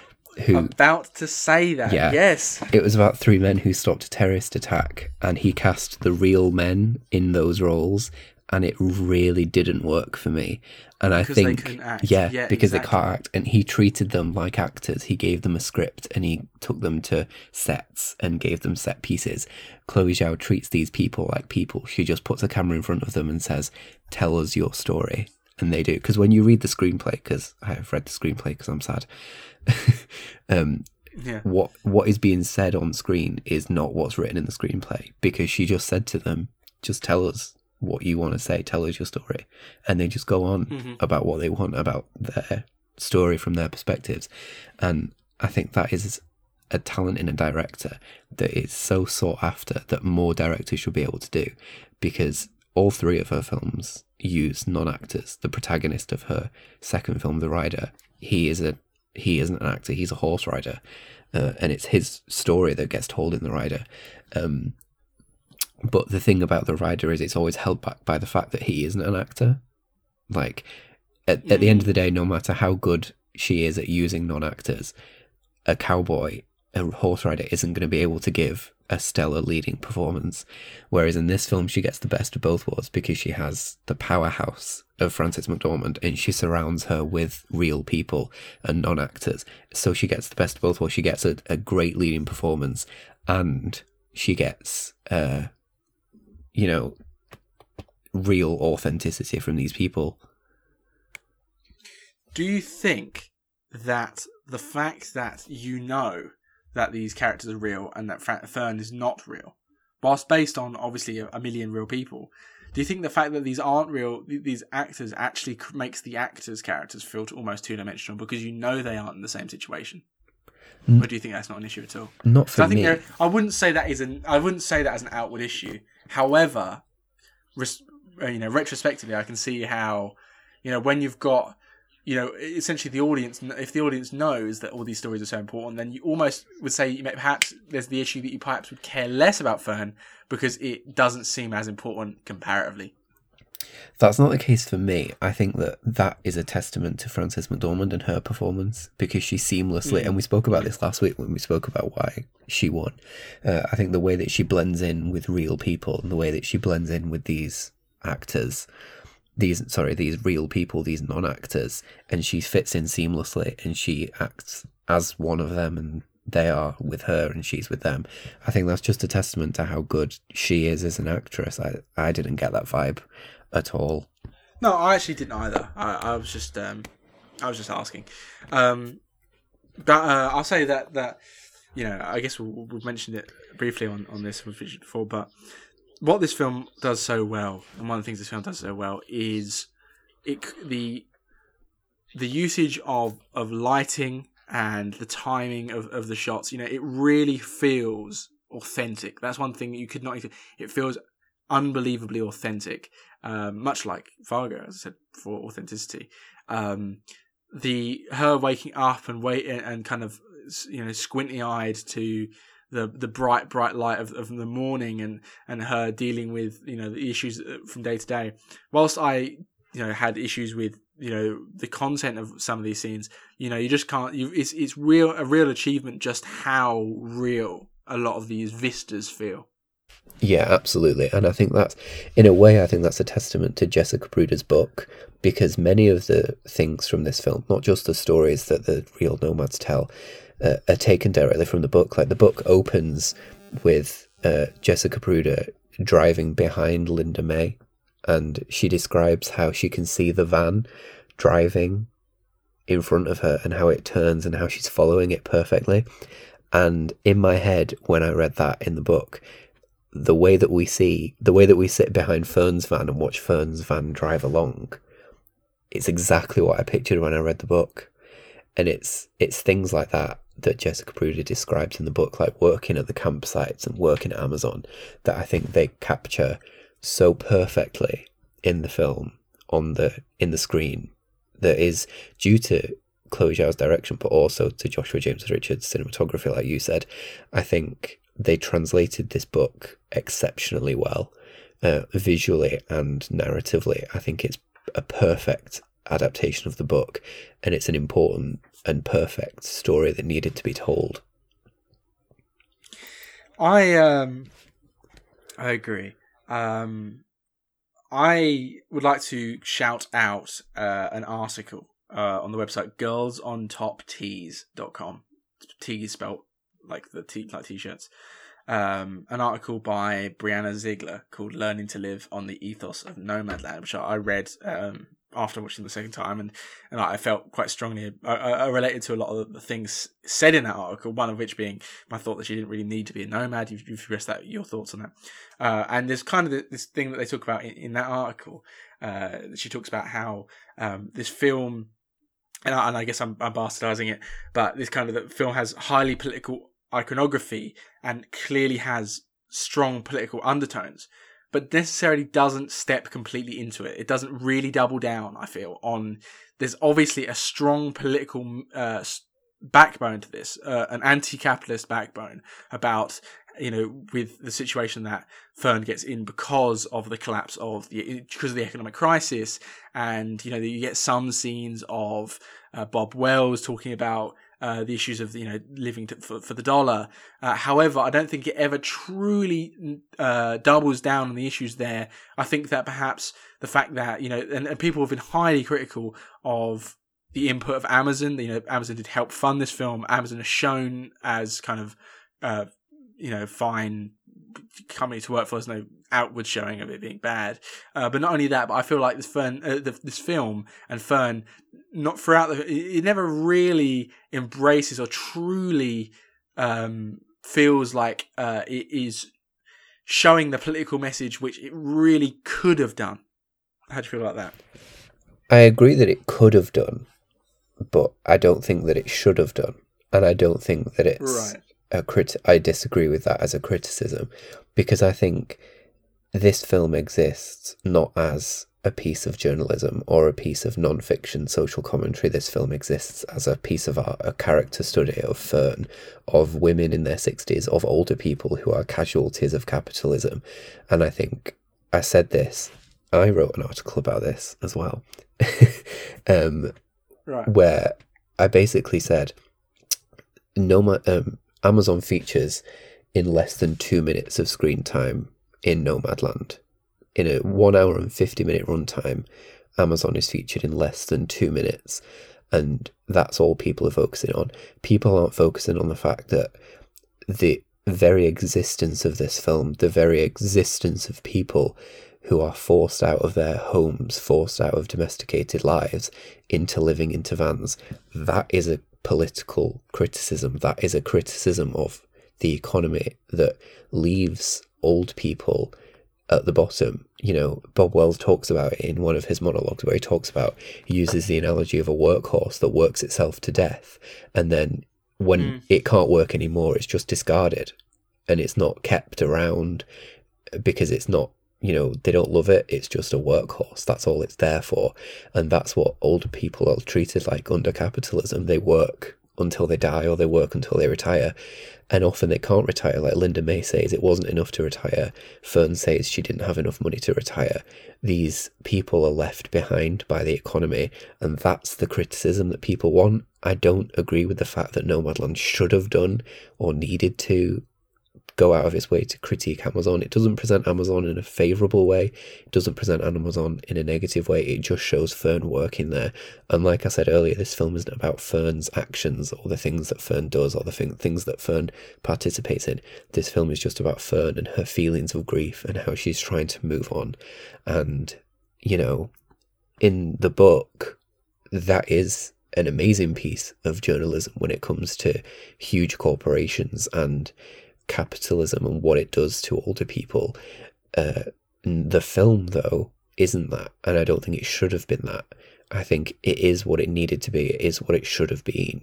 who about to say that. Yeah. Yes, it was about three men who stopped a terrorist attack, and he cast the real men in those roles, and it really didn't work for me. And I Because they think, yeah, Yeah, because exactly. they can't act, and he treated them like actors. He gave them a script, and he took them to sets and gave them set pieces. Chloe Zhao treats these people like people. She just puts a camera in front of them and says, "Tell us your story," and they do. Because when you read the screenplay, because I have read the screenplay because I'm sad. um, yeah, what what is being said on screen is not what's written in the screenplay because she just said to them, just tell us what you want to say, tell us your story, and they just go on Mhm. about what they want about their story from their perspectives, and I think that is a talent in a director that is so sought after that more directors should be able to do. Because all three of her films use non-actors. The protagonist of her second film the rider he is a he isn't an actor he's a horse rider. Uh, and it's his story that gets told in the rider. Um, but the thing about the rider is it's always held back by the fact that he isn't an actor. Like at, at the end of the day no matter how good she is at using non-actors a cowboy a horse rider isn't going to be able to give a stellar leading performance. Whereas in this film she gets the best of both worlds because she has the powerhouse of Frances McDormand and she surrounds her with real people and non-actors. So she gets the best of both worlds. She gets a, a great leading performance and she gets uh you know real authenticity from these people Do you think that the fact that you know that these characters are real and that Fern is not real, whilst based on obviously a, million real people, do you think the fact that these aren't real, these actors actually makes the actors' characters feel almost two dimensional because you know they aren't in the same situation? Mm. Or do you think that's not an issue at all? not for I think me I wouldn't say that is an I wouldn't say that as an outward issue. However, res, uh, you know, retrospectively, I can see how you know when you've got you know essentially the audience if the audience knows that all these stories are so important, then you almost would say you may, perhaps there's the issue that you perhaps would care less about Fern because it doesn't seem as important comparatively. That's not the case for me. I think that that is a testament to Frances McDormand and her performance because she seamlessly, Mm. and we spoke about this last week when we spoke about why she won. Uh, I think the way that she blends in with real people and the way that she blends in with these actors these sorry these real people these non-actors and she fits in seamlessly and she acts as one of them and they are with her and she's with them i think that's just a testament to how good she is as an actress i i didn't get that vibe at all no i actually didn't either i, I was just um i was just asking um but uh, i'll say that that you know i guess we'll, we've mentioned it briefly on on this before but what this film does so well, and one of the things this film does so well is it the the usage of of lighting and the timing of, of the shots. You know, it really feels authentic. That's one thing you could not. Even it feels unbelievably authentic, um, much like Fargo, as I said for authenticity. Um, the her waking up and wait and kind of you know squinty eyed to the the bright bright light of, of the morning and and her dealing with you know the issues uh, from day to day whilst i you know had issues with you know the content of some of these scenes you know you just can't you it's it's real a real achievement just how real a lot of these vistas feel yeah absolutely and i think that's in a way i think that's a testament to jessica bruder's book because many of the things from this film not just the stories that the real nomads tell uh, are taken directly from the book. Like the book opens with uh, Jessica Bruder driving behind Linda May, and she describes how she can see the van driving in front of her and how it turns and how she's following it perfectly. And in my head, when I read that in the book, the way that we see, the way that we sit behind Fern's van and watch Fern's van drive along, it's exactly what I pictured when I read the book. And it's it's things like that that Jessica Bruder describes in the book, like working at the campsites and working at Amazon, that I think they capture so perfectly in the film on the in the screen that is due to Chloe Zhao's direction, but also to Joshua James Richards' cinematography, like you said. I think they translated this book exceptionally well, uh, visually and narratively. I think it's a perfect adaptation of the book, and it's an important and perfect story that needed to be told. I um, I agree. Um, I would like to shout out uh, an article uh, on the website girlsontoptees.com. Tees spelled like the t like t-shirts. Um, an article by Brianna Ziegler called "Learning to Live on the Ethos of Nomadland," which I read um, after watching the second time, and and I felt quite strongly. I, I, related to a lot of the things said in that article. One of which being my thought that she didn't really need to be a nomad. You've, you've expressed that your thoughts on that. Uh, and there's kind of this thing that they talk about in, in that article. Uh, she talks about how um, this film, and I, and I guess I'm, I'm bastardizing it, but this kind of the film has highly political iconography and clearly has strong political undertones but necessarily doesn't step completely into it. It doesn't really double down, I feel, on there's obviously a strong political uh, backbone to this, uh, an anti-capitalist backbone about you know with the situation that Fern gets in because of the collapse of the because of the economic crisis, and you know you get some scenes of uh, Bob Wells talking about uh, the issues of you know living to, for, for the dollar. Uh, however, I don't think it ever truly uh, doubles down on the issues there. I think that perhaps the fact that you know and, and people have been highly critical of the input of Amazon. You know, Amazon did help fund this film. Amazon is shown as kind of uh, you know fine company to work for. There's no outward showing of it being bad. Uh, but not only that, but I feel like this Fern, uh, the, this film and Fern, not throughout the, it never really embraces or truly um, feels like uh, it is showing the political message which it really could have done. How do you feel about that? I agree that it could have done, but I don't think that it should have done, and I don't think that it's right. a crit. I disagree with that as a criticism because I think this film exists not as a piece of journalism or a piece of non-fiction social commentary. This film exists as a piece of art, a character study of Fern, of women in their 60s, of older people who are casualties of capitalism. And I think I said this, I wrote an article about this as well, um, right. where I basically said, no, um, Amazon features in less than two minutes of screen time in Nomadland. In a one hour and 50 minute runtime, Amazon is featured in less than two minutes. And that's all people are focusing on. People aren't focusing on the fact that the very existence of this film, the very existence of people who are forced out of their homes, forced out of domesticated lives into living into vans, that is a political criticism. That is a criticism of the economy that leaves old people at the bottom. You know, Bob Wells talks about it in one of his monologues where he talks about, he uses the analogy of a workhorse that works itself to death. And then when mm. it can't work anymore, it's just discarded and it's not kept around because it's not you know they don't love it it's just a workhorse that's all it's there for and that's what older people are treated like under capitalism they work until they die or they work until they retire. And often they can't retire. Like Linda May says, it wasn't enough to retire. Fern says she didn't have enough money to retire. These people are left behind by the economy, and that's the criticism that people want. I don't agree with the fact that Nomadland should have done or needed to go out of its way to critique Amazon. It doesn't present Amazon in a favorable way. It doesn't present Amazon in a negative way. It just shows Fern working there. And like I said earlier, this film isn't about Fern's actions or the things that Fern does or the thing, things that Fern participates in. This film is just about Fern and her feelings of grief and how she's trying to move on. And, you know, in the book, that is an amazing piece of journalism when it comes to huge corporations and capitalism and what it does to older people. Uh, the film, though, isn't that, and I don't think it should have been that. I think it is what it needed to be. It is what it should have been.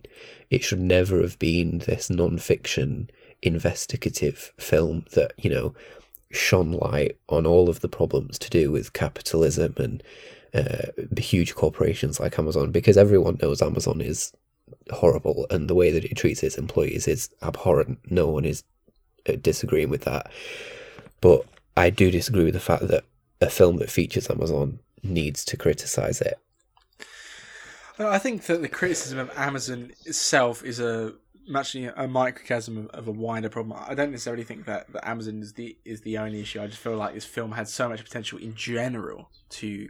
It should never have been this non-fiction investigative film that you know shone light on all of the problems to do with capitalism and uh, huge corporations like Amazon because everyone knows Amazon is horrible and the way that it treats its employees is abhorrent. No one is disagreeing with that. But I do disagree with the fact that a film that features Amazon needs to criticize it. I think that the criticism of Amazon itself is a much a microcosm of, of, a wider problem. I don't necessarily think that, that Amazon is the is the only issue. I just feel like this film had so much potential in general to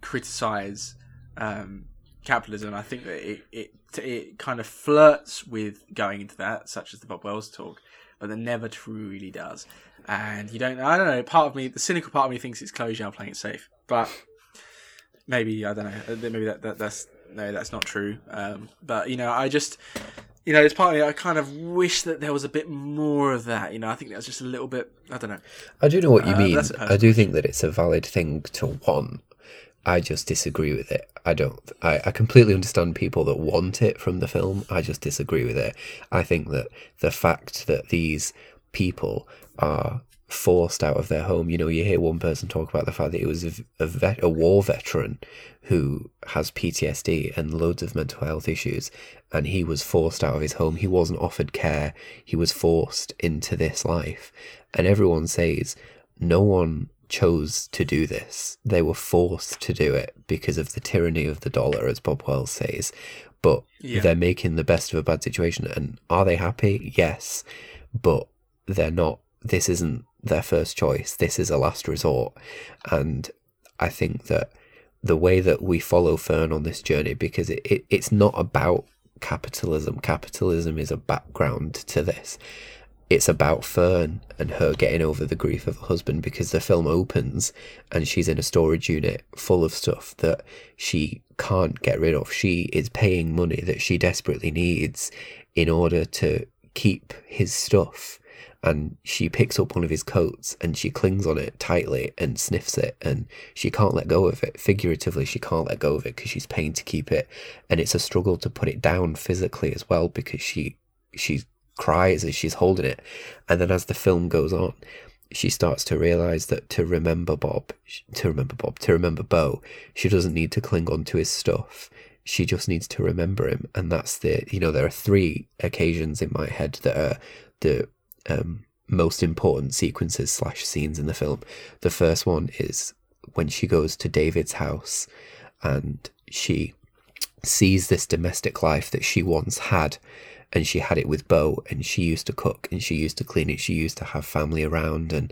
criticize um, capitalism. I think that it, it it kind of flirts with going into that, such as the Bob Wells talk, but it never truly does. And you don't. I don't know. Part of me, the cynical part of me, thinks it's Chloe Zhao playing it safe, but maybe I don't know. Maybe that, that that's no, that's not true. Um, but you know, I just. You know, it's partly I kind of wish that there was a bit more of that. You know, I think that was just a little bit. I don't know. I do know what you uh, mean. I do think that it's a valid thing to want. I just disagree with it. I don't. I, I completely understand people that want it from the film. I just disagree with it. I think that the fact that these people are forced out of their home. You know, you hear one person talk about the fact that he was a, a, vet, a war veteran who has PTSD and loads of mental health issues, and he was forced out of his home. He wasn't offered care. He was forced into this life, and everyone says no one chose to do this. They were forced to do it because of the tyranny of the dollar, as Bob Wells says. But yeah. they're making the best of a bad situation. And are they happy? Yes. But they're not. This isn't their first choice. This is a last resort. And I think that the way that we follow Fern on this journey, because it, it it's not about capitalism, capitalism is a background to this it's about Fern and her getting over the grief of her husband because the film opens and she's in a storage unit full of stuff that she can't get rid of. She is paying money that she desperately needs in order to keep his stuff. And she picks up one of his coats and she clings on it tightly and sniffs it and she can't let go of it. Figuratively, she can't let go of it because she's paying to keep it. And it's a struggle to put it down physically as well because she she's cries as she's holding it. And then as the film goes on, she starts to realize that to remember Bob, to remember Bob, to remember Bo, she doesn't need to cling on to his stuff. She just needs to remember him. And that's the, you know, there are three occasions in my head that are the um, most important sequences slash scenes in the film. The first one is when she goes to David's house and she sees this domestic life that she once had and she had it with Bo, and she used to cook, and she used to clean it, she used to have family around, and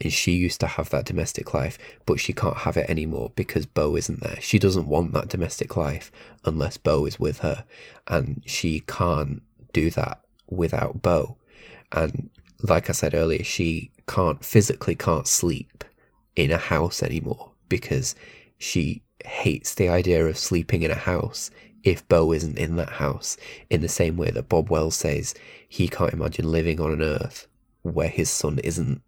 and she used to have that domestic life, but she can't have it anymore because Bo isn't there. She doesn't want that domestic life unless Bo is with her, and she can't do that without Bo. And like I said earlier, she can't physically can't sleep in a house anymore because she hates the idea of sleeping in a house if Bo isn't in that house, in the same way that Bob Wells says he can't imagine living on an earth where his son isn't.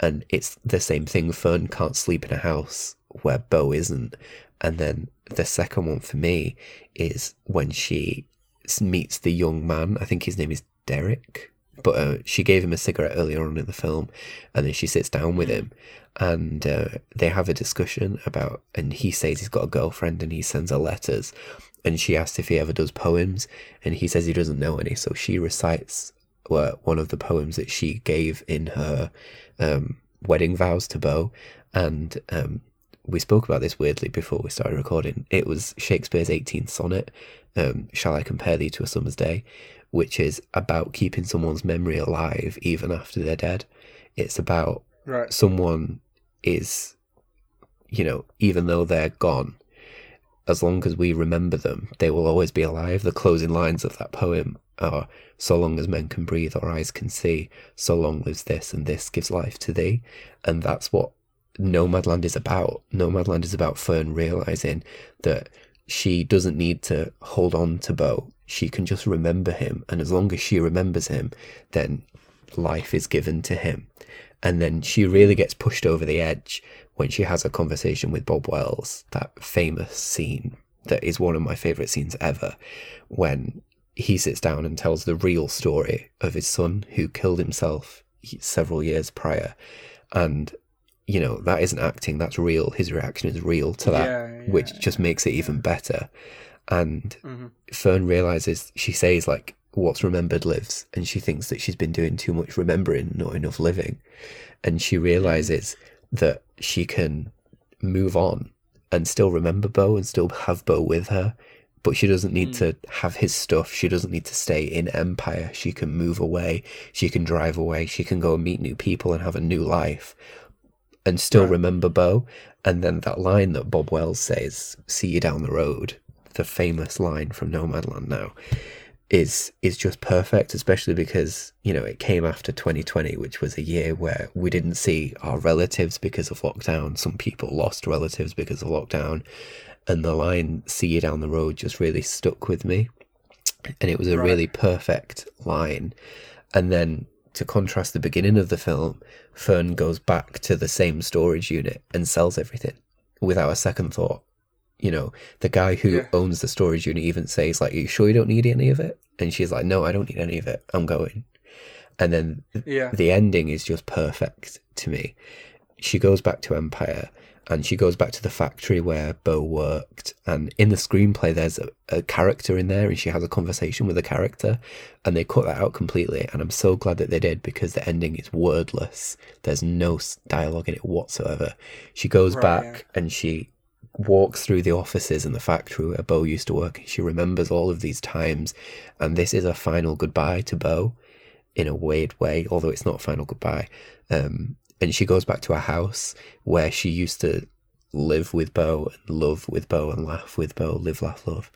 And it's the same thing. Fern can't sleep in a house where Bo isn't. And then the second one for me is when she meets the young man. I think his name is Derek. But uh, she gave him a cigarette earlier on in the film, and then she sits down with him, and uh, they have a discussion about. And he says he's got a girlfriend, and he sends her letters, and she asks if he ever does poems, and he says he doesn't know any. So she recites uh, one of the poems that she gave in her um, wedding vows to Bo, and um, we spoke about this weirdly before we started recording. It was Shakespeare's 18th sonnet, um, Shall I Compare Thee to a Summer's Day, which is about keeping someone's memory alive even after they're dead. It's about Right. someone is, you know, even though they're gone, as long as we remember them, they will always be alive. The closing lines of that poem are So long as men can breathe or eyes can see, so long lives this, and this gives life to thee. And that's what Nomadland is about. Nomadland is about Fern realizing that she doesn't need to hold on to Bo. She can just remember him. And as long as she remembers him, then life is given to him. And then she really gets pushed over the edge when she has a conversation with Bob Wells, that famous scene that is one of my favorite scenes ever, when he sits down and tells the real story of his son who killed himself several years prior. And, you know, that isn't acting, that's real. His reaction is real to that, Yeah, yeah, which just makes it even better. And Mhm. Fern realizes, she says, like, what's remembered lives. And she thinks that she's been doing too much remembering, not enough living. And she realizes that she can move on and still remember Bo and still have Bo with her. But she doesn't need hmm. to have his stuff. She doesn't need to stay in Empire. She can move away. She can drive away. She can go and meet new people and have a new life and still Right. remember Bo. And then that line that Bob Wells says, "See you down the road," the famous line from Nomadland now, is is just perfect. Especially because you know it came after 2020, which was a year where we didn't see our relatives because of lockdown. Some people lost relatives because of lockdown, and the line "See you down the road" just really stuck with me, and it was a Right. really perfect line. And then to contrast the beginning of the film, Fern goes back to the same storage unit and sells everything without a second thought. You know, the guy who Yeah. owns the storage unit even says, like, Are you sure you don't need any of it? And she's like, No, I don't need any of it. I'm going. And then Yeah. the ending is just perfect to me. She goes back to Empire and she goes back to the factory where Bo worked. And in the screenplay, there's a, a character in there and she has a conversation with a character. And they cut that out completely. And I'm so glad that they did because the ending is wordless. There's no dialogue in it whatsoever. She goes Right, back and she walks through the offices and the factory where Bo used to work. She remembers all of these times. And this is a final goodbye to Bo in a weird way, although it's not a final goodbye. Um, and she goes back to a house where she used to live with Bo and love with Bo and laugh with Bo, live, laugh, love.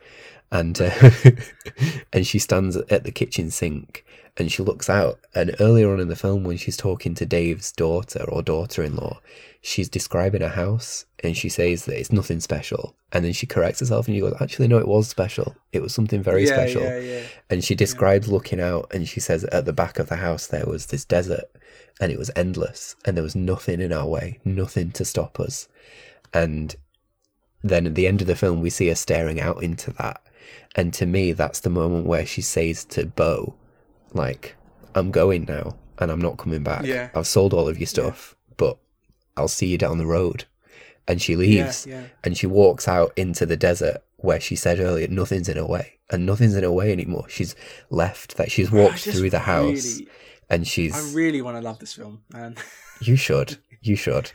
And uh, and she stands at the kitchen sink and she looks out. And earlier on in the film, when she's talking to Dave's daughter or daughter-in-law, she's describing a house and she says that it's nothing special. And then she corrects herself and she goes, "Actually, no, it was special. It was something very yeah, special." Yeah, yeah. And she describes looking out and she says at the back of the house there was this desert and it was endless and there was nothing in our way, nothing to stop us. And then at the end of the film, we see her staring out into that. And to me, that's the moment where she says to Bo, like, I'm going now and I'm not coming back. Yeah. I've sold all of your stuff, but I'll see you down the road. And she leaves Yeah, yeah. and she walks out into the desert where she said earlier nothing's in her way and nothing's in her way anymore she's left that she's walked through the house really- and she's I really want to love this film, man. you should you should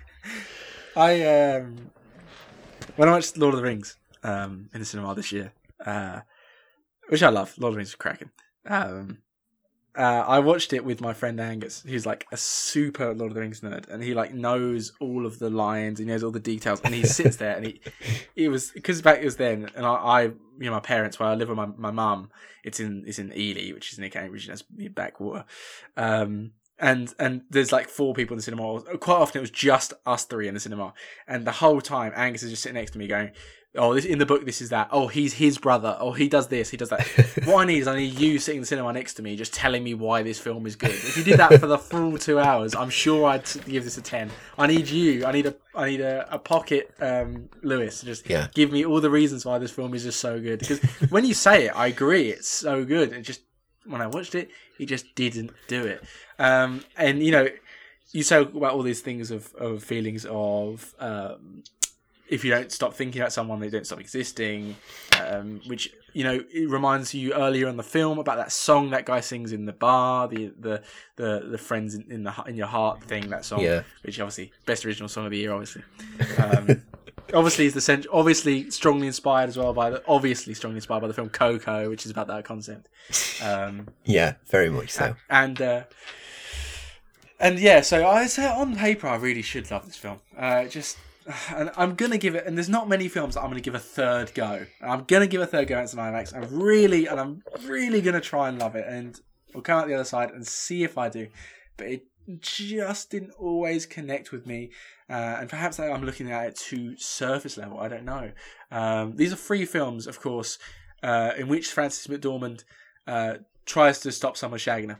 I um when I watched Lord of the Rings um in the cinema this year, uh which I love. Lord of the Rings is cracking. Um, uh, I watched it with my friend Angus, who's like a super Lord of the Rings nerd, and he like knows all of the lines, he knows all the details, and he sits there and he, it was because back it was then, and I, I, you know, my parents, where I live with my my mum, it's in it's in Ely, which is near Cambridge, and that's backwater, um, and and there's like four people in the cinema. Quite often it was just us three in the cinema, and the whole time Angus is just sitting next to me going, oh, this in the book, this is that. Oh, he's his brother. Oh, he does this, he does that. what I need is I need you sitting in the cinema next to me, just telling me why this film is good. If you did that for the full two hours, I'm sure I'd give this a ten. I need you. I need a I need a, a pocket um, Lewis. Just Yeah. give me all the reasons why this film is just so good. Because when you say it, I agree. It's so good. It just when I watched it, he just didn't do it. Um, and you know, you talk about all these things of, of feelings of um, if you don't stop thinking about someone, they don't stop existing. Um, which you know it reminds you earlier in the film about that song that guy sings in the bar, the the the, the friends in, in the in your heart thing. That song, Yeah. which obviously best original song of the year, obviously. Um, obviously, is the cent- obviously strongly inspired as well by the obviously strongly inspired by the film Coco, which is about that concept. Um, Yeah, very much so. and uh, and yeah, so I say on paper I really should love this film. Uh, just and I'm gonna give it, and there's not many films that I'm gonna give a third go. I'm gonna give a third go at some IMAX. I'm really and I'm really gonna try and love it, and we'll come out the other side and see if I do. But it just didn't always connect with me, uh, and perhaps I'm looking at it too surface level. I don't know. Um, these are three films, of course, uh, in which Frances McDormand uh, tries to stop someone shagging her.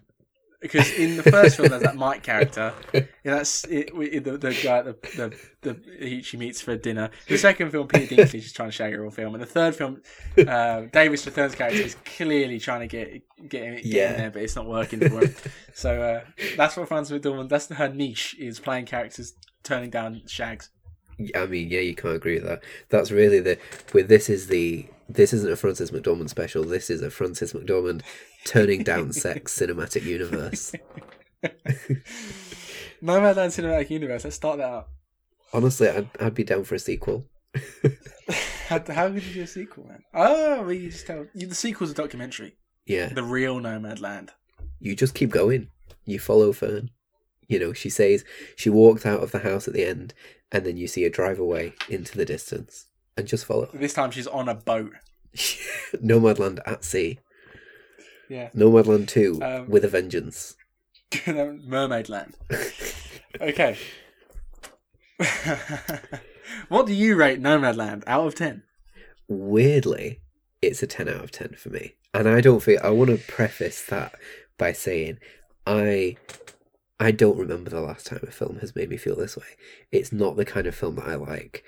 Because in the first film, there's that Mike character. Yeah, that's it, it- the, the guy the, the, the he, she meets for dinner. The second film, Peter Dinklage is trying to shag her all film, and the third film, uh, David Strathairn's character is clearly trying to get get him, get Yeah. in there, but it's not working for him. so uh, that's what Frances McDormand. That's her niche is playing characters turning down shags. I mean, yeah, you can't agree with that. That's really the with this is the this isn't a Frances McDormand special. This is a Frances McDormand turning down sex cinematic universe. Nomadland Cinematic Universe. Let's start that out. Honestly, I'd, I'd be down for a sequel. How, how could you do a sequel, man? Oh, well, you just tell you, the sequel's a documentary. Yeah, The real Nomadland. you just keep going. You follow Fern. You know, she says she walked out of the house at the end, and then you see her drive away into the distance, and just follow. This time she's on a boat. Nomadland at sea. Yeah. Nomadland 2 Um, with a vengeance. Mermaid Land. Okay. what do you rate Nomadland out of 10? weirdly, it's a 10 out of 10 for me. And I don't feel I want to preface that by saying I I don't remember the last time a film has made me feel this way. It's not the kind of film that I like.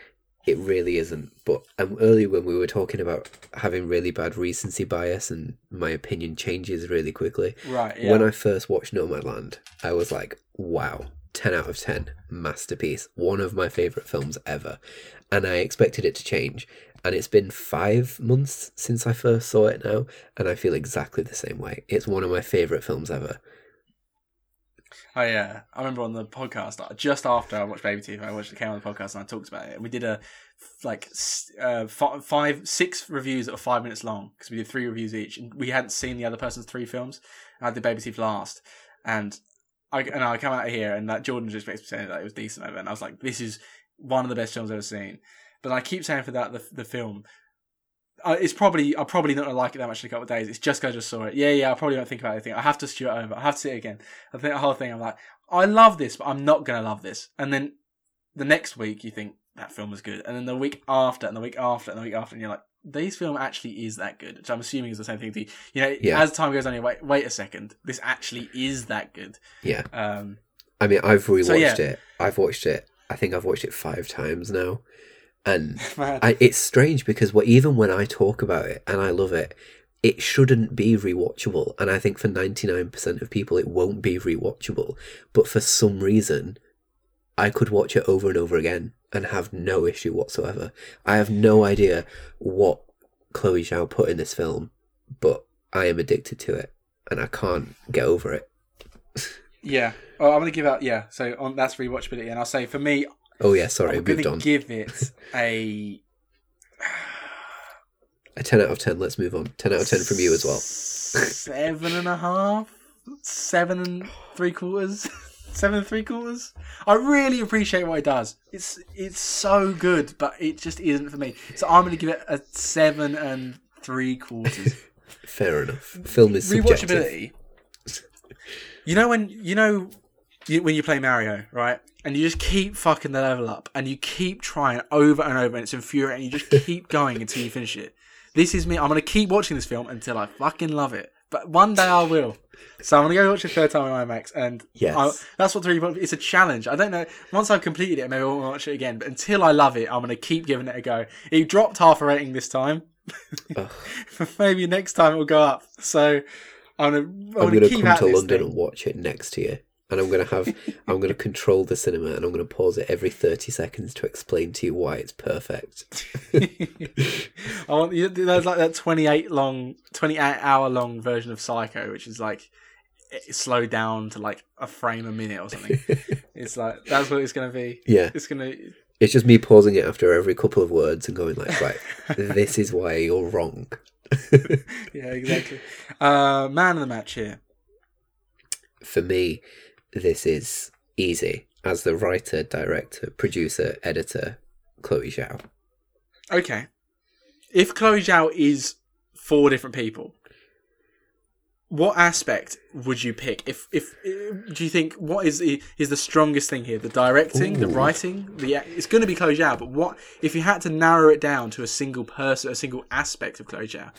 It really isn't. But um, earlier when we were talking about having really bad recency bias and my opinion changes really quickly, Right, yeah. when I first watched Nomadland, I was like, wow, 10 out of 10, masterpiece, one of my favourite films ever. And I expected it to change. And it's been five months since I first saw it now, and I feel exactly the same way. It's one of my favourite films ever. Oh yeah, I remember on the podcast uh, just after I watched Baby Teeth, I watched it came on the podcast and I talked about it. And we did a like uh, five, six reviews that were five minutes long because we did three reviews each, and we hadn't seen the other person's three films. I did Baby Teeth last, and I and I come out of here and that Jordan just basically saying that it was decent over, and I was like, this is one of the best films I've ever seen. But I keep saying for that the the film. Uh, it's probably I'm probably not gonna like it that much in a couple of days. It's just 'cause I just saw it. Yeah, yeah. I probably don't think about anything. I have to stew it over. I have to see it again. I think the whole thing. I'm like, I love this, but I'm not gonna love this. And then the next week, you think that film was good, and then the week after, and the week after, and the week after, and you're like, this film actually is that good. Which I'm assuming is the same thing to you. You know, Yeah. as time goes on, you wait, wait a second. This actually is that good. Yeah. Um, I mean, I've rewatched yeah. it. I've watched it. I think I've watched it five times now. And I, it's strange because what, even when I talk about it and I love it, it shouldn't be rewatchable. And I think for 99% of people, it won't be rewatchable. But for some reason, I could watch it over and over again and have no issue whatsoever. I have no idea what Chloe Zhao put in this film, but I am addicted to it and I can't get over it. yeah. Oh, I'm gonna give out. Yeah. So on that's rewatchability, and I'll say for me, Oh, yeah, sorry, I'm moved on. give it a. A 10 out of 10. Let's move on. 10 out of 10 from you as well. Seven and a half, seven and three quarters, seven and three quarters. I really appreciate what it does. It's it's so good, but it just isn't for me. So I'm going to give it a seven and three quarters. Fair enough. Film is subjective. Rewatchability. You know when you know you, when you play Mario, right? And you just keep fucking the level up, and you keep trying over and over, and it's infuriating. You just keep going until you finish it. This is me. I'm gonna keep watching this film until I fucking love it. But one day I will. So I'm gonna go watch it third time in IMAX, and Yes. I, that's what's really. It's a challenge. I don't know. Once I've completed it, maybe I'll watch it again. But until I love it, I'm gonna keep giving it a go. It dropped half a rating this time. Maybe next time it'll go up. So I'm gonna, I'm I'm gonna going to come to London thing. and watch it next year. And I'm going to have, I'm going to control the cinema and I'm going to pause it every 30 seconds to explain to you why it's perfect. I want you. There's like that 28 long, 28 hour long version of Psycho, which is like slowed down to like a frame a minute or something. it's like that's what it's gonna be. yeah. It's gonna. It's just me pausing it after every couple of words and going like, right, this is why you're wrong. Yeah, exactly. Uh, man of the match here. For me, this is easy. As the writer, director, producer, editor, Chloe Zhao. Okay. If Chloe Zhao is four different people, what aspect would you pick? If if do you think what is the, is the strongest thing here? The directing, the writing, the it's going to be Chloe Zhao. But what if you had to narrow it down to a single person, a single aspect of Chloe Zhao?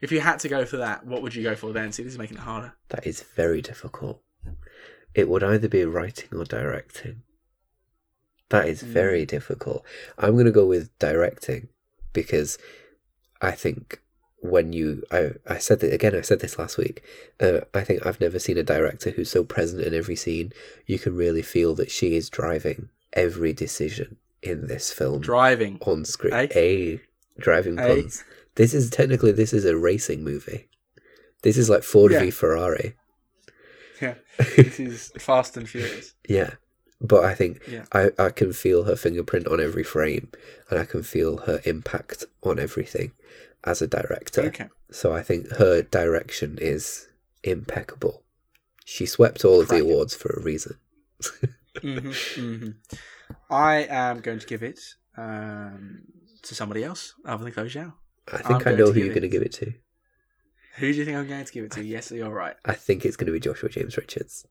If you had to go for that, what would you go for then? See, this is making it harder. That is very difficult. It would either be writing or directing. That is very difficult. I'm going to go with directing because I think when you, I, I said that again, I said this last week. Uh, I think I've never seen a director who's so present in every scene. You can really feel that she is driving every decision in this film Driving. on screen. Eh? A driving Eh? puns. This is technically this is a racing movie. This is like Ford Yeah. v Ferrari. Yeah, this is Fast and Furious. Yeah. But I think Yeah. I, I can feel her fingerprint on every frame and I can feel her impact on everything as a director. Okay. So I think her direction is impeccable. She swept all of the awards for a reason. hmm hmm I am going to give it um, to somebody else other than Zhao. I I'm think I know who you're going to give it to. Who do you think I'm going to give it to? Yes, you're right. I think it's going to be Joshua James Richards.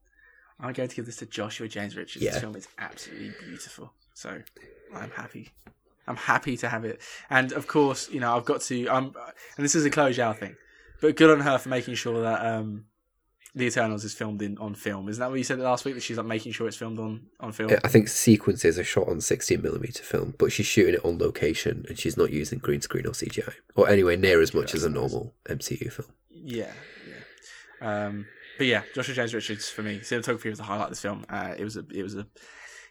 I'm going to give this to Joshua James Richards. Yeah. This film is absolutely beautiful. So I'm happy. I'm happy to have it. And of course, you know, I've got to. I'm, and this is a Chloe Zhao thing, but good on her for making sure that um, the Eternals is filmed in on film. Isn't that what you said last week? That she's like making sure it's filmed on on film. I think sequences are shot on 16mm film, but she's shooting it on location and she's not using green screen or CGI, or anywhere near as much as a normal MCU film. Yeah, yeah. Um, but yeah, Joshua James Richards for me, cinematography was the highlight of this film. Uh, it was a, it was a,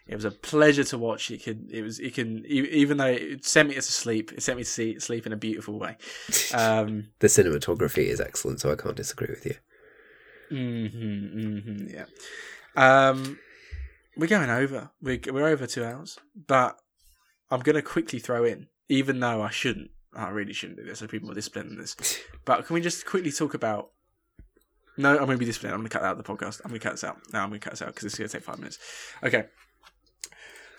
it was a pleasure to watch. It could, it was, it can, even though it sent me to sleep, it sent me to see, sleep in a beautiful way. Um, The cinematography is excellent, so I can't disagree with you. Hmm hmm yeah. Um, we're going over. We're we're over two hours, but I'm going to quickly throw in, even though I shouldn't. I really shouldn't do this. So people are disciplined in this. But can we just quickly talk about? No, I'm going to be disciplined. I'm going to cut that out of the podcast. I'm going to cut this out. No, I'm going to cut this out because it's going to take five minutes. Okay.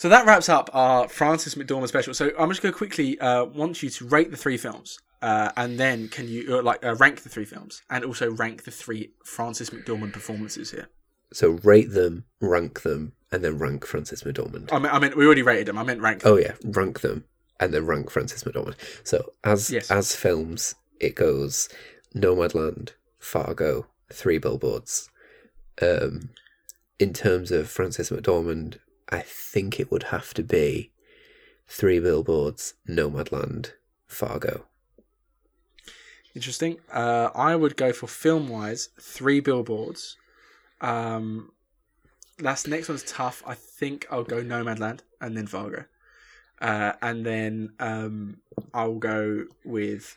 So that wraps up our Frances McDormand special. So I'm just going to quickly uh, want you to rate the three films, uh, and then can you uh, like uh, rank the three films, and also rank the three Frances McDormand performances here. So rate them, rank them, and then rank Frances McDormand. I mean, I mean, we already rated them. I meant rank. Them. Oh yeah, rank them and then rank Frances McDormand. So as Yes. as films, it goes Nomadland, Fargo, Three Billboards. Um, in terms of Frances McDormand, I think it would have to be Three Billboards, Nomadland, Fargo. Interesting. Uh, I would go for film wise three billboards. Um, last next one's tough. I think I'll go Nomadland and then Fargo, uh, and then um, I'll go with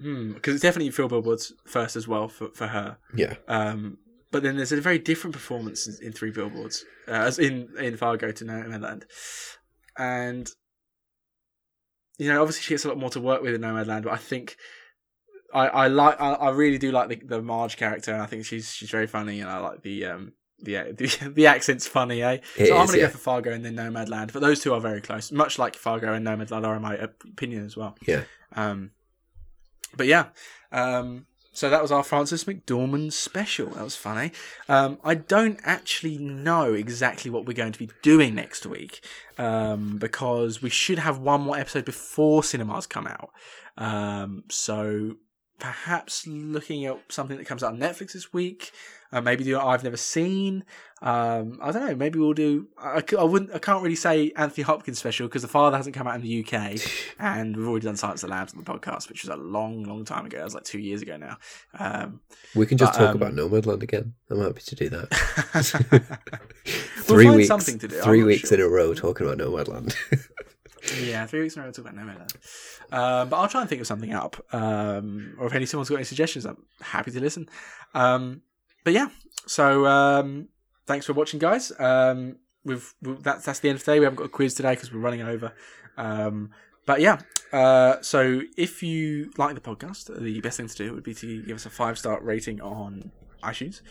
hmm because it's definitely Phil Billboards first as well for for her. Yeah, Um, but then there's a very different performance in, in Three Billboards, uh, as in in Fargo to Nomadland, and you know, obviously she gets a lot more to work with in Nomadland, but I think I, I like I, I really do like the, the Marge character, and I think she's she's very funny, and I like the um the the, the accent's funny, eh? It so I'm gonna yeah. go for Fargo and then Nomadland, but those two are very close, much like Fargo and Nomadland are in my opinion as well. Yeah. Um, but yeah, um, so that was our Frances McDormand special. That was funny. Um, I don't actually know exactly what we're going to be doing next week um, because we should have one more episode before cinemas come out. Um, so perhaps looking at something that comes out on Netflix this week. Uh, maybe do I've never seen. Um, I don't know. Maybe we'll do. I, I wouldn't. I can't really say Anthony Hopkins special because the father hasn't come out in the UK, and we've already done Silence of the Lambs on the podcast, which was a long, long time ago. It was like two years ago now. Um, We can just But, talk um, about Nomadland again. I'm happy to do that. we'll three weeks, something to do. Three weeks sure. in a row talking about Nomadland. Yeah, three weeks in a row to talk about Nomadland. Um, but I'll try and think of something up. Um, or if any someone's got any suggestions, I'm happy to listen. Um, but yeah, so um, thanks for watching, guys. Um, we've, we that's that's the end of today. We haven't got a quiz today because we're running over. Um, but yeah, uh, so if you like the podcast, the best thing to do would be to give us a five star rating on iTunes.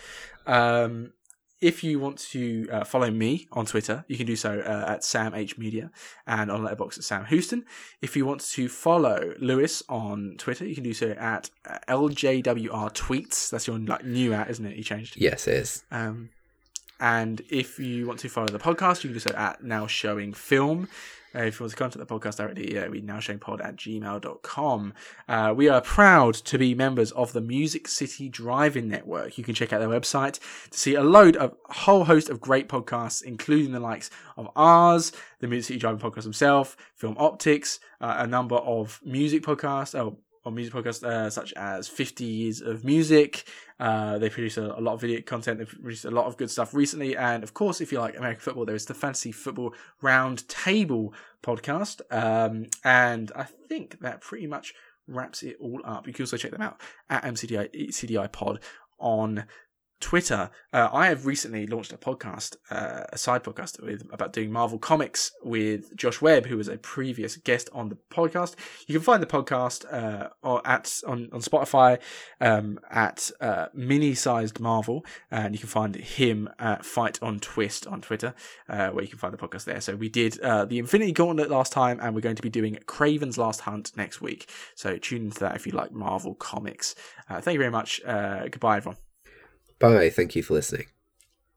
Um, if you want to uh, follow me on Twitter, you can do so uh, at Sam H Media and on Letterboxd at Sam Hooson. If you want to follow Lewis on Twitter, you can do so at LJWR Tweets. That's your like new at, isn't it? You changed. yes, it is. Um, and if you want to follow the podcast, you can do so at Now Showing Film. Uh, if you want to contact the podcast directly, uh, we now showing pod at gmail.com. Uh, we are proud to be members of the Music City Drive-In Network. You can check out their website to see a load of a whole host of great podcasts, including the likes of ours, the Music City Drive-In podcast himself, Film Optics, uh, a number of music podcasts, oh, or music podcasts uh, such as 50 Years of Music. Uh, they produce a, a lot of video content. They've produced a lot of good stuff recently. And of course, if you like American football, there is the Fantasy Football Round Table podcast. Um, and I think that pretty much wraps it all up. You can also check them out at MCDI CDI Pod on Twitter. Uh, I have recently launched a podcast, uh, a side podcast with about doing Marvel comics with Josh Webb, who was a previous guest on the podcast. You can find the podcast uh, at on on Spotify um, at uh, mini sized Marvel, and you can find him at Fight on Twist on Twitter, uh, where you can find the podcast there. So we did uh, the Infinity Gauntlet last time, and we're going to be doing Kraven's Last Hunt next week. So tune into that if you like Marvel comics. Thank you very much. Goodbye, everyone. Bye. Thank you for listening.